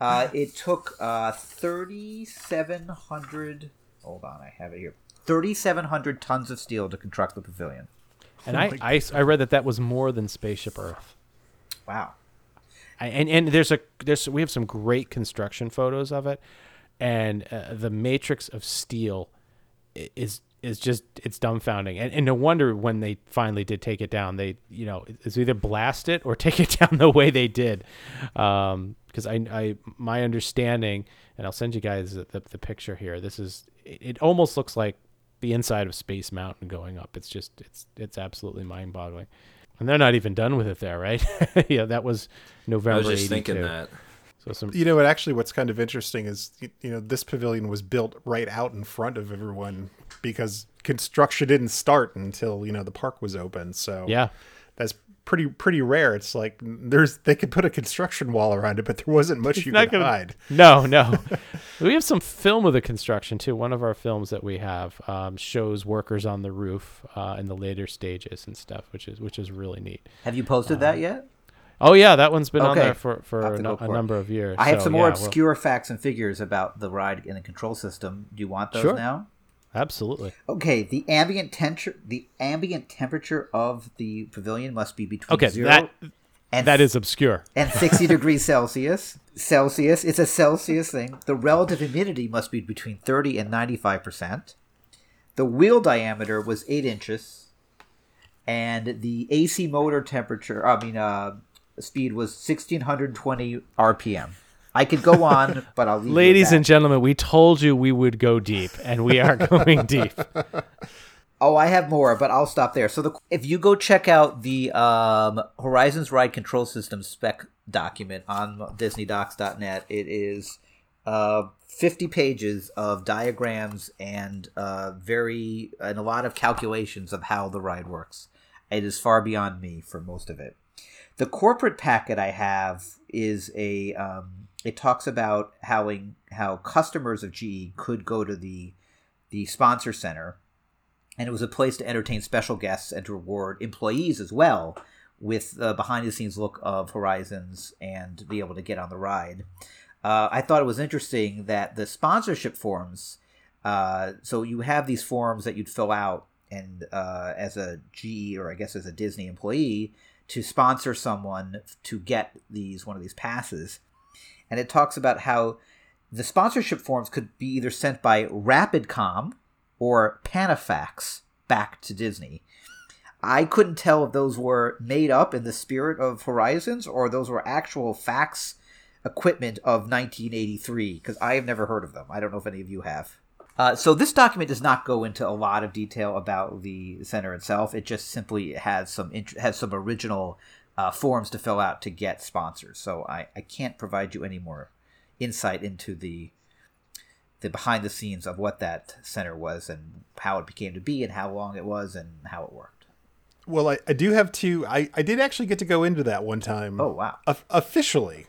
[SPEAKER 5] Uh, it took uh, 3,700. Hold on, I have it here. 3,700 tons of steel to construct the pavilion.
[SPEAKER 1] And
[SPEAKER 3] Oh
[SPEAKER 1] I, I, I read that that was more than Spaceship Earth.
[SPEAKER 5] Wow.
[SPEAKER 1] I, and and there's a there's we have some great construction photos of it, and uh, the matrix of steel is is just it's dumbfounding, and, and no wonder when they finally did take it down, they you know it's either blast it or take it down the way they did, um, because I I my understanding, and I'll send you guys the, the, the picture here. This is it, it almost looks like the inside of Space Mountain going up. It's just it's it's absolutely mind boggling. And they're not even done with it there, right? yeah, that was November.
[SPEAKER 2] I was just thinking that.
[SPEAKER 1] So some
[SPEAKER 3] You know what? Actually, what's kind of interesting is y- you know this pavilion was built right out in front of everyone because construction didn't start until you know the park was open. So
[SPEAKER 1] Yeah.
[SPEAKER 3] that's pretty pretty rare. It's like there's they could put a construction wall around it, but there wasn't much you could
[SPEAKER 1] gonna-
[SPEAKER 3] hide.
[SPEAKER 1] No, no. We have some film of the construction too. One of our films that we have um, shows workers on the roof uh, in the later stages and stuff, which is which is really neat.
[SPEAKER 5] Have you posted that yet?
[SPEAKER 1] Oh yeah, that one's been on there for for a, nu- a number of years.
[SPEAKER 5] I have
[SPEAKER 1] So,
[SPEAKER 5] some more
[SPEAKER 1] yeah, we'll-
[SPEAKER 5] obscure facts and figures about the ride and the control system. Do you want those
[SPEAKER 1] Sure.
[SPEAKER 5] now?
[SPEAKER 1] Absolutely.
[SPEAKER 5] Okay, the ambient temperature the ambient temperature of the pavilion must be between
[SPEAKER 1] Okay,
[SPEAKER 5] zero
[SPEAKER 1] that
[SPEAKER 5] and
[SPEAKER 1] that is obscure.
[SPEAKER 5] and 60 degrees Celsius. Celsius, it's a Celsius thing. The relative humidity must be between 30 and 95%. The wheel diameter was 8 inches. And the AC motor temperature, I mean, uh, speed was 1620 RPM. I could go on, but I'll leave
[SPEAKER 1] Ladies and gentlemen, we told you we would go deep, and we are going deep.
[SPEAKER 5] Oh, I have more, but I'll stop there. So, the, if you go check out the um, Horizons Ride Control System spec document on DisneyDocs.net, it is uh, 50 pages of diagrams and uh, very and a lot of calculations of how the ride works. It is far beyond me for most of it. The corporate packet I have is a um, it talks about how how customers of GE could go to the the sponsor center and it was a place to entertain special guests and to reward employees as well with the behind the scenes look of Horizons and be able to get on the ride. Uh, I thought it was interesting that the sponsorship forms. Uh, so you have these forms that you'd fill out, and uh, as a GE or I guess as a Disney employee to sponsor someone to get these one of these passes, and it talks about how the sponsorship forms could be either sent by Rapicom or Panafax back to Disney. I couldn't tell if those were made up in the spirit of Horizons or those were actual fax equipment of 1983 because I have never heard of them. I don't know if any of you have. Uh, so this document does not go into a lot of detail about the center itself. It just simply has some int- has some original uh, forms to fill out to get sponsors. So I, I can't provide you any more insight into the the behind the scenes of what that center was and how it became to be and how long it was and how it worked.
[SPEAKER 3] Well, I, I do have two. I, I did actually get to go into that one time.
[SPEAKER 5] Oh wow!
[SPEAKER 3] of- officially,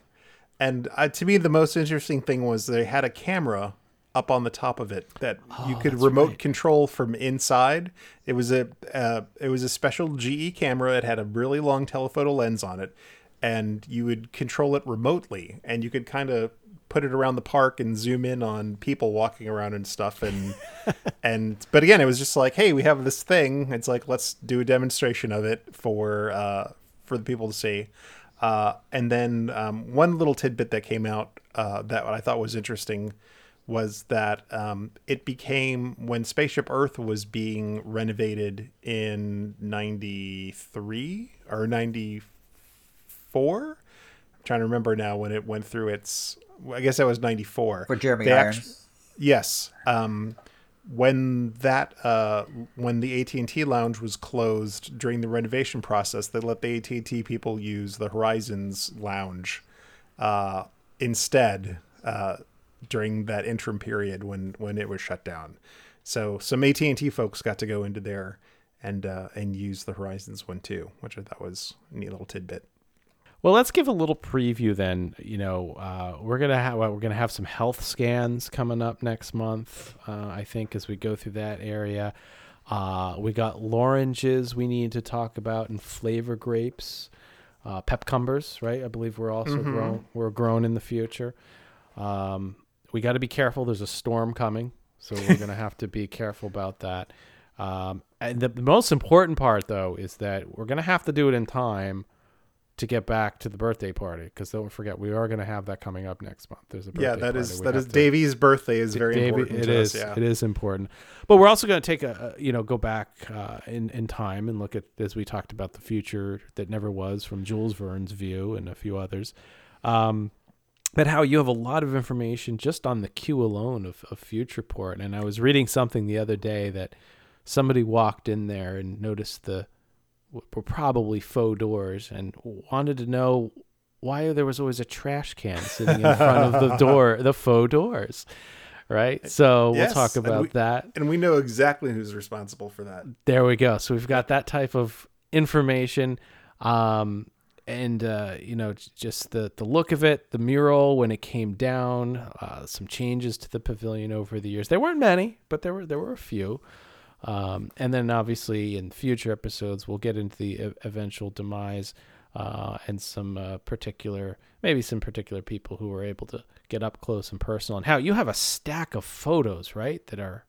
[SPEAKER 3] and uh, to me the most interesting thing was they had a camera up on the top of it that you
[SPEAKER 5] Oh,
[SPEAKER 3] could remote control from inside. It was a uh, it was a special GE camera. It had a really long telephoto lens on it, and you would control it remotely, and you could kind of put it around the park and zoom in on people walking around and stuff and and but again it was just like hey we have this thing it's like let's do a demonstration of it for uh for the people to see uh and then um, one little tidbit that came out uh that i thought was interesting was that um, it became when spaceship earth was being renovated in 93 or 94 i'm trying to remember now when it went through its i guess that was 94
[SPEAKER 5] For Jeremy
[SPEAKER 3] They
[SPEAKER 5] Irons.
[SPEAKER 3] actu- yes um, when that uh, when the AT&T lounge was closed during the renovation process they let the AT&T people use the Horizons lounge uh, instead uh, during that interim period when when it was shut down so some AT&T folks got to go into there and uh, and use the Horizons one too which I thought was a neat little tidbit
[SPEAKER 1] Well, let's give a little preview then. You know, uh, we're gonna have we're gonna have some health scans coming up next month. Uh, I think as we go through that area, uh, we got loranges we need to talk about and flavor grapes, uh, pepcumbers, right? I believe we're also
[SPEAKER 3] Mhm.
[SPEAKER 1] grown. We're grown in the future. Um, we got to be careful. There's a storm coming, so we're gonna have to be careful about that. Um, and the, the most important part, though, is that we're gonna have to do it in time to get back to the birthday party because don't forget we are going to have that coming up next month. There's a birthday
[SPEAKER 3] yeah that
[SPEAKER 1] party.
[SPEAKER 3] is
[SPEAKER 1] We
[SPEAKER 3] that is
[SPEAKER 1] to-
[SPEAKER 3] Davey's birthday is very
[SPEAKER 1] Davey-
[SPEAKER 3] important
[SPEAKER 1] It
[SPEAKER 3] to
[SPEAKER 1] is.
[SPEAKER 3] us yeah
[SPEAKER 1] It is important. But we're also going to take a, a- you know, go back uh, in in time and look at as we talked about the future that never was from Jules Verne's view and a few others. Um, but how you have a lot of information just on the queue alone of, of Futureport. And I was reading something the other day that somebody walked in there and noticed the were probably faux doors and wanted to know why there was always a trash can sitting in front of the door, the faux doors. Right. So we'll
[SPEAKER 3] Yes,
[SPEAKER 1] talk
[SPEAKER 3] and
[SPEAKER 1] about
[SPEAKER 3] we-
[SPEAKER 1] that.
[SPEAKER 3] and we know exactly who's responsible for that
[SPEAKER 1] There we go. So we've got that type of information. Um, and uh, you know just the the look of it, the mural when it came down, uh, some changes to the pavilion over the years. There weren't many, but there were there were a few. Um, and then obviously in future episodes we'll get into the e- eventual demise uh, and some uh, particular maybe some particular people who were able to get up close and personal. And how you have a stack of photos, right? That are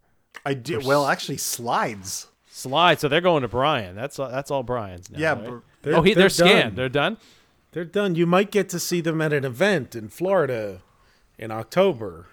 [SPEAKER 3] I did well. Actually, slides.
[SPEAKER 1] slides. So they're going to Brian. That's all, that's all Brian's now.
[SPEAKER 3] Yeah,
[SPEAKER 1] right?
[SPEAKER 4] They're-
[SPEAKER 1] oh, he, they're,
[SPEAKER 4] they're
[SPEAKER 1] scanned.
[SPEAKER 4] done.
[SPEAKER 1] They're done.
[SPEAKER 4] They're done. You might get to see them at an event in Florida in October.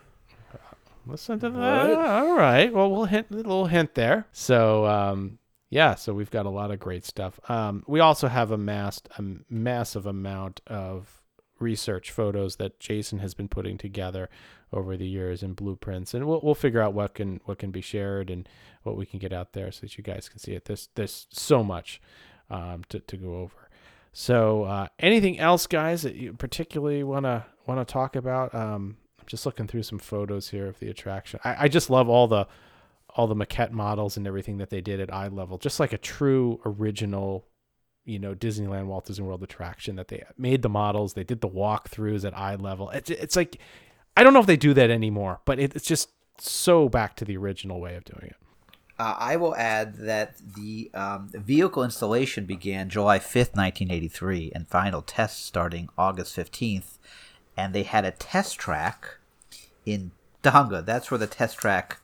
[SPEAKER 1] Listen to that. All right. Well, we'll hint a little hint there. So, um, yeah. So we've got a lot of great stuff. Um, we also have amassed a massive amount of research photos that Jason has been putting together over the years and blueprints, and we'll we'll figure out what can what can be shared and what we can get out there so that you guys can see it. There's there's so much um, to to go over. So, uh, anything else, guys, that you particularly wanna wanna talk about? Um, I'm just looking through some photos here of the attraction. I, I just love all the all the maquette models and everything that they did at eye level, just like a true original, you know, Disneyland Walt Disney World attraction. That they made the models, they did the walkthroughs at eye level. It's it's like I don't know if they do that anymore, but it, it's just so back to the original way of doing it.
[SPEAKER 5] Uh, I will add that the um, vehicle installation began July 5th, 1983, and final tests starting August 15th. And they had a test track in Tujunga. That's where the test track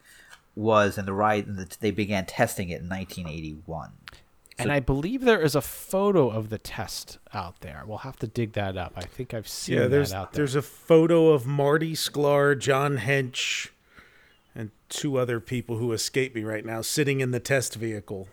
[SPEAKER 5] was, and the ride. And the, they began testing it in 1981.
[SPEAKER 1] And I believe there is a photo of the test out there. We'll have to dig that up. I think I've seen
[SPEAKER 4] Yeah, there's
[SPEAKER 1] that out there.
[SPEAKER 4] there's a photo of Marty Sklar, John Hench, and two other people who escape me right now sitting in the test vehicle.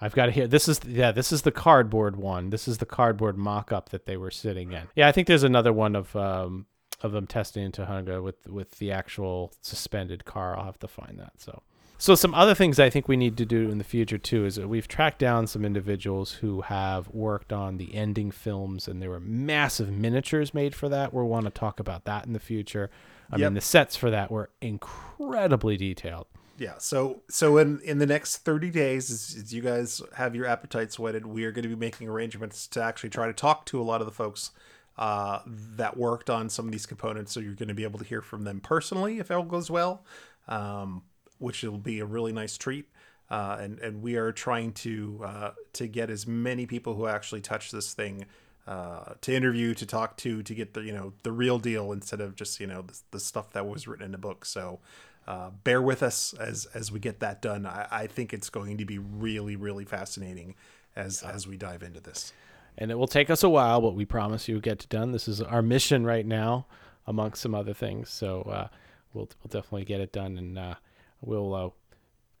[SPEAKER 1] I've got to hear This is yeah, this is the cardboard one. This is the cardboard mock-up that they were sitting in. Yeah, I think there's another one of um of them testing in Tujunga with with the actual suspended car. I'll have to find that. So so some other things I think we need to do in the future too is that we've tracked down some individuals who have worked on the ending films and there were massive miniatures made for that. We'll want to talk about that in the future. I
[SPEAKER 3] Yep.
[SPEAKER 1] mean the sets for that were incredibly detailed.
[SPEAKER 3] Yeah. So so in in the next thirty days, as, as you guys have your appetites whetted, we are going to be making arrangements to actually try to talk to a lot of the folks uh, that worked on some of these components. So you're going to be able to hear from them personally if all goes well, um, which will be a really nice treat. Uh, and and we are trying to uh, to get as many people who actually touch this thing uh, to interview, to talk to, to get the you know the real deal instead of just you know the, the stuff that was written in a book. So uh, bear with us as as we get that done. I, I think it's going to be really really fascinating as as we dive into this.
[SPEAKER 1] and it will take us a while, but we promise you we'll get it done. This is our mission right now, amongst some other things. So uh, we'll we'll definitely get it done, and uh, we'll uh,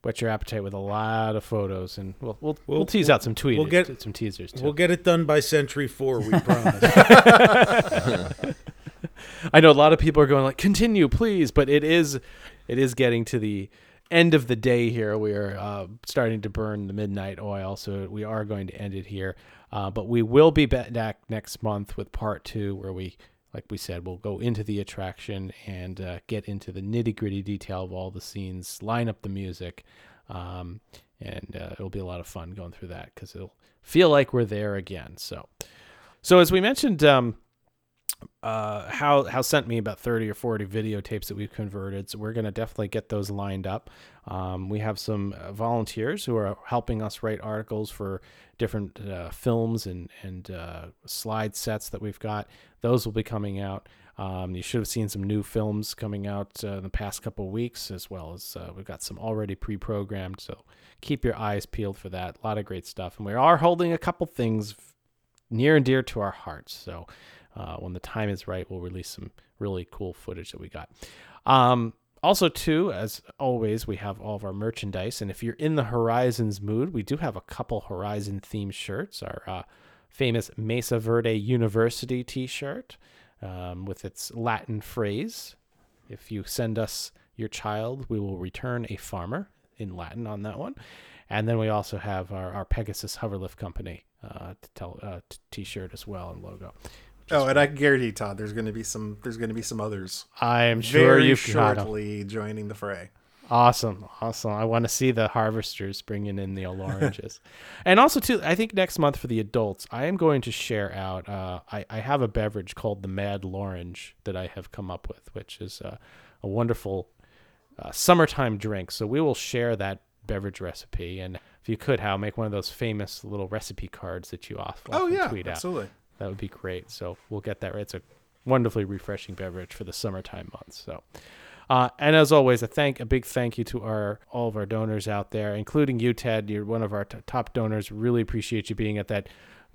[SPEAKER 1] whet your appetite with a lot of photos, and we'll we'll, we'll, tease out some tweets,
[SPEAKER 4] We'll get
[SPEAKER 1] some teasers. Too.
[SPEAKER 4] We'll get it done by Century Four. We promise.
[SPEAKER 1] I know a lot of people are going like, continue, please, but it is, it is getting to the end of the day here. We are uh, starting to burn the midnight oil, so we are going to end it here. Uh, but we will be back next month with part two, where we, like we said, we'll go into the attraction and uh, get into the nitty gritty detail of all the scenes, line up the music, um, and uh, it'll be a lot of fun going through that because it'll feel like we're there again. So, so as we mentioned. Um, uh, how how sent me about 30 or 40 videotapes that we've converted so we're going to definitely get those lined up. Um, we have some uh, volunteers who are helping us write articles for different uh, films and and uh, slide sets that we've got. Those will be coming out. Um, you should have seen some new films coming out uh, in the past couple weeks as well as uh, we've got some already pre-programmed so keep your eyes peeled for that. A lot of great stuff and we are holding a couple things near and dear to our hearts so uh, when the time is right, we'll release some really cool footage that we got. Um, also, too, as always, we have all of our merchandise, and if you're in the Horizons mood, we do have a couple Horizon themed shirts. Our uh, famous Mesa Verde University T-shirt um, with its Latin phrase. If you send us your child, we will return a farmer in Latin on that one. And then we also have our, our Pegasus Hoverlift Company uh, uh, t-shirt as well and logo.
[SPEAKER 3] Oh, and I can guarantee Todd, there's going to be some there's going to be some others.
[SPEAKER 1] I am sure
[SPEAKER 3] very
[SPEAKER 1] you've got 'em.
[SPEAKER 3] shortly joining the fray.
[SPEAKER 1] Awesome, awesome. I want to see the harvesters bringing in the oranges, and also too. I think next month for the adults, I am going to share out. Uh, I I have a beverage called the Mad Lorange that I have come up with, which is uh, a wonderful uh, summertime drink. So we will share that beverage recipe, and if you could, Hal, make one of those famous little recipe cards that you often
[SPEAKER 3] Oh, yeah,
[SPEAKER 1] tweet out.
[SPEAKER 3] absolutely.
[SPEAKER 1] That would be great. So we'll get that. Right. It's a wonderfully refreshing beverage for the summertime months. So, uh, and as always, a thank a big thank you to our all of our donors out there, including you, Ted. You're one of our t- top donors. Really appreciate you being at that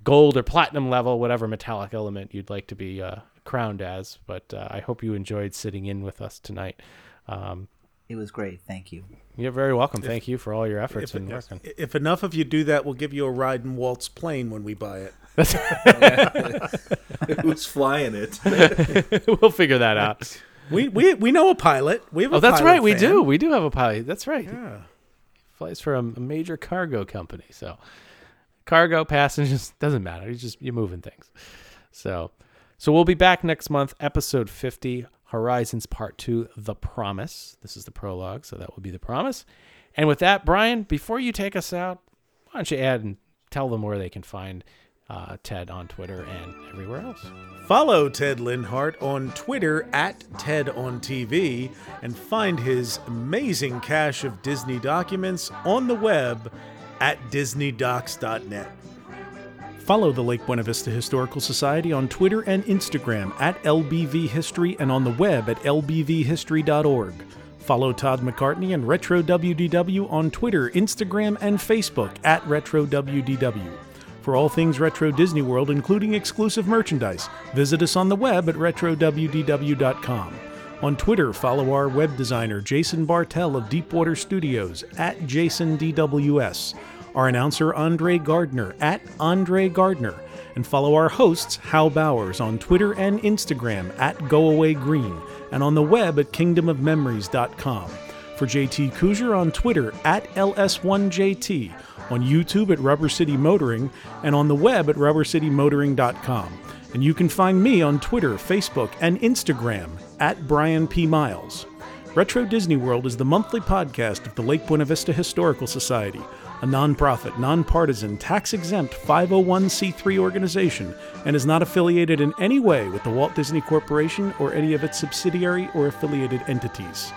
[SPEAKER 1] gold or platinum level, whatever metallic element you'd like to be uh, crowned as. But uh, I hope you enjoyed sitting in with us tonight. Um,
[SPEAKER 5] It was great. Thank you.
[SPEAKER 1] you're very welcome.
[SPEAKER 12] If-
[SPEAKER 1] Thank you for all your efforts
[SPEAKER 12] If,
[SPEAKER 1] and working.
[SPEAKER 12] if enough of you do that, we'll give you a ride in Walt's plane when we buy it.
[SPEAKER 2] Who's flying it?
[SPEAKER 1] we'll figure that out.
[SPEAKER 12] We we we know a pilot. We have. Oh, a
[SPEAKER 1] Oh, that's
[SPEAKER 12] pilot
[SPEAKER 1] right. We do. We do have a pilot. That's right.
[SPEAKER 12] Yeah.
[SPEAKER 1] Flies for a, a major cargo company. So, cargo passengers doesn't matter. You just you're moving things. So, so we'll be back next month, episode fifty, Horizons Part Two, The Promise. This is the prologue, so that will be the promise. And with that, Brian, before you take us out, why don't you add and tell them where they can find uh, Ted on Twitter and everywhere else.
[SPEAKER 12] Follow Ted Linhart on Twitter at Ted on TV and find his amazing cache of Disney documents on the web at DisneyDocs.net. Follow the Lake Buena Vista Historical Society on Twitter and Instagram at LBV History and on the web at lbvhistory.org. Follow Todd McCartney and Retro WDW on Twitter, Instagram, and Facebook at Retro WDW. For all things Retro Disney World, including exclusive merchandise, visit us on the web at RetroWDW.com. On Twitter, follow our web designer Jason Bartell of Deepwater Studios at JasonDWS, our announcer Andre Gardner at Andre Gardner, and follow our hosts Hal Bowers on Twitter and Instagram at GoAwayGreen, and on the web at KingdomofMemories.com. For JT Kujar on Twitter at LS1JT, on YouTube at Rubber City Motoring, and on the web at rubbercitymotoring.com. And you can find me on Twitter, Facebook, and Instagram at Brian P. Miles. Retro Disney World is the monthly podcast of the Lake Buena Vista Historical Society, a nonprofit, nonpartisan, tax exempt 501c3 organization and is not affiliated in any way with the Walt Disney Corporation or any of its subsidiary or affiliated entities.